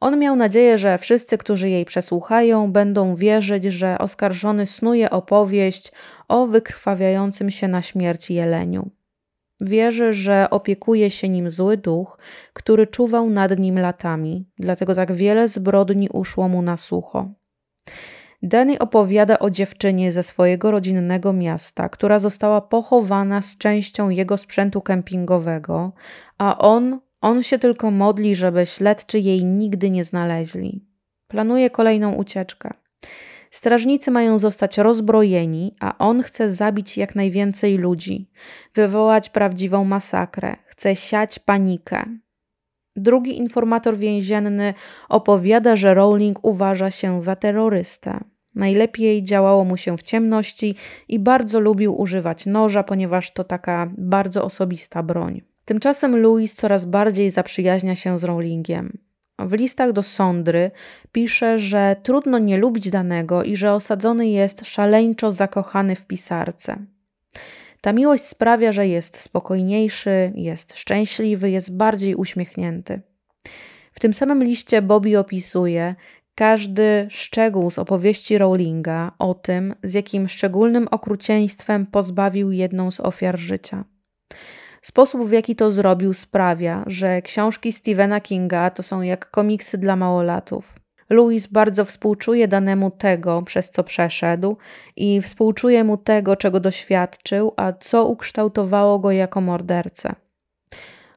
On miał nadzieję, że wszyscy, którzy jej przesłuchają, będą wierzyć, że oskarżony snuje opowieść o wykrwawiającym się na śmierć jeleniu. Wierzy, że opiekuje się nim zły duch, który czuwał nad nim latami, dlatego tak wiele zbrodni uszło mu na sucho. Danny opowiada o dziewczynie ze swojego rodzinnego miasta, która została pochowana z częścią jego sprzętu kempingowego, a on on się tylko modli, żeby śledczy jej nigdy nie znaleźli. Planuje kolejną ucieczkę. Strażnicy mają zostać rozbrojeni, a on chce zabić jak najwięcej ludzi, wywołać prawdziwą masakrę, chce siać panikę. Drugi informator więzienny opowiada, że Rowling uważa się za terrorystę. Najlepiej działało mu się w ciemności i bardzo lubił używać noża, ponieważ to taka bardzo osobista broń. Tymczasem Louis coraz bardziej zaprzyjaźnia się z Rowlingiem. W listach do Sondry pisze, że trudno nie lubić danego i że osadzony jest szaleńczo zakochany w pisarce. Ta miłość sprawia, że jest spokojniejszy, jest szczęśliwy, jest bardziej uśmiechnięty. W tym samym liście Bobby opisuje: każdy szczegół z opowieści Rowlinga o tym, z jakim szczególnym okrucieństwem pozbawił jedną z ofiar życia. Sposób, w jaki to zrobił, sprawia, że książki Stephena Kinga to są jak komiksy dla małolatów. Louis bardzo współczuje danemu tego, przez co przeszedł, i współczuje mu tego, czego doświadczył, a co ukształtowało go jako mordercę.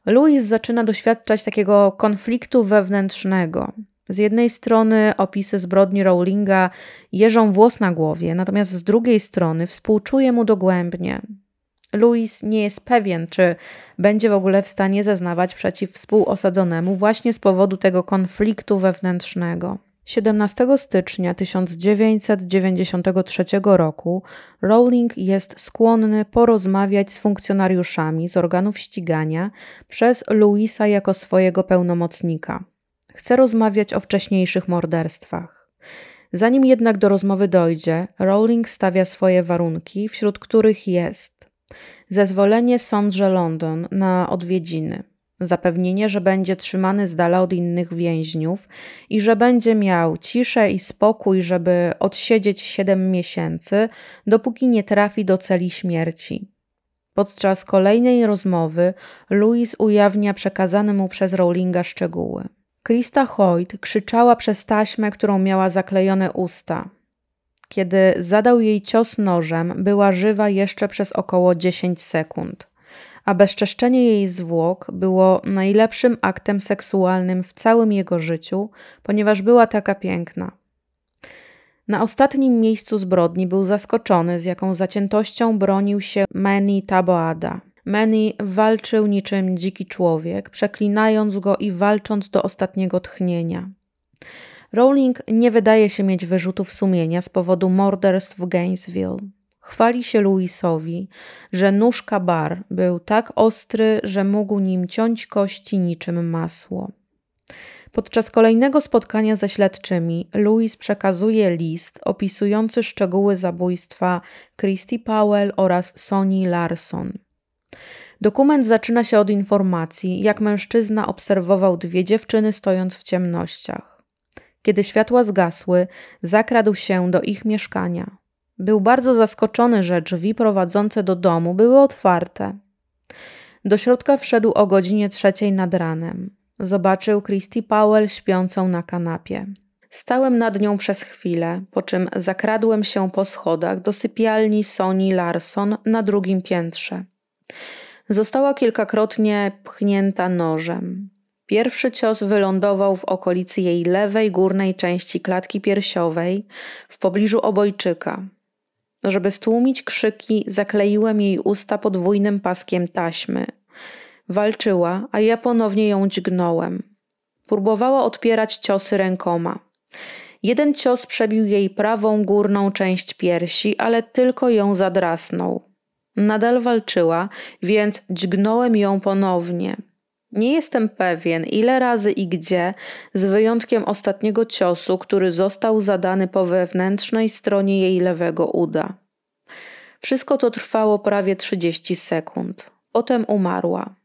Louis zaczyna doświadczać takiego konfliktu wewnętrznego. Z jednej strony opisy zbrodni Rowlinga jeżą włos na głowie, natomiast z drugiej strony współczuje mu dogłębnie. Louis nie jest pewien, czy będzie w ogóle w stanie zeznawać przeciw współosadzonemu właśnie z powodu tego konfliktu wewnętrznego. 17 stycznia 1993 roku Rowling jest skłonny porozmawiać z funkcjonariuszami z organów ścigania przez Louisa jako swojego pełnomocnika. Chce rozmawiać o wcześniejszych morderstwach. Zanim jednak do rozmowy dojdzie, Rowling stawia swoje warunki, wśród których jest zezwolenie sądrze London na odwiedziny, zapewnienie, że będzie trzymany z dala od innych więźniów i że będzie miał ciszę i spokój, żeby odsiedzieć 7 miesięcy, dopóki nie trafi do celi śmierci. Podczas kolejnej rozmowy Louis ujawnia przekazane mu przez Rowlinga szczegóły. Krista Hoyt krzyczała przez taśmę, którą miała zaklejone usta. Kiedy zadał jej cios nożem, była żywa jeszcze przez około 10 sekund, a bezczeszczenie jej zwłok było najlepszym aktem seksualnym w całym jego życiu, ponieważ była taka piękna. Na ostatnim miejscu zbrodni był zaskoczony, z jaką zaciętością bronił się Manny Taboada. Manny walczył niczym dziki człowiek, przeklinając go i walcząc do ostatniego tchnienia. Rowling nie wydaje się mieć wyrzutów sumienia z powodu morderstw w Gainesville. Chwali się Louisowi, że nóż kabar był tak ostry, że mógł nim ciąć kości niczym masło. Podczas kolejnego spotkania ze śledczymi Louis przekazuje list opisujący szczegóły zabójstwa Christy Powell oraz Sony Larson. Dokument zaczyna się od informacji, jak mężczyzna obserwował dwie dziewczyny stojąc w ciemnościach. Kiedy światła zgasły, zakradł się do ich mieszkania. Był bardzo zaskoczony, że drzwi prowadzące do domu były otwarte. Do środka wszedł o godzinie trzeciej nad ranem. Zobaczył Christy Powell śpiącą na kanapie. Stałem nad nią przez chwilę, po czym zakradłem się po schodach do sypialni Sony Larson na drugim piętrze. Została kilkakrotnie pchnięta nożem. Pierwszy cios wylądował w okolicy jej lewej górnej części klatki piersiowej, w pobliżu obojczyka. Żeby stłumić krzyki, zakleiłem jej usta podwójnym paskiem taśmy. Walczyła, a ja ponownie ją dźgnąłem. Próbowała odpierać ciosy rękoma. Jeden cios przebił jej prawą górną część piersi, ale tylko ją zadrasnął. Nadal walczyła, więc dźgnąłem ją ponownie. Nie jestem pewien, ile razy i gdzie, z wyjątkiem ostatniego ciosu, który został zadany po wewnętrznej stronie jej lewego uda. Wszystko to trwało prawie 30 sekund. Potem umarła.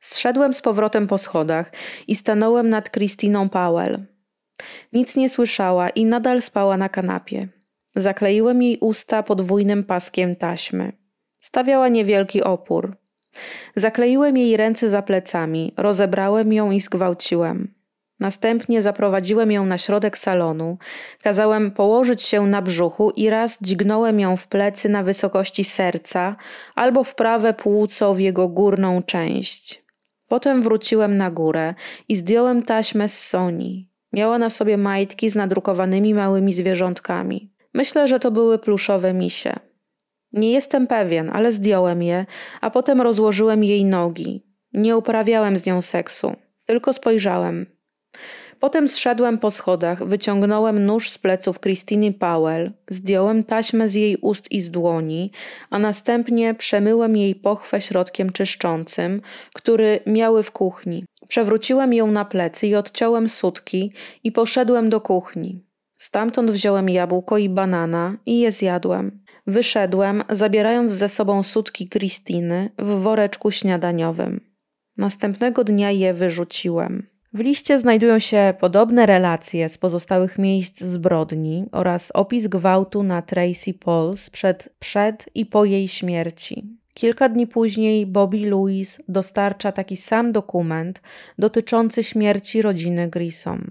Zszedłem z powrotem po schodach i stanąłem nad Christiną Powell. Nic nie słyszała i nadal spała na kanapie. Zakleiłem jej usta podwójnym paskiem taśmy. Stawiała niewielki opór. Zakleiłem jej ręce za plecami, rozebrałem ją i zgwałciłem. Następnie zaprowadziłem ją na środek salonu, kazałem położyć się na brzuchu i raz dźgnąłem ją w plecy na wysokości serca albo w prawe płuco w jego górną część. Potem wróciłem na górę i zdjąłem taśmę z Soni. Miała na sobie majtki z nadrukowanymi małymi zwierzątkami. Myślę, że to były pluszowe misie. Nie jestem pewien, ale zdjąłem je, a potem rozłożyłem jej nogi. Nie uprawiałem z nią seksu, tylko spojrzałem. Potem zszedłem po schodach, wyciągnąłem nóż z pleców Christiny Powell, zdjąłem taśmę z jej ust i z dłoni, a następnie przemyłem jej pochwę środkiem czyszczącym, który miały w kuchni. Przewróciłem ją na plecy i odciąłem sutki i poszedłem do kuchni. Stamtąd wziąłem jabłko i banana i je zjadłem. Wyszedłem, zabierając ze sobą sutki Kristiny w woreczku śniadaniowym. Następnego dnia je wyrzuciłem. W liście znajdują się podobne relacje z pozostałych miejsc zbrodni oraz opis gwałtu na Tracy Pauls przed, przed i po jej śmierci. Kilka dni później Bobby Louis dostarcza taki sam dokument dotyczący śmierci rodziny Grissom.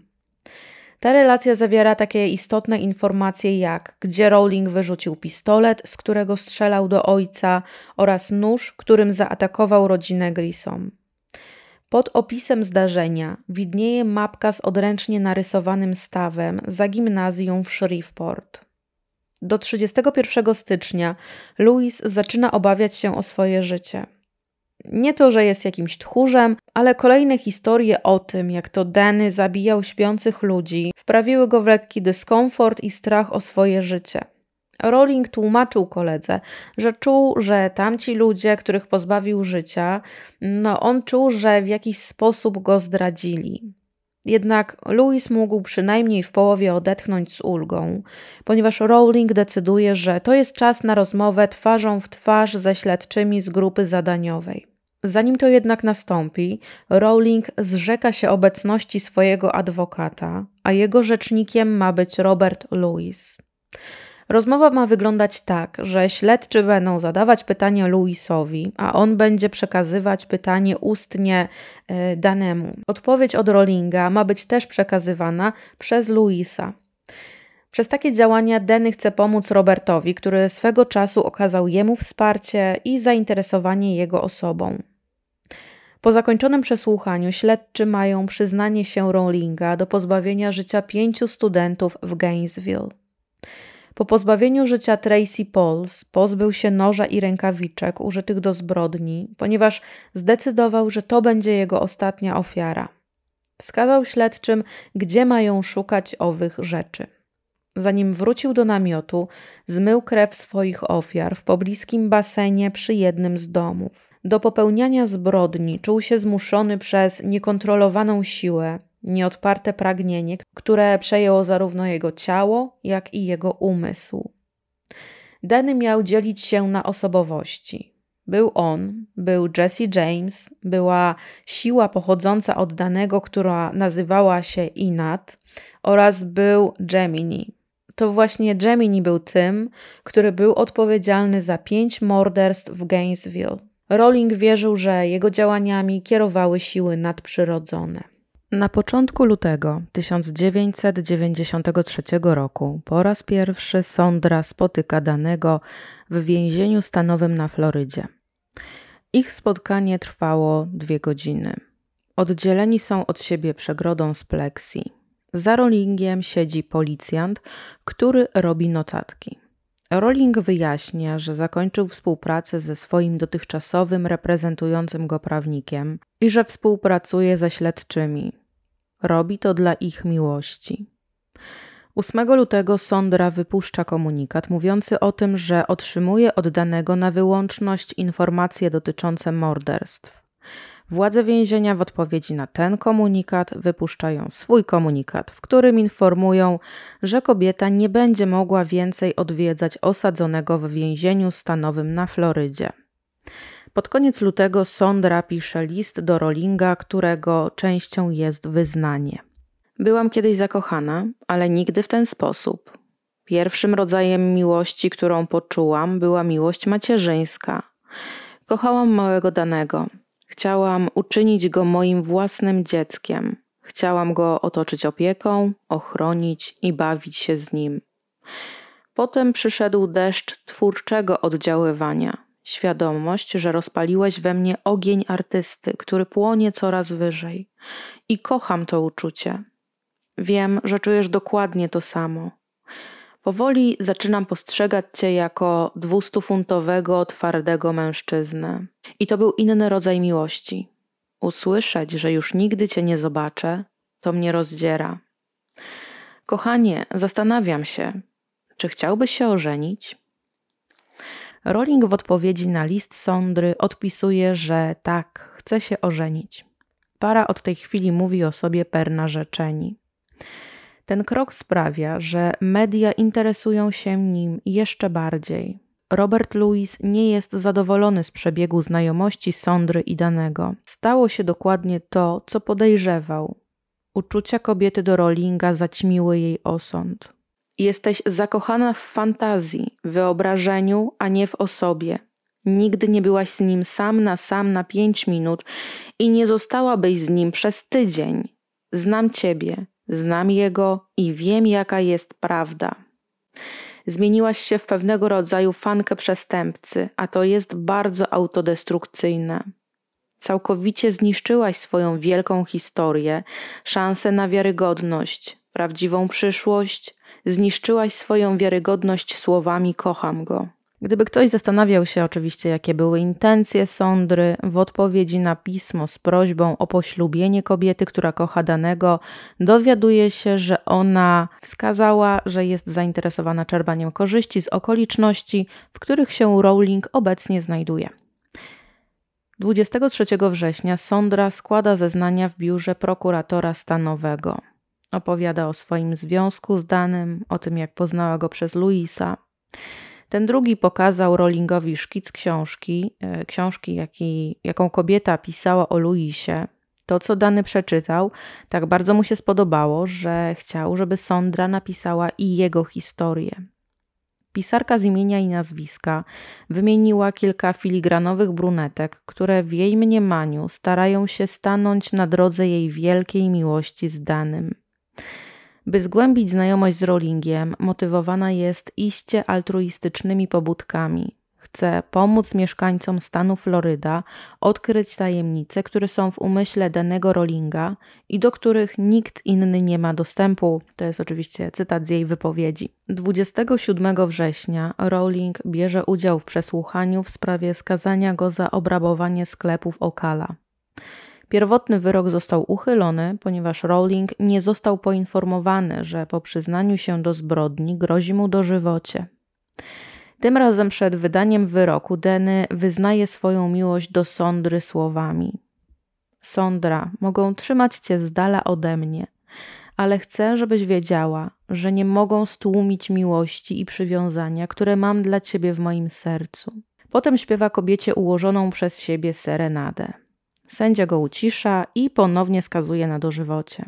Ta relacja zawiera takie istotne informacje jak gdzie Rowling wyrzucił pistolet, z którego strzelał do ojca oraz nóż, którym zaatakował rodzinę Grissom. Pod opisem zdarzenia widnieje mapka z odręcznie narysowanym stawem za gimnazjum w Shreveport. Do 31 stycznia Louis zaczyna obawiać się o swoje życie. Nie to, że jest jakimś tchórzem, ale kolejne historie o tym, jak to Danny zabijał śpiących ludzi, wprawiły go w lekki dyskomfort i strach o swoje życie. Rowling tłumaczył koledze, że czuł, że tamci ludzie, których pozbawił życia, no on czuł, że w jakiś sposób go zdradzili. Jednak Louis mógł przynajmniej w połowie odetchnąć z ulgą, ponieważ Rowling decyduje, że to jest czas na rozmowę twarzą w twarz ze śledczymi z grupy zadaniowej. Zanim to jednak nastąpi, Rowling zrzeka się obecności swojego adwokata, a jego rzecznikiem ma być Robert Louis. Rozmowa ma wyglądać tak, że śledczy będą zadawać pytanie Louisowi, a on będzie przekazywać pytanie ustnie e, danemu. Odpowiedź od Rowlinga ma być też przekazywana przez Louisa. Przez takie działania Denny chce pomóc Robertowi, który swego czasu okazał jemu wsparcie i zainteresowanie jego osobą. Po zakończonym przesłuchaniu śledczy mają przyznanie się Rowlinga do pozbawienia życia pięciu studentów w Gainesville. Po pozbawieniu życia Tracy Pauls pozbył się noża i rękawiczek użytych do zbrodni, ponieważ zdecydował, że to będzie jego ostatnia ofiara. Wskazał śledczym, gdzie mają szukać owych rzeczy. Zanim wrócił do namiotu, zmył krew swoich ofiar w pobliskim basenie przy jednym z domów. Do popełniania zbrodni czuł się zmuszony przez niekontrolowaną siłę, nieodparte pragnienie, które przejęło zarówno jego ciało, jak i jego umysł. Denny miał dzielić się na osobowości. Był on, był Jesse James, była siła pochodząca od danego, która nazywała się Inat, oraz był Gemini. To właśnie Gemini był tym, który był odpowiedzialny za pięć morderstw w Gainesville. Rowling wierzył, że jego działaniami kierowały siły nadprzyrodzone. Na początku lutego 1993 roku po raz pierwszy Sondra spotyka danego w więzieniu stanowym na Florydzie. Ich spotkanie trwało dwie godziny. Oddzieleni są od siebie przegrodą z pleksji. Za Rollingiem siedzi policjant, który robi notatki. Rowling wyjaśnia, że zakończył współpracę ze swoim dotychczasowym reprezentującym go prawnikiem i że współpracuje ze śledczymi. Robi to dla ich miłości. 8 lutego Sondra wypuszcza komunikat mówiący o tym, że otrzymuje od danego na wyłączność informacje dotyczące morderstw. Władze więzienia w odpowiedzi na ten komunikat wypuszczają swój komunikat, w którym informują, że kobieta nie będzie mogła więcej odwiedzać osadzonego w więzieniu stanowym na Florydzie. Pod koniec lutego Sondra pisze list do Rollinga, którego częścią jest wyznanie. Byłam kiedyś zakochana, ale nigdy w ten sposób. Pierwszym rodzajem miłości, którą poczułam, była miłość macierzyńska. Kochałam małego danego, Chciałam uczynić go moim własnym dzieckiem. Chciałam go otoczyć opieką, ochronić i bawić się z nim. Potem przyszedł deszcz twórczego oddziaływania. Świadomość, że rozpaliłeś we mnie ogień artysty, który płonie coraz wyżej. I kocham to uczucie. Wiem, że czujesz dokładnie to samo. Powoli zaczynam postrzegać cię jako dwustufuntowego, twardego mężczyznę. I to był inny rodzaj miłości. Usłyszeć, że już nigdy cię nie zobaczę, to mnie rozdziera. Kochanie, zastanawiam się, czy chciałbyś się ożenić? Rowling w odpowiedzi na list Sondry odpisuje, że tak, chce się ożenić. Para od tej chwili mówi o sobie per narzeczeni. Ten krok sprawia, że media interesują się nim jeszcze bardziej. Robert Louis nie jest zadowolony z przebiegu znajomości Sondry i Danego. Stało się dokładnie to, co podejrzewał. Uczucia kobiety do Rowlinga zaćmiły jej osąd. Jesteś zakochana w fantazji, wyobrażeniu, a nie w osobie. Nigdy nie byłaś z nim sam na sam na pięć minut i nie zostałabyś z nim przez tydzień. Znam ciebie, znam jego i wiem, jaka jest prawda. Zmieniłaś się w pewnego rodzaju fankę przestępcy, a to jest bardzo autodestrukcyjne. Całkowicie zniszczyłaś swoją wielką historię, szansę na wiarygodność, prawdziwą przyszłość, zniszczyłaś swoją wiarygodność słowami kocham go. Gdyby ktoś zastanawiał się oczywiście, jakie były intencje Sądry w odpowiedzi na pismo z prośbą o poślubienie kobiety, która kocha danego, dowiaduje się, że ona wskazała, że jest zainteresowana czerpaniem korzyści z okoliczności, w których się Rowling obecnie znajduje. 23 września Sondra składa zeznania w biurze prokuratora stanowego. Opowiada o swoim związku z Danym, o tym jak poznała go przez Luisa. Ten drugi pokazał Rowlingowi szkic książki, e, książki, jaki, jaką kobieta pisała o Luisie. To, co Dany przeczytał, tak bardzo mu się spodobało, że chciał, żeby Sondra napisała i jego historię. Pisarka z imienia i nazwiska wymieniła kilka filigranowych brunetek, które w jej mniemaniu starają się stanąć na drodze jej wielkiej miłości z Danym. By zgłębić znajomość z Rowlingiem, motywowana jest iście altruistycznymi pobudkami. Chce pomóc mieszkańcom stanu Floryda odkryć tajemnice, które są w umyśle danego Rowlinga i do których nikt inny nie ma dostępu. To jest oczywiście cytat z jej wypowiedzi. 27 września Rowling bierze udział w przesłuchaniu w sprawie skazania go za obrabowanie sklepów Okala. Pierwotny wyrok został uchylony, ponieważ Rowling nie został poinformowany, że po przyznaniu się do zbrodni grozi mu dożywocie. Tym razem przed wydaniem wyroku Denny wyznaje swoją miłość do Sondry słowami: Sondra, mogą trzymać cię z dala ode mnie, ale chcę, żebyś wiedziała, że nie mogą stłumić miłości i przywiązania, które mam dla ciebie w moim sercu. Potem śpiewa kobiecie ułożoną przez siebie serenadę. Sędzia go ucisza i ponownie skazuje na dożywocie.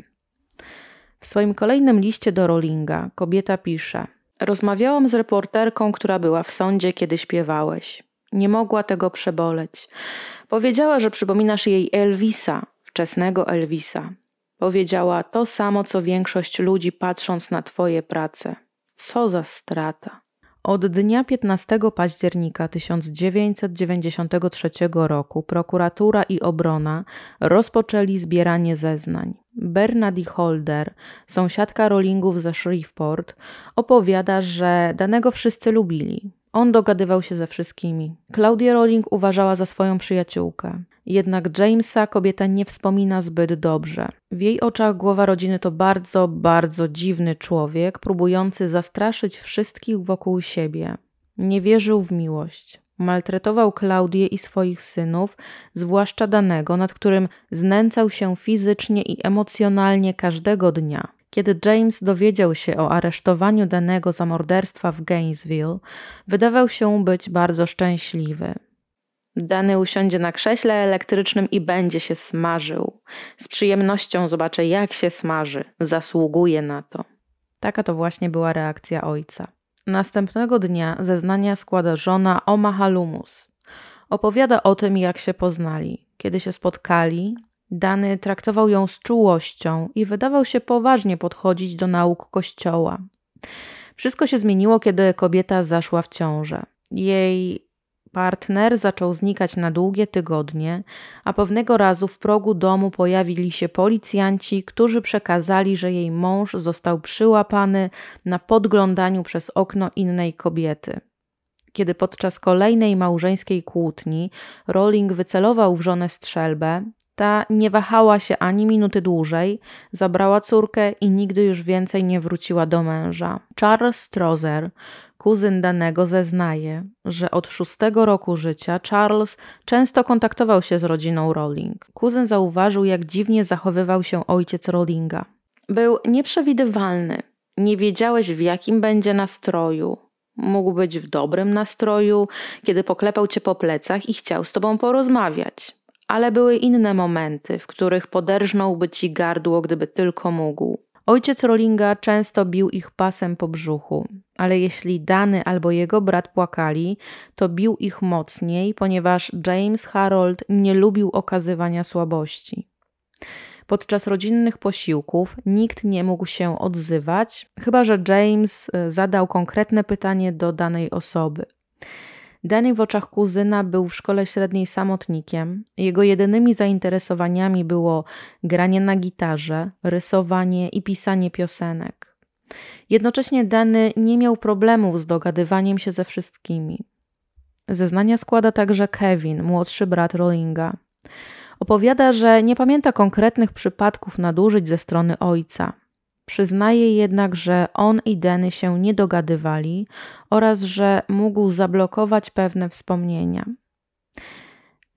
W swoim kolejnym liście do Rowlinga kobieta pisze: Rozmawiałam z reporterką, która była w sądzie, kiedy śpiewałeś. Nie mogła tego przeboleć. Powiedziała, że przypominasz jej Elvisa, wczesnego Elvisa. Powiedziała to samo, co większość ludzi, patrząc na Twoje prace. Co za strata. Od dnia 15 października 1993 roku prokuratura i obrona rozpoczęli zbieranie zeznań. Bernadette Holder, sąsiadka Rollingów ze Shreveport, opowiada, że danego wszyscy lubili. On dogadywał się ze wszystkimi. Claudia Rowling uważała za swoją przyjaciółkę. Jednak Jamesa kobieta nie wspomina zbyt dobrze. W jej oczach głowa rodziny to bardzo, bardzo dziwny człowiek, próbujący zastraszyć wszystkich wokół siebie. Nie wierzył w miłość. Maltretował Klaudię i swoich synów, zwłaszcza danego, nad którym znęcał się fizycznie i emocjonalnie każdego dnia. Kiedy James dowiedział się o aresztowaniu danego za morderstwa w Gainesville, wydawał się być bardzo szczęśliwy. Dany usiądzie na krześle elektrycznym i będzie się smażył. Z przyjemnością zobaczę, jak się smaży. Zasługuje na to. Taka to właśnie była reakcja ojca. Następnego dnia zeznania składa żona Omaha Lumus. Opowiada o tym, jak się poznali. Kiedy się spotkali, Dany traktował ją z czułością i wydawał się poważnie podchodzić do nauk kościoła. Wszystko się zmieniło, kiedy kobieta zaszła w ciążę. Jej partner zaczął znikać na długie tygodnie, a pewnego razu w progu domu pojawili się policjanci, którzy przekazali, że jej mąż został przyłapany na podglądaniu przez okno innej kobiety. Kiedy podczas kolejnej małżeńskiej kłótni Rowling wycelował w żonę strzelbę, ta nie wahała się ani minuty dłużej, zabrała córkę i nigdy już więcej nie wróciła do męża. Charles Strozer, kuzyn danego, zeznaje, że od szóstego roku życia Charles często kontaktował się z rodziną Rowling. Kuzyn zauważył, jak dziwnie zachowywał się ojciec Rowlinga. Był nieprzewidywalny. Nie wiedziałeś, w jakim będzie nastroju. Mógł być w dobrym nastroju, kiedy poklepał cię po plecach i chciał z tobą porozmawiać ale były inne momenty, w których poderżnąłby ci gardło, gdyby tylko mógł. Ojciec Rollinga często bił ich pasem po brzuchu, ale jeśli Dany albo jego brat płakali, to bił ich mocniej, ponieważ James Harold nie lubił okazywania słabości. Podczas rodzinnych posiłków nikt nie mógł się odzywać, chyba że James e, zadał konkretne pytanie do danej osoby. Danny w oczach kuzyna był w szkole średniej samotnikiem. Jego jedynymi zainteresowaniami było granie na gitarze, rysowanie i pisanie piosenek. Jednocześnie Danny nie miał problemów z dogadywaniem się ze wszystkimi. Zeznania składa także Kevin, młodszy brat Rollinga. Opowiada, że nie pamięta konkretnych przypadków nadużyć ze strony ojca. Przyznaje jednak, że on i Denny się nie dogadywali oraz że mógł zablokować pewne wspomnienia.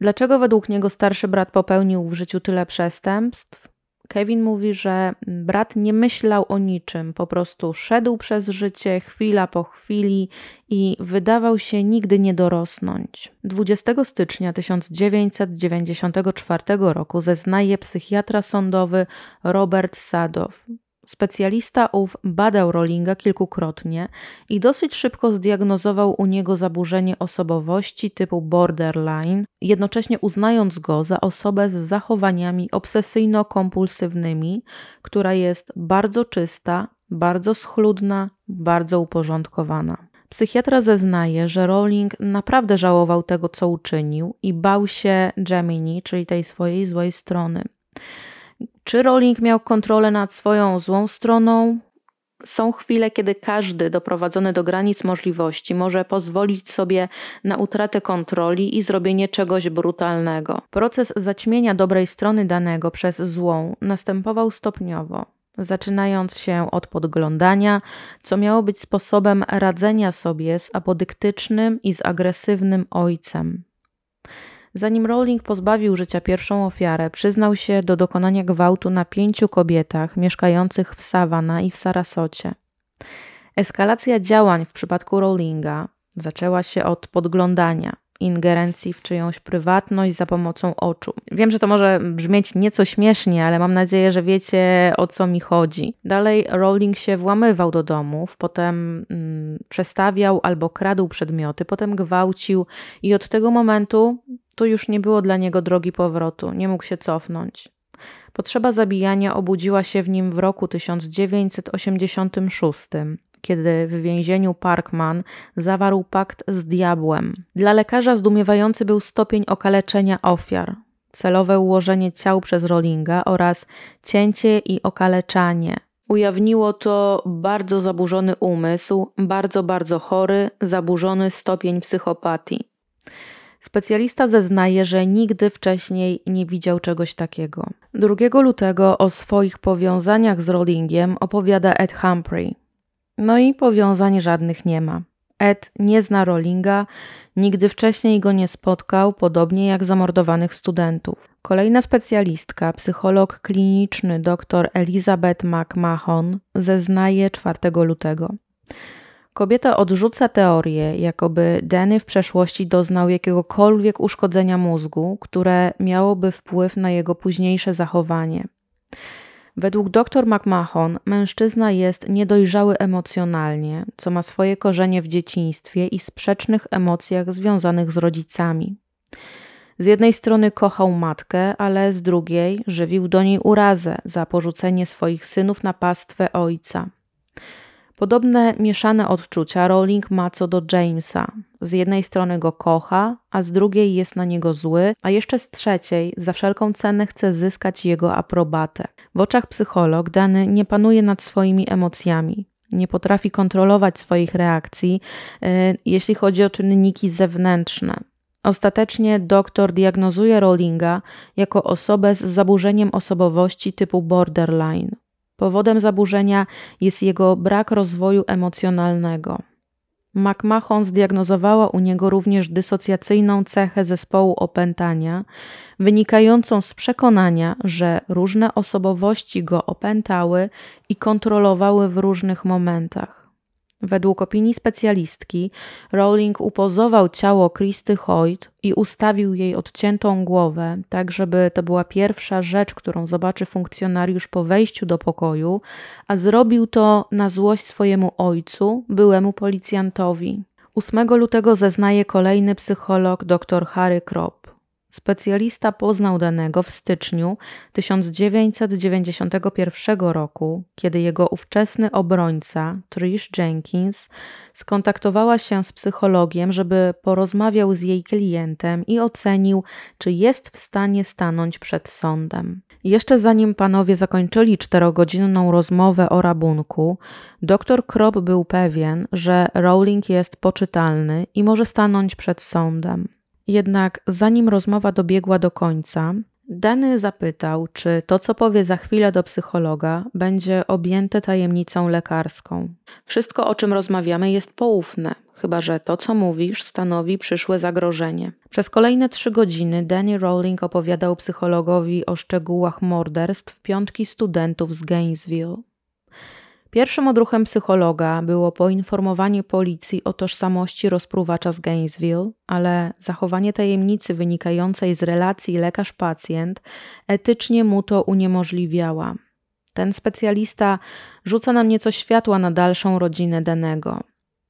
Dlaczego według niego starszy brat popełnił w życiu tyle przestępstw? Kevin mówi, że brat nie myślał o niczym, po prostu szedł przez życie chwila po chwili i wydawał się nigdy nie dorosnąć. 20 stycznia 1994 roku zeznaje psychiatra sądowy Robert Sadow. Specjalista ów badał Rollinga kilkukrotnie i dosyć szybko zdiagnozował u niego zaburzenie osobowości typu borderline, jednocześnie uznając go za osobę z zachowaniami obsesyjno-kompulsywnymi, która jest bardzo czysta, bardzo schludna, bardzo uporządkowana. Psychiatra zeznaje, że Rowling naprawdę żałował tego, co uczynił i bał się Gemini, czyli tej swojej złej strony. Czy Rowling miał kontrolę nad swoją złą stroną? Są chwile, kiedy każdy doprowadzony do granic możliwości może pozwolić sobie na utratę kontroli i zrobienie czegoś brutalnego. Proces zaćmienia dobrej strony danego przez złą następował stopniowo, zaczynając się od podglądania, co miało być sposobem radzenia sobie z apodyktycznym i z agresywnym ojcem. Zanim Rowling pozbawił życia pierwszą ofiarę, przyznał się do dokonania gwałtu na pięciu kobietach mieszkających w Savannah i w Sarasocie. Eskalacja działań w przypadku Rowlinga zaczęła się od podglądania, ingerencji w czyjąś prywatność za pomocą oczu. Wiem, że to może brzmieć nieco śmiesznie, ale mam nadzieję, że wiecie o co mi chodzi. Dalej Rowling się włamywał do domów, potem mm, przestawiał albo kradł przedmioty, potem gwałcił i od tego momentu to już nie było dla niego drogi powrotu, nie mógł się cofnąć. Potrzeba zabijania obudziła się w nim w roku 1986 kiedy w więzieniu Parkman zawarł pakt z diabłem. Dla lekarza zdumiewający był stopień okaleczenia ofiar, celowe ułożenie ciał przez Rollinga oraz cięcie i okaleczanie. Ujawniło to bardzo zaburzony umysł, bardzo, bardzo chory, zaburzony stopień psychopatii. Specjalista zeznaje, że nigdy wcześniej nie widział czegoś takiego. 2 lutego o swoich powiązaniach z Rollingiem opowiada Ed Humphrey. No i powiązań żadnych nie ma. Ed nie zna Rollinga, nigdy wcześniej go nie spotkał, podobnie jak zamordowanych studentów. Kolejna specjalistka, psycholog kliniczny dr Elizabeth McMahon, zeznaje 4 lutego. Kobieta odrzuca teorię, jakoby Danny w przeszłości doznał jakiegokolwiek uszkodzenia mózgu, które miałoby wpływ na jego późniejsze zachowanie. Według dr McMahon mężczyzna jest niedojrzały emocjonalnie, co ma swoje korzenie w dzieciństwie i sprzecznych emocjach związanych z rodzicami. Z jednej strony kochał matkę, ale z drugiej żywił do niej urazę za porzucenie swoich synów na pastwę ojca. Podobne mieszane odczucia Rowling ma co do Jamesa. Z jednej strony go kocha, a z drugiej jest na niego zły, a jeszcze z trzeciej za wszelką cenę chce zyskać jego aprobatę. W oczach psycholog Dany nie panuje nad swoimi emocjami. Nie potrafi kontrolować swoich reakcji, yy, jeśli chodzi o czynniki zewnętrzne. Ostatecznie doktor diagnozuje Rowlinga jako osobę z zaburzeniem osobowości typu borderline. Powodem zaburzenia jest jego brak rozwoju emocjonalnego. McMahon zdiagnozowała u niego również dysocjacyjną cechę zespołu opętania, wynikającą z przekonania, że różne osobowości go opętały i kontrolowały w różnych momentach. Według opinii specjalistki, Rowling upozował ciało Christy Hoyt i ustawił jej odciętą głowę, tak żeby to była pierwsza rzecz, którą zobaczy funkcjonariusz po wejściu do pokoju, a zrobił to na złość swojemu ojcu, byłemu policjantowi. 8 lutego zeznaje kolejny psycholog dr Harry Kropp. Specjalista poznał danego w styczniu 1991 roku, kiedy jego ówczesny obrońca, Trish Jenkins, skontaktowała się z psychologiem, żeby porozmawiał z jej klientem i ocenił, czy jest w stanie stanąć przed sądem. Jeszcze zanim panowie zakończyli czterogodzinną rozmowę o rabunku, dr Kropp był pewien, że Rowling jest poczytalny i może stanąć przed sądem. Jednak zanim rozmowa dobiegła do końca, Dany zapytał, czy to, co powie za chwilę do psychologa, będzie objęte tajemnicą lekarską. Wszystko, o czym rozmawiamy, jest poufne, chyba że to, co mówisz, stanowi przyszłe zagrożenie. Przez kolejne trzy godziny Danny Rowling opowiadał psychologowi o szczegółach morderstw piątki studentów z Gainesville. Pierwszym odruchem psychologa było poinformowanie policji o tożsamości rozpruwacza z Gainesville, ale zachowanie tajemnicy wynikającej z relacji lekarz-pacjent etycznie mu to uniemożliwiała. Ten specjalista rzuca nam nieco światła na dalszą rodzinę Denego.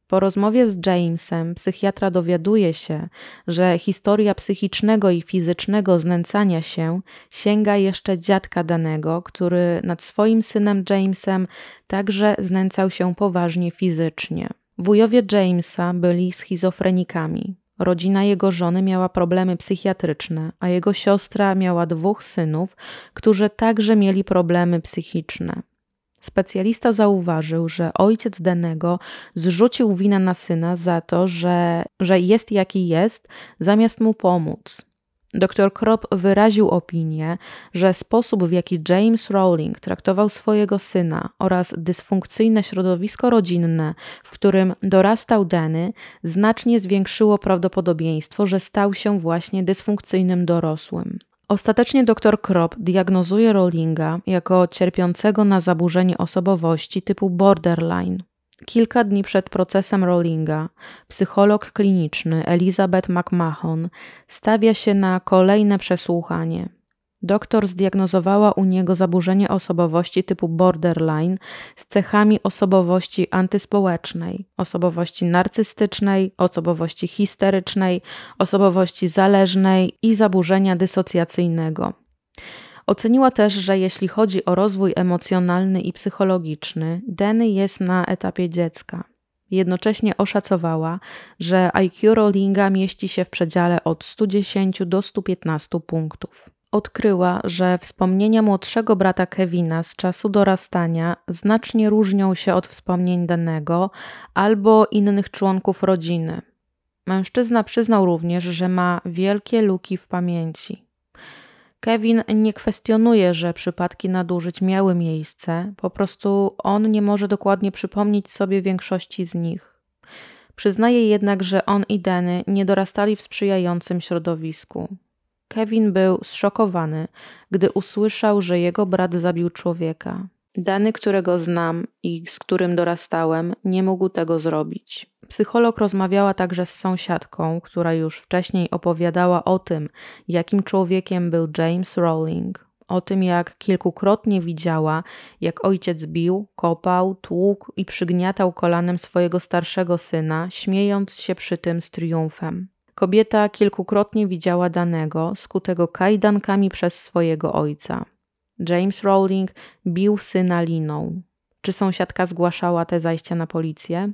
Po rozmowie z Jamesem psychiatra dowiaduje się, że historia psychicznego i fizycznego znęcania się sięga jeszcze dziadka danego, który nad swoim synem Jamesem także znęcał się poważnie fizycznie. Wujowie Jamesa byli schizofrenikami. Rodzina jego żony miała problemy psychiatryczne, a jego siostra miała dwóch synów, którzy także mieli problemy psychiczne. Specjalista zauważył, że ojciec Denego zrzucił winę na syna za to, że, że jest jaki jest, zamiast mu pomóc. Dr Kropp wyraził opinię, że sposób, w jaki James Rowling traktował swojego syna oraz dysfunkcyjne środowisko rodzinne, w którym dorastał Denny, znacznie zwiększyło prawdopodobieństwo, że stał się właśnie dysfunkcyjnym dorosłym. Ostatecznie dr Kropp diagnozuje Rowlinga jako cierpiącego na zaburzenie osobowości typu borderline. Kilka dni przed procesem Rowlinga psycholog kliniczny Elizabeth McMahon stawia się na kolejne przesłuchanie. Doktor zdiagnozowała u niego zaburzenie osobowości typu borderline z cechami osobowości antyspołecznej, osobowości narcystycznej, osobowości histerycznej, osobowości zależnej i zaburzenia dysocjacyjnego. Oceniła też, że jeśli chodzi o rozwój emocjonalny i psychologiczny, Denny jest na etapie dziecka. Jednocześnie oszacowała, że IQ Rowlinga mieści się w przedziale od 110 do 115 punktów odkryła, że wspomnienia młodszego brata Kevina z czasu dorastania znacznie różnią się od wspomnień danego albo innych członków rodziny. Mężczyzna przyznał również, że ma wielkie luki w pamięci. Kevin nie kwestionuje, że przypadki nadużyć miały miejsce, po prostu on nie może dokładnie przypomnieć sobie większości z nich. Przyznaje jednak, że on i Denny nie dorastali w sprzyjającym środowisku. Kevin był zszokowany, gdy usłyszał, że jego brat zabił człowieka. Dany, którego znam i z którym dorastałem, nie mógł tego zrobić. Psycholog rozmawiała także z sąsiadką, która już wcześniej opowiadała o tym, jakim człowiekiem był James Rowling. O tym, jak kilkukrotnie widziała, jak ojciec bił, kopał, tłukł i przygniatał kolanem swojego starszego syna, śmiejąc się przy tym z triumfem. Kobieta kilkukrotnie widziała danego, skutego kajdankami przez swojego ojca. James Rowling bił syna liną. Czy sąsiadka zgłaszała te zajścia na policję?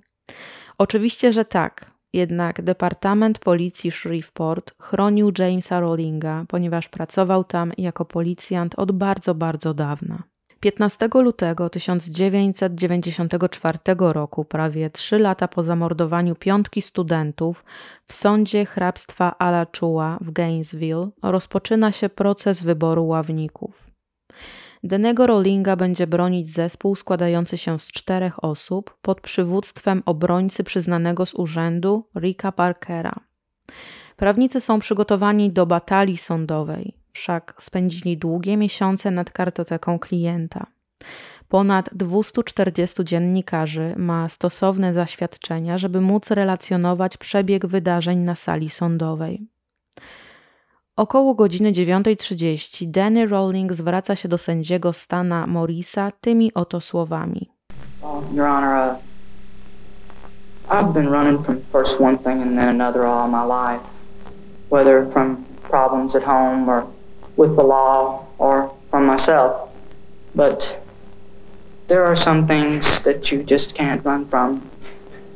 Oczywiście, że tak. Jednak Departament Policji Shreveport chronił Jamesa Rowlinga, ponieważ pracował tam jako policjant od bardzo, bardzo dawna. 15 lutego 1994 roku, prawie trzy lata po zamordowaniu piątki studentów, w sądzie hrabstwa Alachua w Gainesville rozpoczyna się proces wyboru ławników. Denego Rowlinga będzie bronić zespół składający się z czterech osób pod przywództwem obrońcy przyznanego z urzędu Ricka Parkera. Prawnicy są przygotowani do batalii sądowej wszak spędzili długie miesiące nad kartoteką klienta. Ponad 240 dziennikarzy ma stosowne zaświadczenia, żeby móc relacjonować przebieg wydarzeń na sali sądowej. Około godziny 9.30 Danny Rowling zwraca się do sędziego Stana Morrisa tymi oto słowami. Your Honor, uh, I've been running from first one thing and then another all my life, whether from problems at home or with the law or from myself. But there are some things that you just can't run from,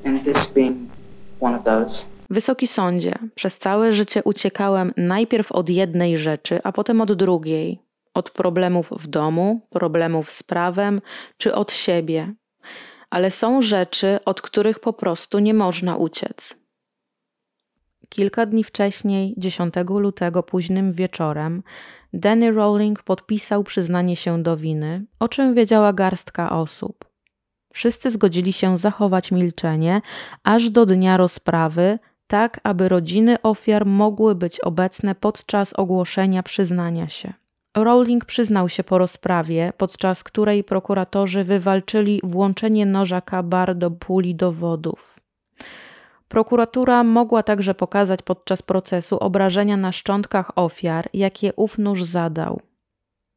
and this being one of those. Wysoki sądzie, przez całe życie uciekałem najpierw od jednej rzeczy, a potem od drugiej. Od problemów w domu, problemów z prawem, czy od siebie. Ale są rzeczy, od których po prostu nie można uciec. Kilka dni wcześniej, 10 lutego późnym wieczorem, Danny Rowling podpisał przyznanie się do winy, o czym wiedziała garstka osób. Wszyscy zgodzili się zachować milczenie aż do dnia rozprawy, tak aby rodziny ofiar mogły być obecne podczas ogłoszenia przyznania się. Rowling przyznał się po rozprawie, podczas której prokuratorzy wywalczyli włączenie noża Kabar do puli dowodów. Prokuratura mogła także pokazać podczas procesu obrażenia na szczątkach ofiar, jakie ów nóż zadał.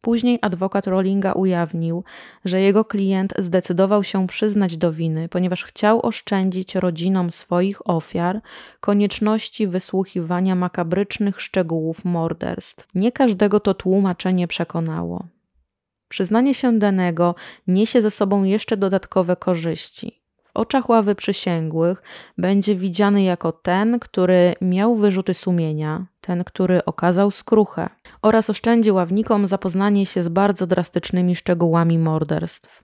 Później adwokat Rowlinga ujawnił, że jego klient zdecydował się przyznać do winy, ponieważ chciał oszczędzić rodzinom swoich ofiar konieczności wysłuchiwania makabrycznych szczegółów morderstw. Nie każdego to tłumaczenie przekonało. Przyznanie się danego niesie ze sobą jeszcze dodatkowe korzyści oczach ławy przysięgłych będzie widziany jako ten, który miał wyrzuty sumienia, ten, który okazał skruchę oraz oszczędzi ławnikom zapoznanie się z bardzo drastycznymi szczegółami morderstw.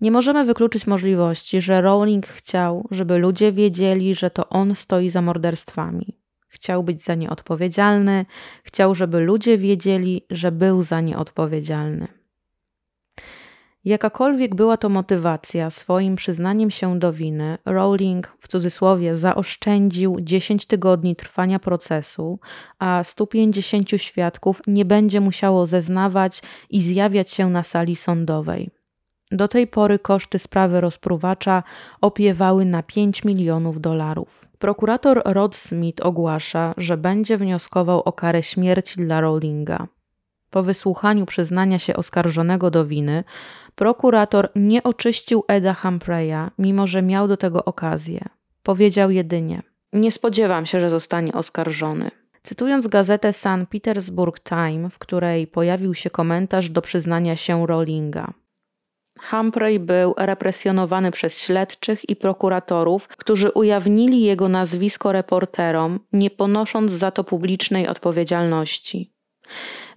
Nie możemy wykluczyć możliwości, że Rowling chciał, żeby ludzie wiedzieli, że to on stoi za morderstwami. Chciał być za nie odpowiedzialny, chciał, żeby ludzie wiedzieli, że był za nie odpowiedzialny. Jakakolwiek była to motywacja, swoim przyznaniem się do winy, Rowling w cudzysłowie zaoszczędził 10 tygodni trwania procesu, a 150 świadków nie będzie musiało zeznawać i zjawiać się na sali sądowej. Do tej pory koszty sprawy rozpruwacza opiewały na 5 milionów dolarów. Prokurator Rod Smith ogłasza, że będzie wnioskował o karę śmierci dla Rowlinga. Po wysłuchaniu przyznania się oskarżonego do winy, prokurator nie oczyścił Eda Humphreya, mimo że miał do tego okazję. Powiedział jedynie: Nie spodziewam się, że zostanie oskarżony. Cytując gazetę St. Petersburg Time, w której pojawił się komentarz do przyznania się Rowlinga. Humphrey był represjonowany przez śledczych i prokuratorów, którzy ujawnili jego nazwisko reporterom, nie ponosząc za to publicznej odpowiedzialności.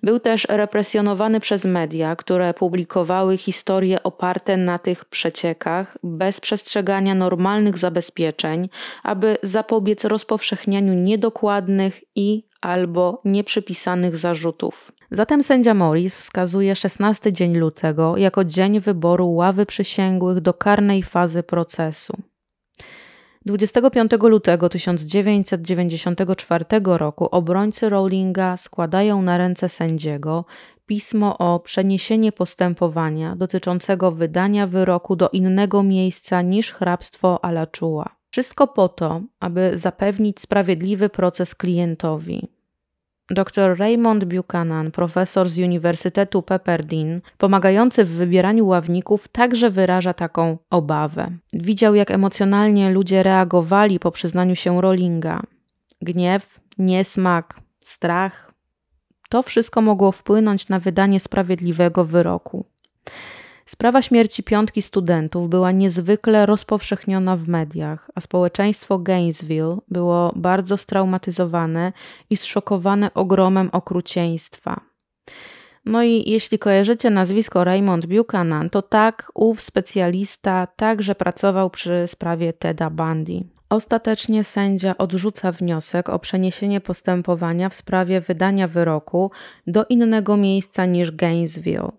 Był też represjonowany przez media, które publikowały historie oparte na tych przeciekach bez przestrzegania normalnych zabezpieczeń, aby zapobiec rozpowszechnianiu niedokładnych i albo nieprzypisanych zarzutów. Zatem sędzia Morris wskazuje 16 dzień lutego jako dzień wyboru ławy przysięgłych do karnej fazy procesu. 25 lutego 1994 roku obrońcy Rowlinga składają na ręce sędziego pismo o przeniesienie postępowania dotyczącego wydania wyroku do innego miejsca niż hrabstwo Alachua. Wszystko po to, aby zapewnić sprawiedliwy proces klientowi. Dr Raymond Buchanan, profesor z Uniwersytetu Pepperdine, pomagający w wybieraniu ławników, także wyraża taką obawę. Widział, jak emocjonalnie ludzie reagowali po przyznaniu się Rowlinga. Gniew, niesmak, strach to wszystko mogło wpłynąć na wydanie sprawiedliwego wyroku. Sprawa śmierci piątki studentów była niezwykle rozpowszechniona w mediach, a społeczeństwo Gainesville było bardzo straumatyzowane i zszokowane ogromem okrucieństwa. No i jeśli kojarzycie nazwisko Raymond Buchanan, to tak, ów specjalista także pracował przy sprawie Teda Bundy. Ostatecznie sędzia odrzuca wniosek o przeniesienie postępowania w sprawie wydania wyroku do innego miejsca niż Gainesville.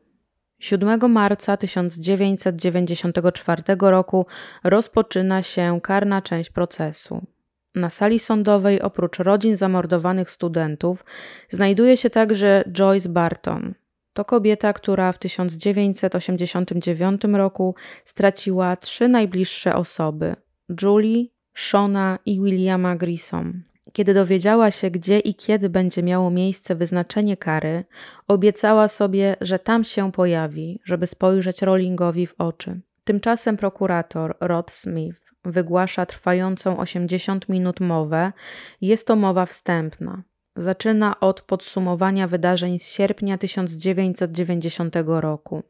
7 marca 1994 roku rozpoczyna się karna część procesu. Na sali sądowej oprócz rodzin zamordowanych studentów znajduje się także Joyce Barton. To kobieta, która w 1989 roku straciła trzy najbliższe osoby: Julie, Shona i Williama Grissom. Kiedy dowiedziała się, gdzie i kiedy będzie miało miejsce wyznaczenie kary, obiecała sobie, że tam się pojawi, żeby spojrzeć Rowlingowi w oczy. Tymczasem prokurator Rod Smith wygłasza trwającą 80 minut mowę. Jest to mowa wstępna. Zaczyna od podsumowania wydarzeń z sierpnia 1990 roku.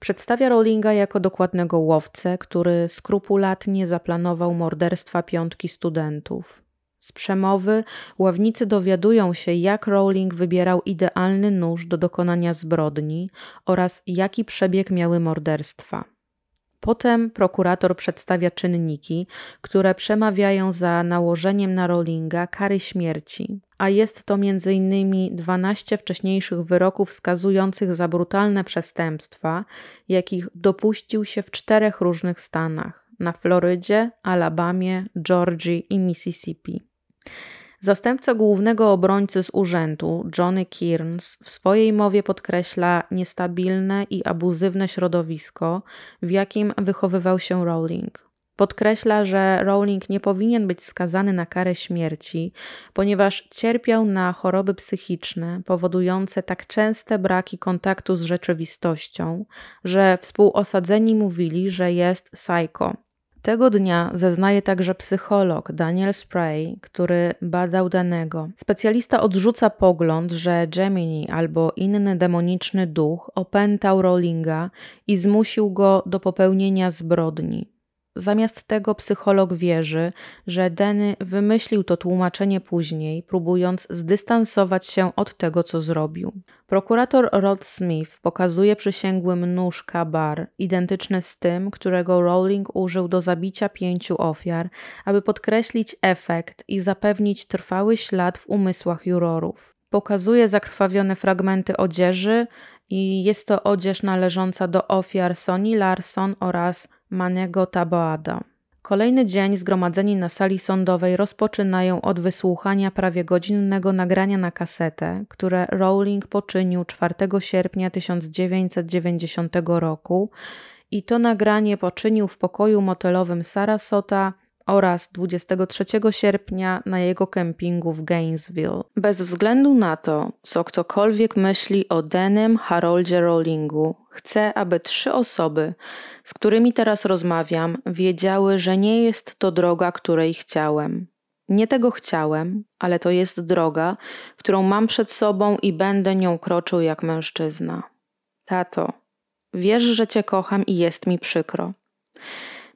Przedstawia Rowlinga jako dokładnego łowcę, który skrupulatnie zaplanował morderstwa piątki studentów. Z przemowy ławnicy dowiadują się, jak Rowling wybierał idealny nóż do dokonania zbrodni oraz jaki przebieg miały morderstwa. Potem prokurator przedstawia czynniki, które przemawiają za nałożeniem na Rowlinga kary śmierci, a jest to m.in. 12 wcześniejszych wyroków skazujących za brutalne przestępstwa, jakich dopuścił się w czterech różnych stanach na Florydzie, Alabamie, Georgii i Mississippi. Zastępca głównego obrońcy z urzędu, Johnny Kearns, w swojej mowie podkreśla niestabilne i abuzywne środowisko, w jakim wychowywał się Rowling. Podkreśla, że Rowling nie powinien być skazany na karę śmierci, ponieważ cierpiał na choroby psychiczne powodujące tak częste braki kontaktu z rzeczywistością, że współosadzeni mówili, że jest psycho. Tego dnia zeznaje także psycholog Daniel Spray, który badał danego. Specjalista odrzuca pogląd, że Gemini albo inny demoniczny duch opętał Rowlinga i zmusił go do popełnienia zbrodni. Zamiast tego psycholog wierzy, że Denny wymyślił to tłumaczenie później, próbując zdystansować się od tego, co zrobił. Prokurator Rod Smith pokazuje przysięgłym nóż Kabar, identyczny z tym, którego Rowling użył do zabicia pięciu ofiar, aby podkreślić efekt i zapewnić trwały ślad w umysłach jurorów. Pokazuje zakrwawione fragmenty odzieży i jest to odzież należąca do ofiar Sonny Larson oraz Manego Taboada. Kolejny dzień zgromadzeni na sali sądowej rozpoczynają od wysłuchania prawie godzinnego nagrania na kasetę, które Rowling poczynił 4 sierpnia 1990 roku i to nagranie poczynił w pokoju motelowym Sarasota oraz 23 sierpnia na jego kempingu w Gainesville. Bez względu na to, co ktokolwiek myśli o Denim Haroldzie Rowlingu, chcę, aby trzy osoby, z którymi teraz rozmawiam, wiedziały, że nie jest to droga, której chciałem. Nie tego chciałem, ale to jest droga, którą mam przed sobą i będę nią kroczył jak mężczyzna. Tato, wiesz, że cię kocham i jest mi przykro.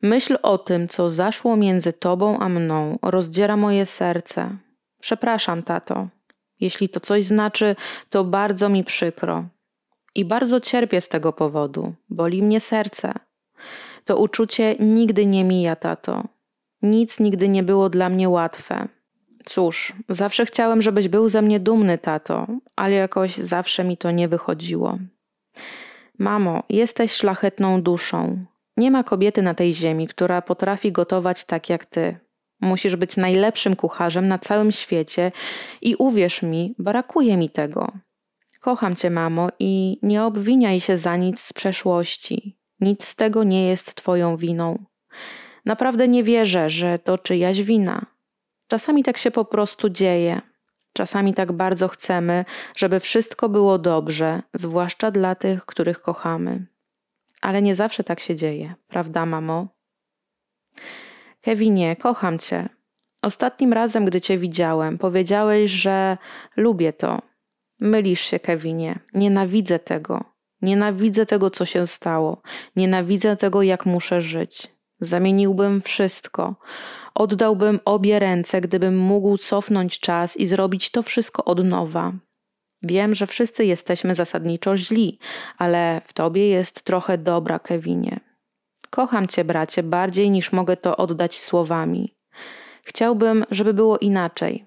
Myśl o tym, co zaszło między tobą a mną, rozdziera moje serce. Przepraszam, tato. Jeśli to coś znaczy, to bardzo mi przykro. I bardzo cierpię z tego powodu. Boli mnie serce. To uczucie nigdy nie mija, tato. Nic nigdy nie było dla mnie łatwe. Cóż, zawsze chciałem, żebyś był ze mnie dumny, tato, ale jakoś zawsze mi to nie wychodziło. Mamo, jesteś szlachetną duszą. Nie ma kobiety na tej ziemi, która potrafi gotować tak jak ty. Musisz być najlepszym kucharzem na całym świecie i uwierz mi, brakuje mi tego. Kocham cię, mamo, i nie obwiniaj się za nic z przeszłości. Nic z tego nie jest twoją winą. Naprawdę nie wierzę, że to czyjaś wina. Czasami tak się po prostu dzieje. Czasami tak bardzo chcemy, żeby wszystko było dobrze, zwłaszcza dla tych, których kochamy. Ale nie zawsze tak się dzieje, prawda, mamo? Kevinie, kocham cię. Ostatnim razem, gdy cię widziałem, powiedziałeś, że lubię to. Mylisz się, Kevinie. Nienawidzę tego. Nienawidzę tego, co się stało. Nienawidzę tego, jak muszę żyć. Zamieniłbym wszystko. Oddałbym obie ręce, gdybym mógł cofnąć czas i zrobić to wszystko od nowa. Wiem, że wszyscy jesteśmy zasadniczo źli, ale w tobie jest trochę dobra, Kevinie. Kocham cię, bracie, bardziej niż mogę to oddać słowami. Chciałbym, żeby było inaczej.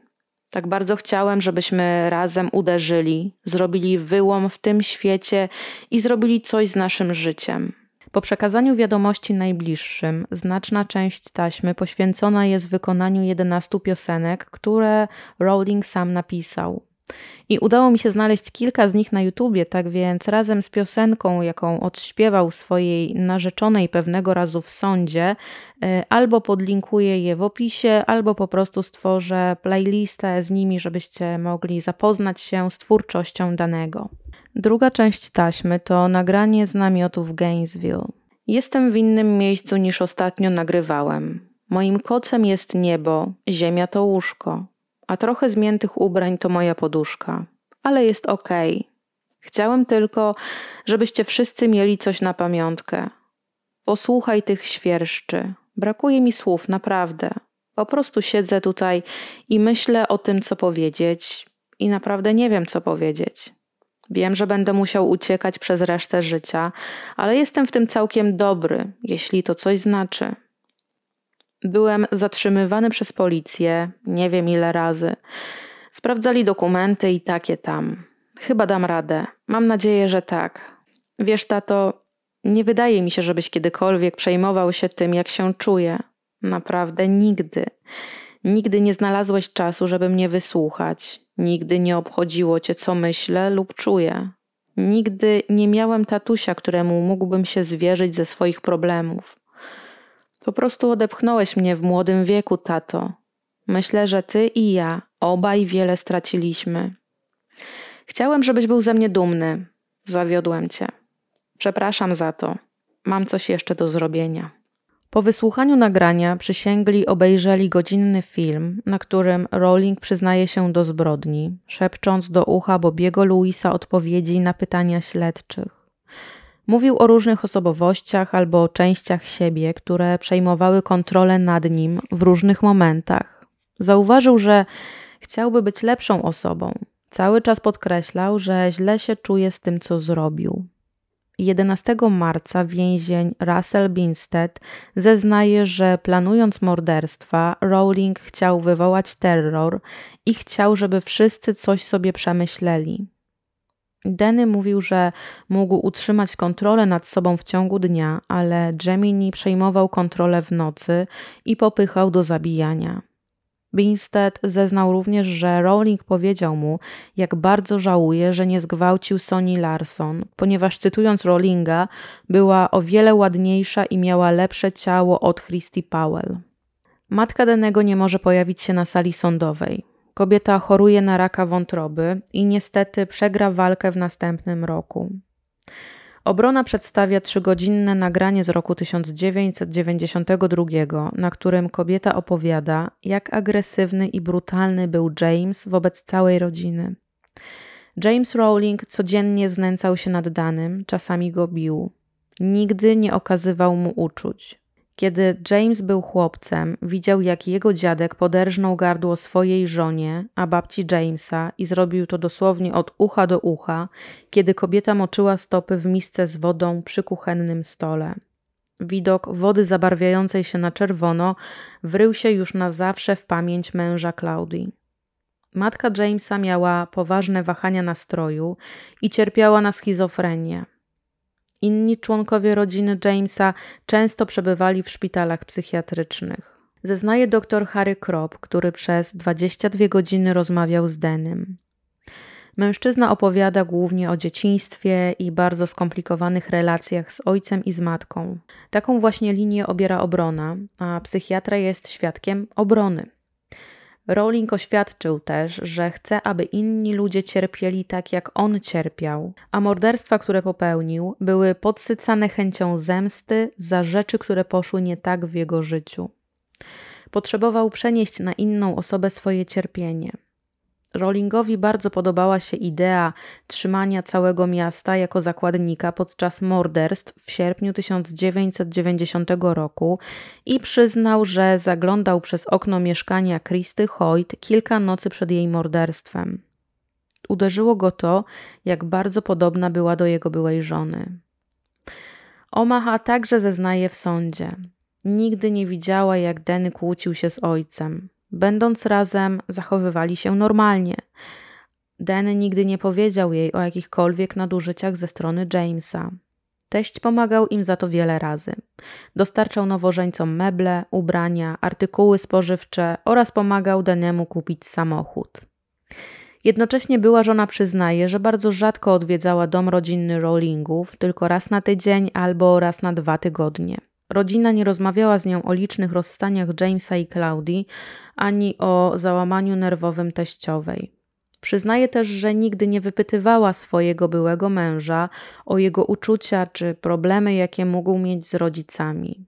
Tak bardzo chciałem, żebyśmy razem uderzyli, zrobili wyłom w tym świecie i zrobili coś z naszym życiem. Po przekazaniu wiadomości najbliższym, znaczna część taśmy poświęcona jest wykonaniu 11 piosenek, które Rowling sam napisał. I udało mi się znaleźć kilka z nich na YouTubie, tak więc razem z piosenką, jaką odśpiewał swojej narzeczonej pewnego razu w sądzie, y, albo podlinkuję je w opisie, albo po prostu stworzę playlistę z nimi, żebyście mogli zapoznać się z twórczością danego. Druga część taśmy to nagranie z namiotu w Gainesville. Jestem w innym miejscu niż ostatnio nagrywałem. Moim kocem jest niebo, ziemia to łóżko, a trochę zmiętych ubrań to moja poduszka. Ale jest okej. Okay. Chciałem tylko, żebyście wszyscy mieli coś na pamiątkę. Posłuchaj tych świerszczy. Brakuje mi słów, naprawdę. Po prostu siedzę tutaj i myślę o tym, co powiedzieć, i naprawdę nie wiem, co powiedzieć. Wiem, że będę musiał uciekać przez resztę życia, ale jestem w tym całkiem dobry, jeśli to coś znaczy. Byłem zatrzymywany przez policję, nie wiem ile razy. Sprawdzali dokumenty i takie tam. Chyba dam radę. Mam nadzieję, że tak. Wiesz, tato, nie wydaje mi się, żebyś kiedykolwiek przejmował się tym, jak się czuję. Naprawdę nigdy. Nigdy nie znalazłeś czasu, żeby mnie wysłuchać. Nigdy nie obchodziło cię, co myślę lub czuję. Nigdy nie miałem tatusia, któremu mógłbym się zwierzyć ze swoich problemów. Po prostu odepchnąłeś mnie w młodym wieku, tato. Myślę, że ty i ja obaj wiele straciliśmy. Chciałem, żebyś był ze mnie dumny. Zawiodłem cię. Przepraszam za to. Mam coś jeszcze do zrobienia. Po wysłuchaniu nagrania przysięgli obejrzeli godzinny film, na którym Rowling przyznaje się do zbrodni, szepcząc do ucha Bobiego Louisa odpowiedzi na pytania śledczych. Mówił o różnych osobowościach albo częściach siebie, które przejmowały kontrolę nad nim w różnych momentach. Zauważył, że chciałby być lepszą osobą. Cały czas podkreślał, że źle się czuje z tym, co zrobił. 11 marca więzień Russell Binstead zeznaje, że planując morderstwa, Rowling chciał wywołać terror i chciał, żeby wszyscy coś sobie przemyśleli. Denny mówił, że mógł utrzymać kontrolę nad sobą w ciągu dnia, ale Gemini przejmował kontrolę w nocy i popychał do zabijania. Binstead zeznał również, że Rowling powiedział mu, jak bardzo żałuje, że nie zgwałcił Sony Larson, ponieważ cytując Rowlinga, była o wiele ładniejsza i miała lepsze ciało od Christy Powell. Matka Denego nie może pojawić się na sali sądowej. Kobieta choruje na raka wątroby i niestety przegra walkę w następnym roku. Obrona przedstawia trzygodzinne nagranie z roku 1992, na którym kobieta opowiada, jak agresywny i brutalny był James wobec całej rodziny. James Rowling codziennie znęcał się nad danym, czasami go bił. Nigdy nie okazywał mu uczuć. Kiedy James był chłopcem, widział jak jego dziadek poderżnął gardło swojej żonie, a babci Jamesa i zrobił to dosłownie od ucha do ucha, kiedy kobieta moczyła stopy w misce z wodą przy kuchennym stole. Widok wody zabarwiającej się na czerwono wrył się już na zawsze w pamięć męża Claudii. Matka Jamesa miała poważne wahania nastroju i cierpiała na schizofrenię. Inni członkowie rodziny Jamesa często przebywali w szpitalach psychiatrycznych. Zeznaje dr Harry Krop, który przez 22 godziny rozmawiał z Denym. Mężczyzna opowiada głównie o dzieciństwie i bardzo skomplikowanych relacjach z ojcem i z matką. Taką właśnie linię obiera obrona, a psychiatra jest świadkiem obrony. Rowling oświadczył też, że chce, aby inni ludzie cierpieli tak, jak on cierpiał, a morderstwa, które popełnił, były podsycane chęcią zemsty za rzeczy, które poszły nie tak w jego życiu. Potrzebował przenieść na inną osobę swoje cierpienie. Rowlingowi bardzo podobała się idea trzymania całego miasta jako zakładnika podczas morderstw w sierpniu 1990 roku i przyznał, że zaglądał przez okno mieszkania Christy Hoyt kilka nocy przed jej morderstwem. Uderzyło go to, jak bardzo podobna była do jego byłej żony. Omaha także zeznaje w sądzie. Nigdy nie widziała, jak Denny kłócił się z ojcem. Będąc razem, zachowywali się normalnie. Den nigdy nie powiedział jej o jakichkolwiek nadużyciach ze strony Jamesa. Teść pomagał im za to wiele razy. Dostarczał nowożeńcom meble, ubrania, artykuły spożywcze oraz pomagał Denemu kupić samochód. Jednocześnie była żona przyznaje, że bardzo rzadko odwiedzała dom rodzinny Rowlingów, tylko raz na tydzień albo raz na dwa tygodnie. Rodzina nie rozmawiała z nią o licznych rozstaniach Jamesa i Claudii, ani o załamaniu nerwowym teściowej. Przyznaje też, że nigdy nie wypytywała swojego byłego męża o jego uczucia czy problemy, jakie mógł mieć z rodzicami.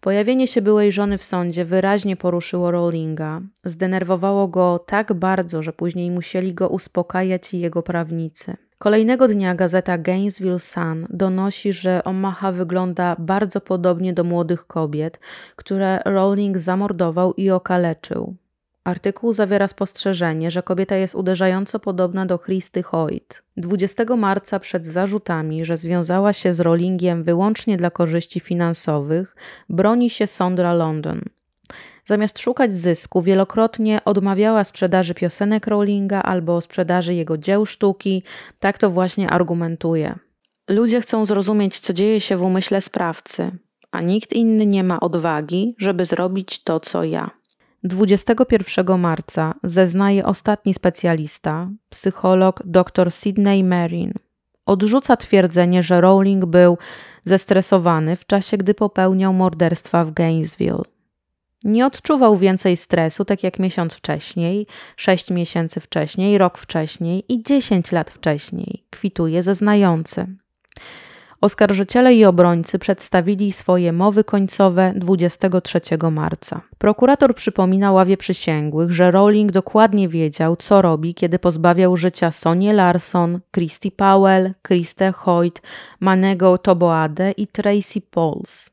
Pojawienie się byłej żony w sądzie wyraźnie poruszyło Rowlinga. Zdenerwowało go tak bardzo, że później musieli go uspokajać i jego prawnicy. Kolejnego dnia gazeta Gainesville Sun donosi, że Omaha wygląda bardzo podobnie do młodych kobiet, które Rowling zamordował i okaleczył. Artykuł zawiera spostrzeżenie, że kobieta jest uderzająco podobna do Christy Hoyt. 20 marca przed zarzutami, że związała się z Rowlingiem wyłącznie dla korzyści finansowych, broni się Sondra London. Zamiast szukać zysku, wielokrotnie odmawiała sprzedaży piosenek Rowlinga albo sprzedaży jego dzieł sztuki. Tak to właśnie argumentuje. Ludzie chcą zrozumieć, co dzieje się w umyśle sprawcy, a nikt inny nie ma odwagi, żeby zrobić to, co ja. 21 marca zeznaje ostatni specjalista, psycholog dr Sidney Marin. Odrzuca twierdzenie, że Rowling był zestresowany w czasie, gdy popełniał morderstwa w Gainesville. Nie odczuwał więcej stresu, tak jak miesiąc wcześniej, sześć miesięcy wcześniej, rok wcześniej i dziesięć lat wcześniej, kwituje zeznający. Oskarżyciele i obrońcy przedstawili swoje mowy końcowe 23 marca. Prokurator przypomina ławie przysięgłych, że Rowling dokładnie wiedział, co robi, kiedy pozbawiał życia Sonie Larson, Christy Powell, Kristę Hoyt, Manego Toboade i Tracy Pauls.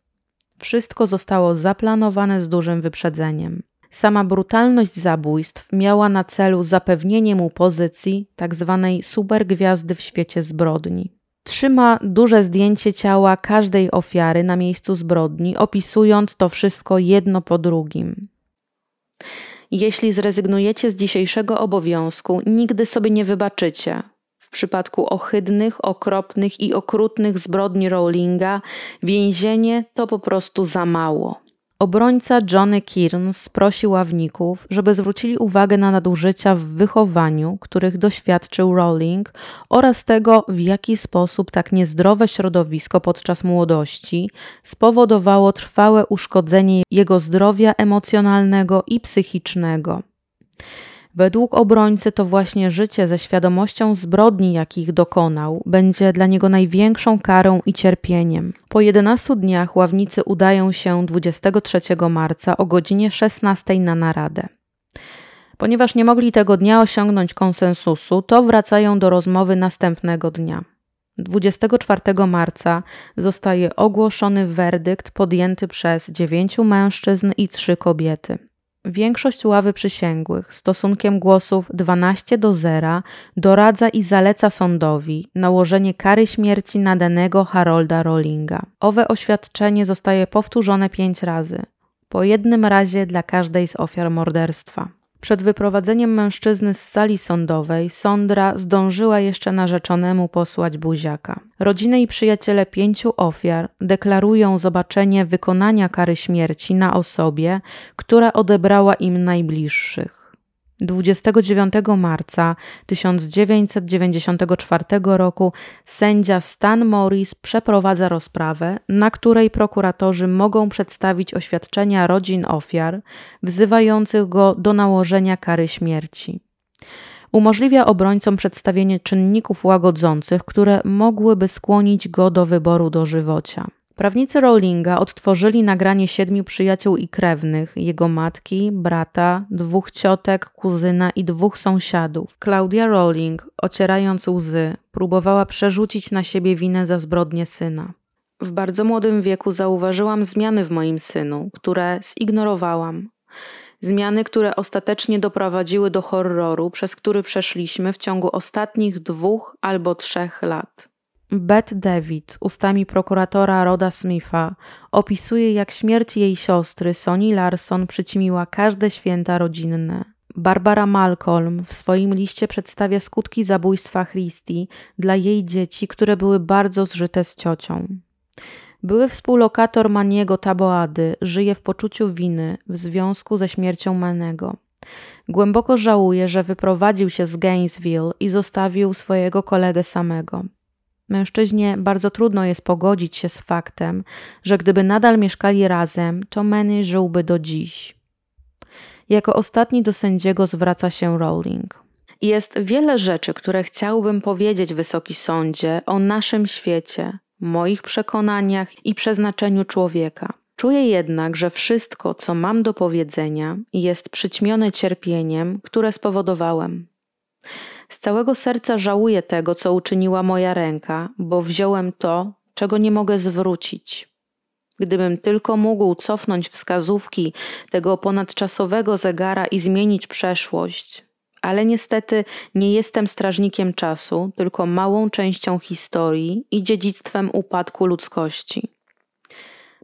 Wszystko zostało zaplanowane z dużym wyprzedzeniem. Sama brutalność zabójstw miała na celu zapewnienie mu pozycji tzw. Tak supergwiazdy w świecie zbrodni. Trzyma duże zdjęcie ciała każdej ofiary na miejscu zbrodni, opisując to wszystko jedno po drugim. Jeśli zrezygnujecie z dzisiejszego obowiązku, nigdy sobie nie wybaczycie. W przypadku ohydnych, okropnych i okrutnych zbrodni Rowlinga, więzienie to po prostu za mało. Obrońca Johnny Kearns prosi ławników, żeby zwrócili uwagę na nadużycia w wychowaniu, których doświadczył Rowling oraz tego, w jaki sposób tak niezdrowe środowisko podczas młodości spowodowało trwałe uszkodzenie jego zdrowia emocjonalnego i psychicznego. Według obrońcy to właśnie życie ze świadomością zbrodni, jakich dokonał, będzie dla niego największą karą i cierpieniem. Po 11 dniach ławnicy udają się 23 marca o godzinie 16 na naradę. Ponieważ nie mogli tego dnia osiągnąć konsensusu, to wracają do rozmowy następnego dnia. 24 marca zostaje ogłoszony werdykt podjęty przez dziewięciu mężczyzn i trzy kobiety. Większość ławy przysięgłych stosunkiem głosów 12 do 0 doradza i zaleca sądowi nałożenie kary śmierci na danego Harolda Rowlinga. Owe oświadczenie zostaje powtórzone pięć razy, po jednym razie dla każdej z ofiar morderstwa. Przed wyprowadzeniem mężczyzny z sali sądowej Sondra zdążyła jeszcze narzeczonemu posłać buziaka. Rodziny i przyjaciele pięciu ofiar deklarują zobaczenie wykonania kary śmierci na osobie, która odebrała im najbliższych. 29 marca 1994 roku sędzia Stan Morris przeprowadza rozprawę, na której prokuratorzy mogą przedstawić oświadczenia rodzin ofiar, wzywających go do nałożenia kary śmierci. Umożliwia obrońcom przedstawienie czynników łagodzących, które mogłyby skłonić go do wyboru dożywocia. Prawnicy Rowlinga odtworzyli nagranie siedmiu przyjaciół i krewnych, jego matki, brata, dwóch ciotek, kuzyna i dwóch sąsiadów. Claudia Rowling, ocierając łzy, próbowała przerzucić na siebie winę za zbrodnię syna. W bardzo młodym wieku zauważyłam zmiany w moim synu, które zignorowałam. Zmiany, które ostatecznie doprowadziły do horroru, przez który przeszliśmy w ciągu ostatnich dwóch albo trzech lat. Beth David ustami prokuratora Roda Smitha opisuje, jak śmierć jej siostry Soni Larson przyćmiła każde święta rodzinne. Barbara Malcolm w swoim liście przedstawia skutki zabójstwa Christie dla jej dzieci, które były bardzo zżyte z ciocią. Były współlokator Maniego Taboady żyje w poczuciu winy w związku ze śmiercią Manego. Głęboko żałuje, że wyprowadził się z Gainesville i zostawił swojego kolegę samego. Mężczyźnie bardzo trudno jest pogodzić się z faktem, że gdyby nadal mieszkali razem, to Manny żyłby do dziś. Jako ostatni do sędziego zwraca się Rowling. Jest wiele rzeczy, które chciałbym powiedzieć, Wysoki Sądzie, o naszym świecie, moich przekonaniach i przeznaczeniu człowieka. Czuję jednak, że wszystko, co mam do powiedzenia, jest przyćmione cierpieniem, które spowodowałem. Z całego serca żałuję tego, co uczyniła moja ręka, bo wziąłem to, czego nie mogę zwrócić. Gdybym tylko mógł cofnąć wskazówki tego ponadczasowego zegara i zmienić przeszłość. Ale niestety nie jestem strażnikiem czasu, tylko małą częścią historii i dziedzictwem upadku ludzkości.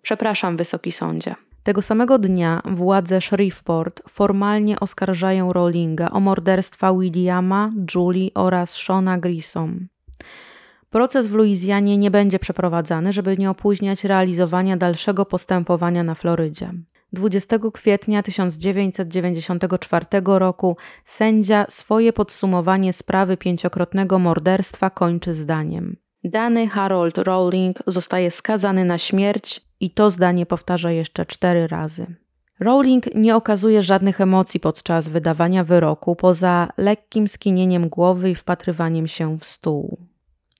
Przepraszam, Wysoki Sądzie. Tego samego dnia władze Shreveport formalnie oskarżają Rowlinga o morderstwa Williama, Julie oraz Shona Grissom. Proces w Luizjanie nie będzie przeprowadzany, żeby nie opóźniać realizowania dalszego postępowania na Florydzie. 20 kwietnia 1994 roku sędzia swoje podsumowanie sprawy pięciokrotnego morderstwa kończy zdaniem. Dany Harold Rowling zostaje skazany na śmierć i to zdanie powtarza jeszcze cztery razy. Rowling nie okazuje żadnych emocji podczas wydawania wyroku, poza lekkim skinieniem głowy i wpatrywaniem się w stół.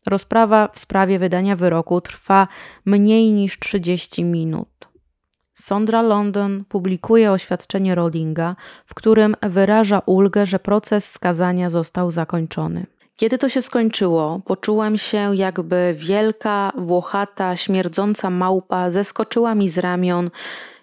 Rozprawa w sprawie wydania wyroku trwa mniej niż 30 minut. Sondra London publikuje oświadczenie Rowlinga, w którym wyraża ulgę, że proces skazania został zakończony. Kiedy to się skończyło, poczułem się, jakby wielka, włochata, śmierdząca małpa zeskoczyła mi z ramion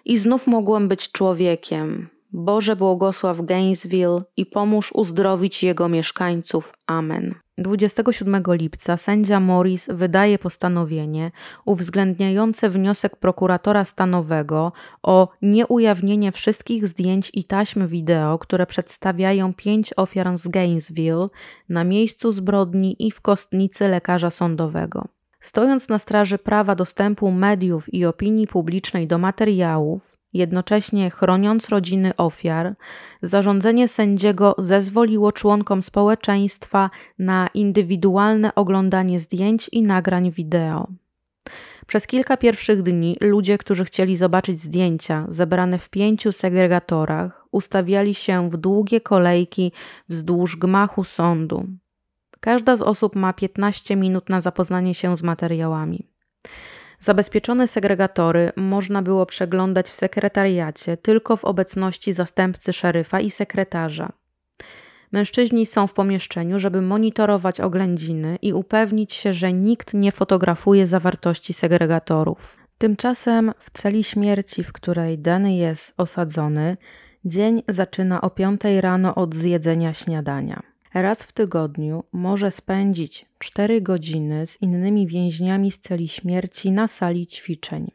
i znów mogłem być człowiekiem. Boże błogosław Gainesville i pomóż uzdrowić jego mieszkańców. Amen. 27 lipca sędzia Morris wydaje postanowienie uwzględniające wniosek prokuratora stanowego o nieujawnienie wszystkich zdjęć i taśm wideo, które przedstawiają pięć ofiar z Gainesville na miejscu zbrodni i w kostnicy lekarza sądowego. Stojąc na straży prawa dostępu mediów i opinii publicznej do materiałów, jednocześnie chroniąc rodziny ofiar, zarządzenie sędziego zezwoliło członkom społeczeństwa na indywidualne oglądanie zdjęć i nagrań wideo. Przez kilka pierwszych dni ludzie, którzy chcieli zobaczyć zdjęcia zebrane w pięciu segregatorach, ustawiali się w długie kolejki wzdłuż gmachu sądu. Każda z osób ma 15 minut na zapoznanie się z materiałami. Zabezpieczone segregatory można było przeglądać w sekretariacie tylko w obecności zastępcy szeryfa i sekretarza. Mężczyźni są w pomieszczeniu, żeby monitorować oględziny i upewnić się, że nikt nie fotografuje zawartości segregatorów. Tymczasem w celi śmierci, w której Danny jest osadzony, dzień zaczyna o 5 rano od zjedzenia śniadania raz w tygodniu może spędzić 4 godziny z innymi więźniami z celi śmierci na sali ćwiczeń.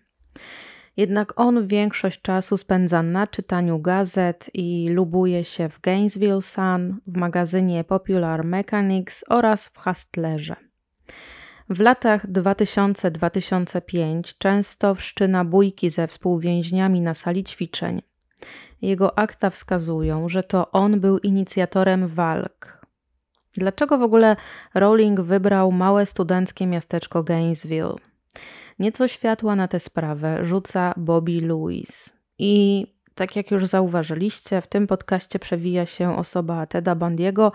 Jednak on większość czasu spędza na czytaniu gazet i lubuje się w Gainesville Sun, w magazynie Popular Mechanics oraz w Hustlerze. W latach 2000-2005 często wszczyna bójki ze współwięźniami na sali ćwiczeń. Jego akta wskazują, że to on był inicjatorem walk, Dlaczego w ogóle Rowling wybrał małe studenckie miasteczko Gainesville? Nieco światła na tę sprawę rzuca Bobby Louis. I tak jak już zauważyliście, w tym podcaście przewija się osoba Teda Bundy'ego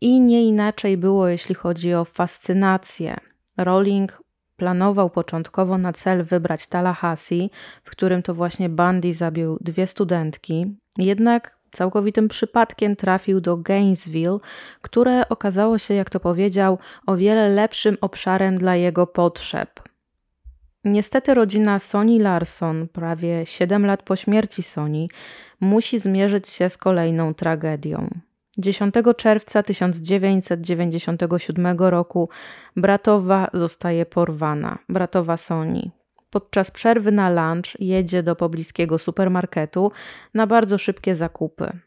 i nie inaczej było, jeśli chodzi o fascynację. Rowling planował początkowo na cel wybrać Tallahassee, w którym to właśnie Bundy zabił dwie studentki. Jednak całkowitym przypadkiem trafił do Gainesville, które okazało się, jak to powiedział, o wiele lepszym obszarem dla jego potrzeb. Niestety rodzina Sony Larson, prawie 7 lat po śmierci Sony, musi zmierzyć się z kolejną tragedią. 10 czerwca 1997 roku bratowa zostaje porwana, bratowa Sony. Podczas przerwy na lunch jedzie do pobliskiego supermarketu na bardzo szybkie zakupy.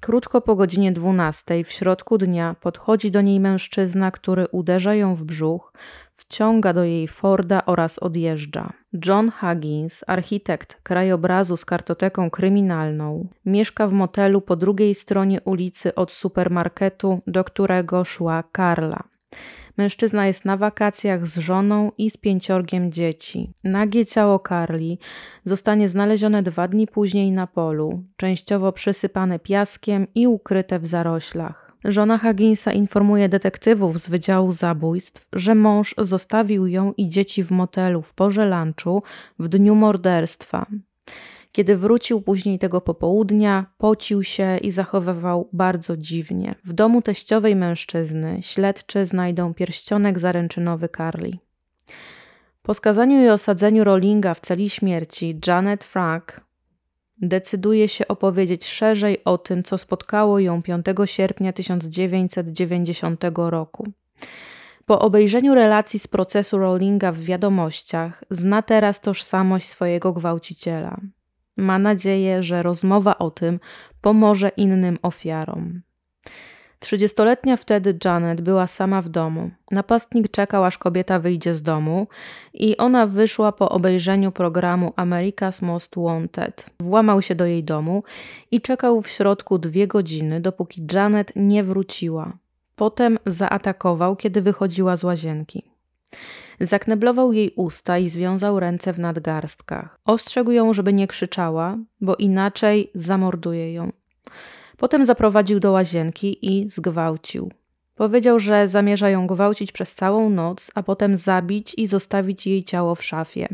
Krótko po godzinie 12 w środku dnia podchodzi do niej mężczyzna, który uderza ją w brzuch, wciąga do jej Forda oraz odjeżdża. John Huggins, architekt krajobrazu z kartoteką kryminalną, mieszka w motelu po drugiej stronie ulicy od supermarketu, do którego szła Karla. Mężczyzna jest na wakacjach z żoną i z pięciorgiem dzieci. Nagie ciało Carly zostanie znalezione dwa dni później na polu, częściowo przysypane piaskiem i ukryte w zaroślach. Żona Hugginsa informuje detektywów z Wydziału Zabójstw, że mąż zostawił ją i dzieci w motelu w porze lunchu w dniu morderstwa. Kiedy wrócił później tego popołudnia, pocił się i zachowywał bardzo dziwnie. W domu teściowej mężczyzny śledczy znajdą pierścionek zaręczynowy Carly. Po skazaniu i osadzeniu Rollinga w celi śmierci, Janet Frank decyduje się opowiedzieć szerzej o tym, co spotkało ją 5 sierpnia 1990 roku. Po obejrzeniu relacji z procesu Rollinga w wiadomościach, zna teraz tożsamość swojego gwałciciela. Ma nadzieję, że rozmowa o tym pomoże innym ofiarom. Trzydziestoletnia wtedy Janet była sama w domu. Napastnik czekał, aż kobieta wyjdzie z domu i ona wyszła po obejrzeniu programu America's Most Wanted. Włamał się do jej domu i czekał w środku dwie godziny, dopóki Janet nie wróciła. Potem zaatakował, kiedy wychodziła z łazienki. Zakneblował jej usta i związał ręce w nadgarstkach. Ostrzegł ją, żeby nie krzyczała, bo inaczej zamorduje ją. Potem zaprowadził do łazienki i zgwałcił. Powiedział, że zamierza ją gwałcić przez całą noc, a potem zabić i zostawić jej ciało w szafie.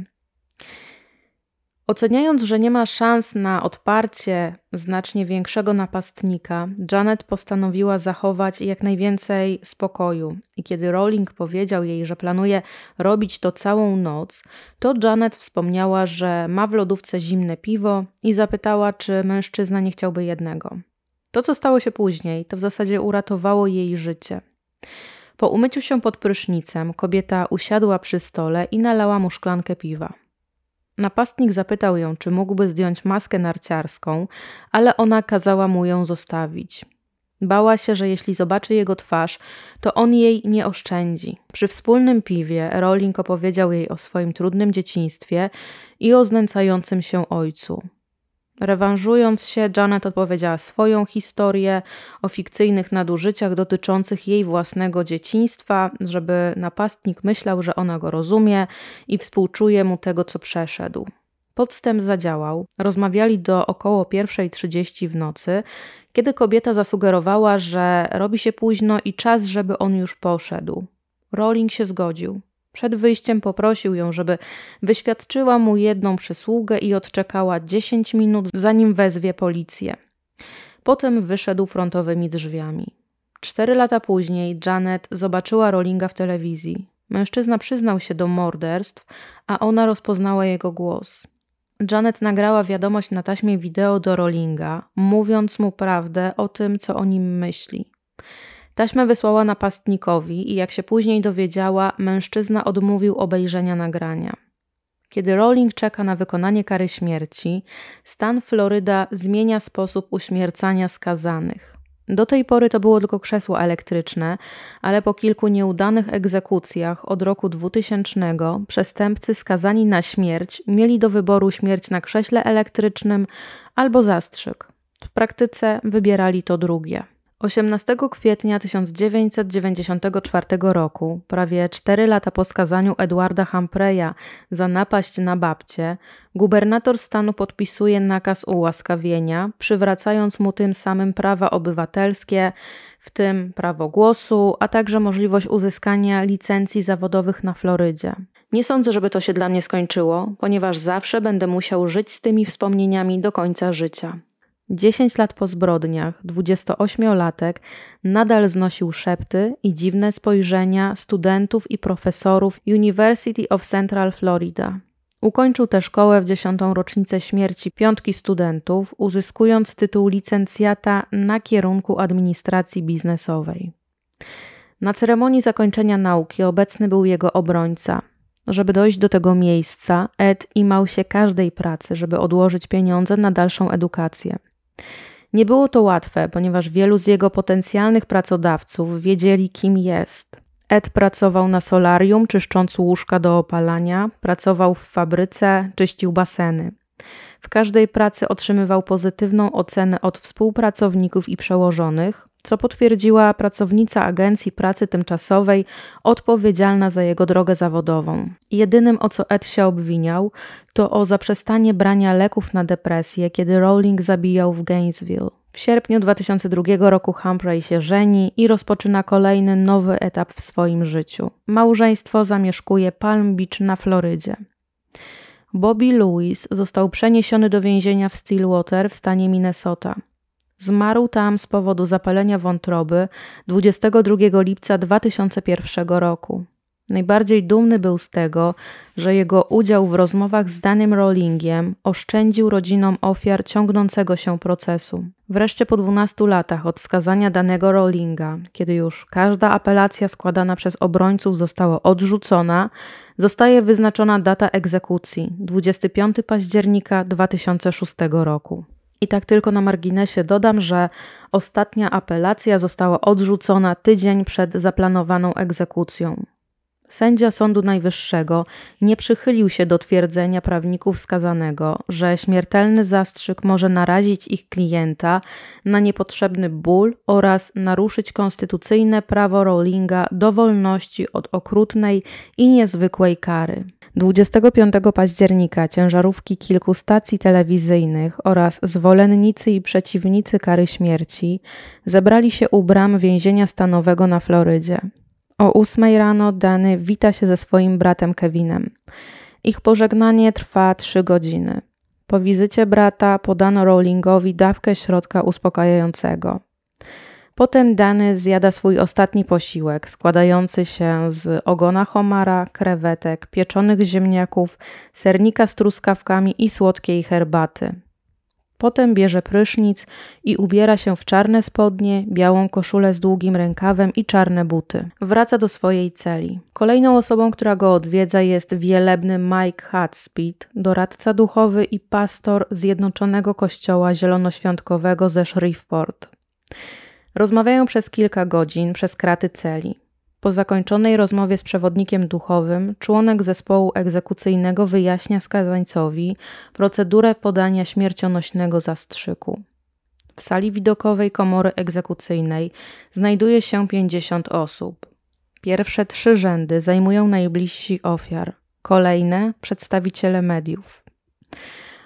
Oceniając, że nie ma szans na odparcie znacznie większego napastnika, Janet postanowiła zachować jak najwięcej spokoju. I kiedy Rowling powiedział jej, że planuje robić to całą noc, to Janet wspomniała, że ma w lodówce zimne piwo i zapytała, czy mężczyzna nie chciałby jednego. To, co stało się później, to w zasadzie uratowało jej życie. Po umyciu się pod prysznicem, kobieta usiadła przy stole i nalała mu szklankę piwa. Napastnik zapytał ją, czy mógłby zdjąć maskę narciarską, ale ona kazała mu ją zostawić. Bała się, że jeśli zobaczy jego twarz, to on jej nie oszczędzi. Przy wspólnym piwie Rowling opowiedział jej o swoim trudnym dzieciństwie i o znęcającym się ojcu. Rewanżując się, Janet opowiedziała swoją historię o fikcyjnych nadużyciach dotyczących jej własnego dzieciństwa, żeby napastnik myślał, że ona go rozumie i współczuje mu tego, co przeszedł. Podstęp zadziałał. Rozmawiali do około 1.30 w nocy, kiedy kobieta zasugerowała, że robi się późno i czas, żeby on już poszedł. Rowling się zgodził. Przed wyjściem poprosił ją, żeby wyświadczyła mu jedną przysługę i odczekała 10 minut, zanim wezwie policję. Potem wyszedł frontowymi drzwiami. Cztery lata później Janet zobaczyła Rollinga w telewizji. Mężczyzna przyznał się do morderstw, a ona rozpoznała jego głos. Janet nagrała wiadomość na taśmie wideo do Rollinga, mówiąc mu prawdę o tym, co o nim myśli. Taśmę wysłała napastnikowi i jak się później dowiedziała, mężczyzna odmówił obejrzenia nagrania. Kiedy Rowling czeka na wykonanie kary śmierci, stan Floryda zmienia sposób uśmiercania skazanych. Do tej pory to było tylko krzesło elektryczne, ale po kilku nieudanych egzekucjach od roku 2000 przestępcy skazani na śmierć mieli do wyboru śmierć na krześle elektrycznym albo zastrzyk. W praktyce wybierali to drugie. 18 kwietnia 1994 roku, prawie 4 lata po skazaniu Edwarda Humpreya za napaść na babcię, gubernator stanu podpisuje nakaz ułaskawienia, przywracając mu tym samym prawa obywatelskie, w tym prawo głosu, a także możliwość uzyskania licencji zawodowych na Florydzie. Nie sądzę, żeby to się dla mnie skończyło, ponieważ zawsze będę musiał żyć z tymi wspomnieniami do końca życia. 10 lat po zbrodniach, 28-latek nadal znosił szepty i dziwne spojrzenia studentów i profesorów University of Central Florida. Ukończył też szkołę w dziesiątą rocznicę śmierci piątki studentów, uzyskując tytuł licencjata na kierunku administracji biznesowej. Na ceremonii zakończenia nauki obecny był jego obrońca. Żeby dojść do tego miejsca, Ed imał się każdej pracy, żeby odłożyć pieniądze na dalszą edukację. Nie było to łatwe, ponieważ wielu z jego potencjalnych pracodawców wiedzieli, kim jest. Ed pracował na solarium, czyszcząc łóżka do opalania, pracował w fabryce, czyścił baseny. W każdej pracy otrzymywał pozytywną ocenę od współpracowników i przełożonych, co potwierdziła pracownica Agencji Pracy Tymczasowej odpowiedzialna za jego drogę zawodową. Jedynym o co Ed się obwiniał, to o zaprzestanie brania leków na depresję, kiedy Rowling zabijał w Gainesville. W sierpniu 2002 roku Humphrey się żeni i rozpoczyna kolejny nowy etap w swoim życiu. Małżeństwo zamieszkuje Palm Beach na Florydzie. Bobby Lewis został przeniesiony do więzienia w Stillwater w stanie Minnesota. Zmarł tam z powodu zapalenia wątroby 22 lipca 2001 roku. Najbardziej dumny był z tego, że jego udział w rozmowach z Danym Rowlingiem oszczędził rodzinom ofiar ciągnącego się procesu. Wreszcie po 12 latach od skazania danego Rowlinga, kiedy już każda apelacja składana przez obrońców została odrzucona, zostaje wyznaczona data egzekucji 25 października 2006 roku. I tak tylko na marginesie dodam, że ostatnia apelacja została odrzucona tydzień przed zaplanowaną egzekucją. Sędzia Sądu Najwyższego nie przychylił się do twierdzenia prawników skazanego, że śmiertelny zastrzyk może narazić ich klienta na niepotrzebny ból oraz naruszyć konstytucyjne prawo Rowlinga do wolności od okrutnej i niezwykłej kary. 25 października ciężarówki kilku stacji telewizyjnych oraz zwolennicy i przeciwnicy kary śmierci zebrali się u bram więzienia stanowego na Florydzie. O ósmej rano Dany wita się ze swoim bratem Kevinem. Ich pożegnanie trwa trzy godziny. Po wizycie brata podano Rowlingowi dawkę środka uspokajającego. Potem Dany zjada swój ostatni posiłek, składający się z ogona homara, krewetek, pieczonych ziemniaków, sernika z truskawkami i słodkiej herbaty. Potem bierze prysznic i ubiera się w czarne spodnie, białą koszulę z długim rękawem i czarne buty. Wraca do swojej celi. Kolejną osobą, która go odwiedza jest wielebny Mike Hatspeed, doradca duchowy i pastor Zjednoczonego Kościoła Zielonoświątkowego ze Shreveport. Rozmawiają przez kilka godzin przez kraty celi. Po zakończonej rozmowie z przewodnikiem duchowym, członek zespołu egzekucyjnego wyjaśnia skazańcowi procedurę podania śmiercionośnego zastrzyku. W sali widokowej komory egzekucyjnej znajduje się 50 osób. Pierwsze trzy rzędy zajmują najbliżsi ofiar, kolejne przedstawiciele mediów.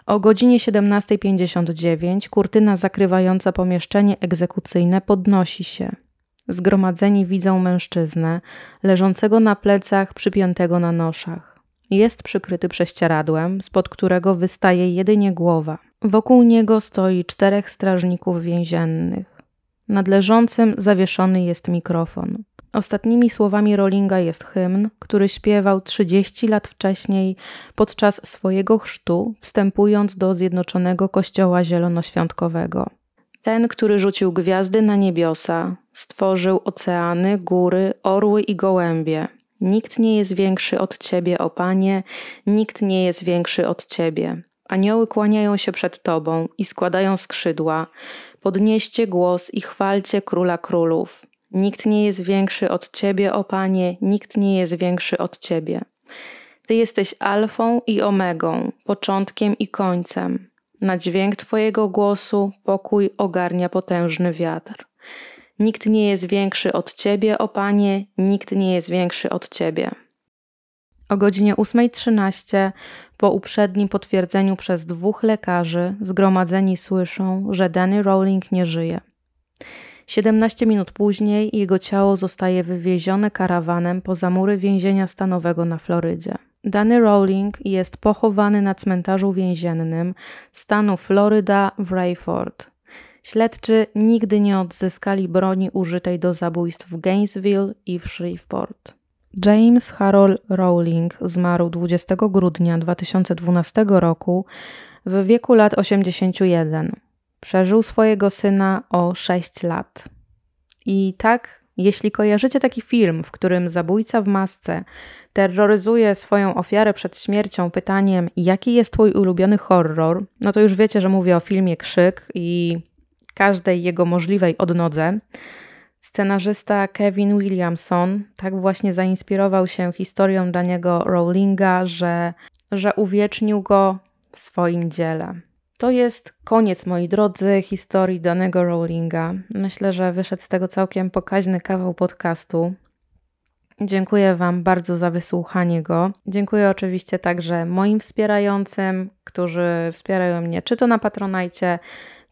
O godzinie 17.59 kurtyna zakrywająca pomieszczenie egzekucyjne podnosi się. Zgromadzeni widzą mężczyznę, leżącego na plecach, przypiętego na noszach. Jest przykryty prześcieradłem, spod którego wystaje jedynie głowa. Wokół niego stoi czterech strażników więziennych. Nad leżącym zawieszony jest mikrofon. Ostatnimi słowami Rollinga jest hymn, który śpiewał 30 lat wcześniej podczas swojego chrztu, wstępując do Zjednoczonego Kościoła Zielonoświątkowego. Ten, który rzucił gwiazdy na niebiosa, stworzył oceany, góry, orły i gołębie. Nikt nie jest większy od Ciebie, o Panie, nikt nie jest większy od Ciebie. Anioły kłaniają się przed Tobą i składają skrzydła. Podnieście głos i chwalcie Króla Królów. Nikt nie jest większy od Ciebie, o Panie, nikt nie jest większy od Ciebie. Ty jesteś alfą i omegą, początkiem i końcem. Na dźwięk Twojego głosu pokój ogarnia potężny wiatr. Nikt nie jest większy od Ciebie, o Panie, nikt nie jest większy od Ciebie. O godzinie 8.13, po uprzednim potwierdzeniu przez dwóch lekarzy, zgromadzeni słyszą, że Danny Rowling nie żyje. 17 minut później jego ciało zostaje wywiezione karawanem poza mury więzienia stanowego na Florydzie. Danny Rowling jest pochowany na cmentarzu więziennym stanu Floryda w Rayford. Śledczy nigdy nie odzyskali broni użytej do zabójstw w Gainesville i w Shreveport. James Harold Rowling zmarł 20 grudnia 2012 roku w wieku lat 81. Przeżył swojego syna o 6 lat. I tak, jeśli kojarzycie taki film, w którym zabójca w masce terroryzuje swoją ofiarę przed śmiercią pytaniem, jaki jest twój ulubiony horror, no to już wiecie, że mówię o filmie Krzyk i każdej jego możliwej odnodze. Scenarzysta Kevin Williamson tak właśnie zainspirował się historią Daniego Rowlinga, że, że uwiecznił go w swoim dziele. To jest koniec, moi drodzy, historii danego Rowlinga. Myślę, że wyszedł z tego całkiem pokaźny kawał podcastu. Dziękuję Wam bardzo za wysłuchanie go. Dziękuję oczywiście także moim wspierającym, którzy wspierają mnie czy to na Patronajcie,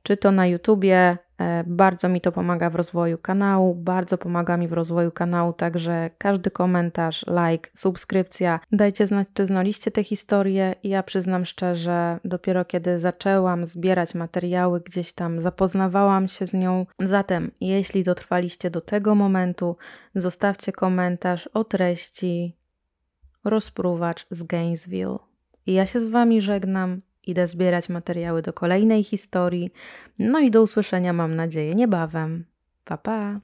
czy to na YouTubie. E, bardzo mi to pomaga w rozwoju kanału, bardzo pomaga mi w rozwoju kanału, także każdy komentarz, like, subskrypcja. Dajcie znać, czy znaliście tę historię. Ja przyznam szczerze, dopiero kiedy zaczęłam zbierać materiały, gdzieś tam zapoznawałam się z nią. Zatem, jeśli dotrwaliście do tego momentu, zostawcie komentarz o treści Rozpruwacz z Gainesville. I ja się z Wami żegnam. Idę zbierać materiały do kolejnej historii. No i do usłyszenia mam nadzieję niebawem. Pa pa!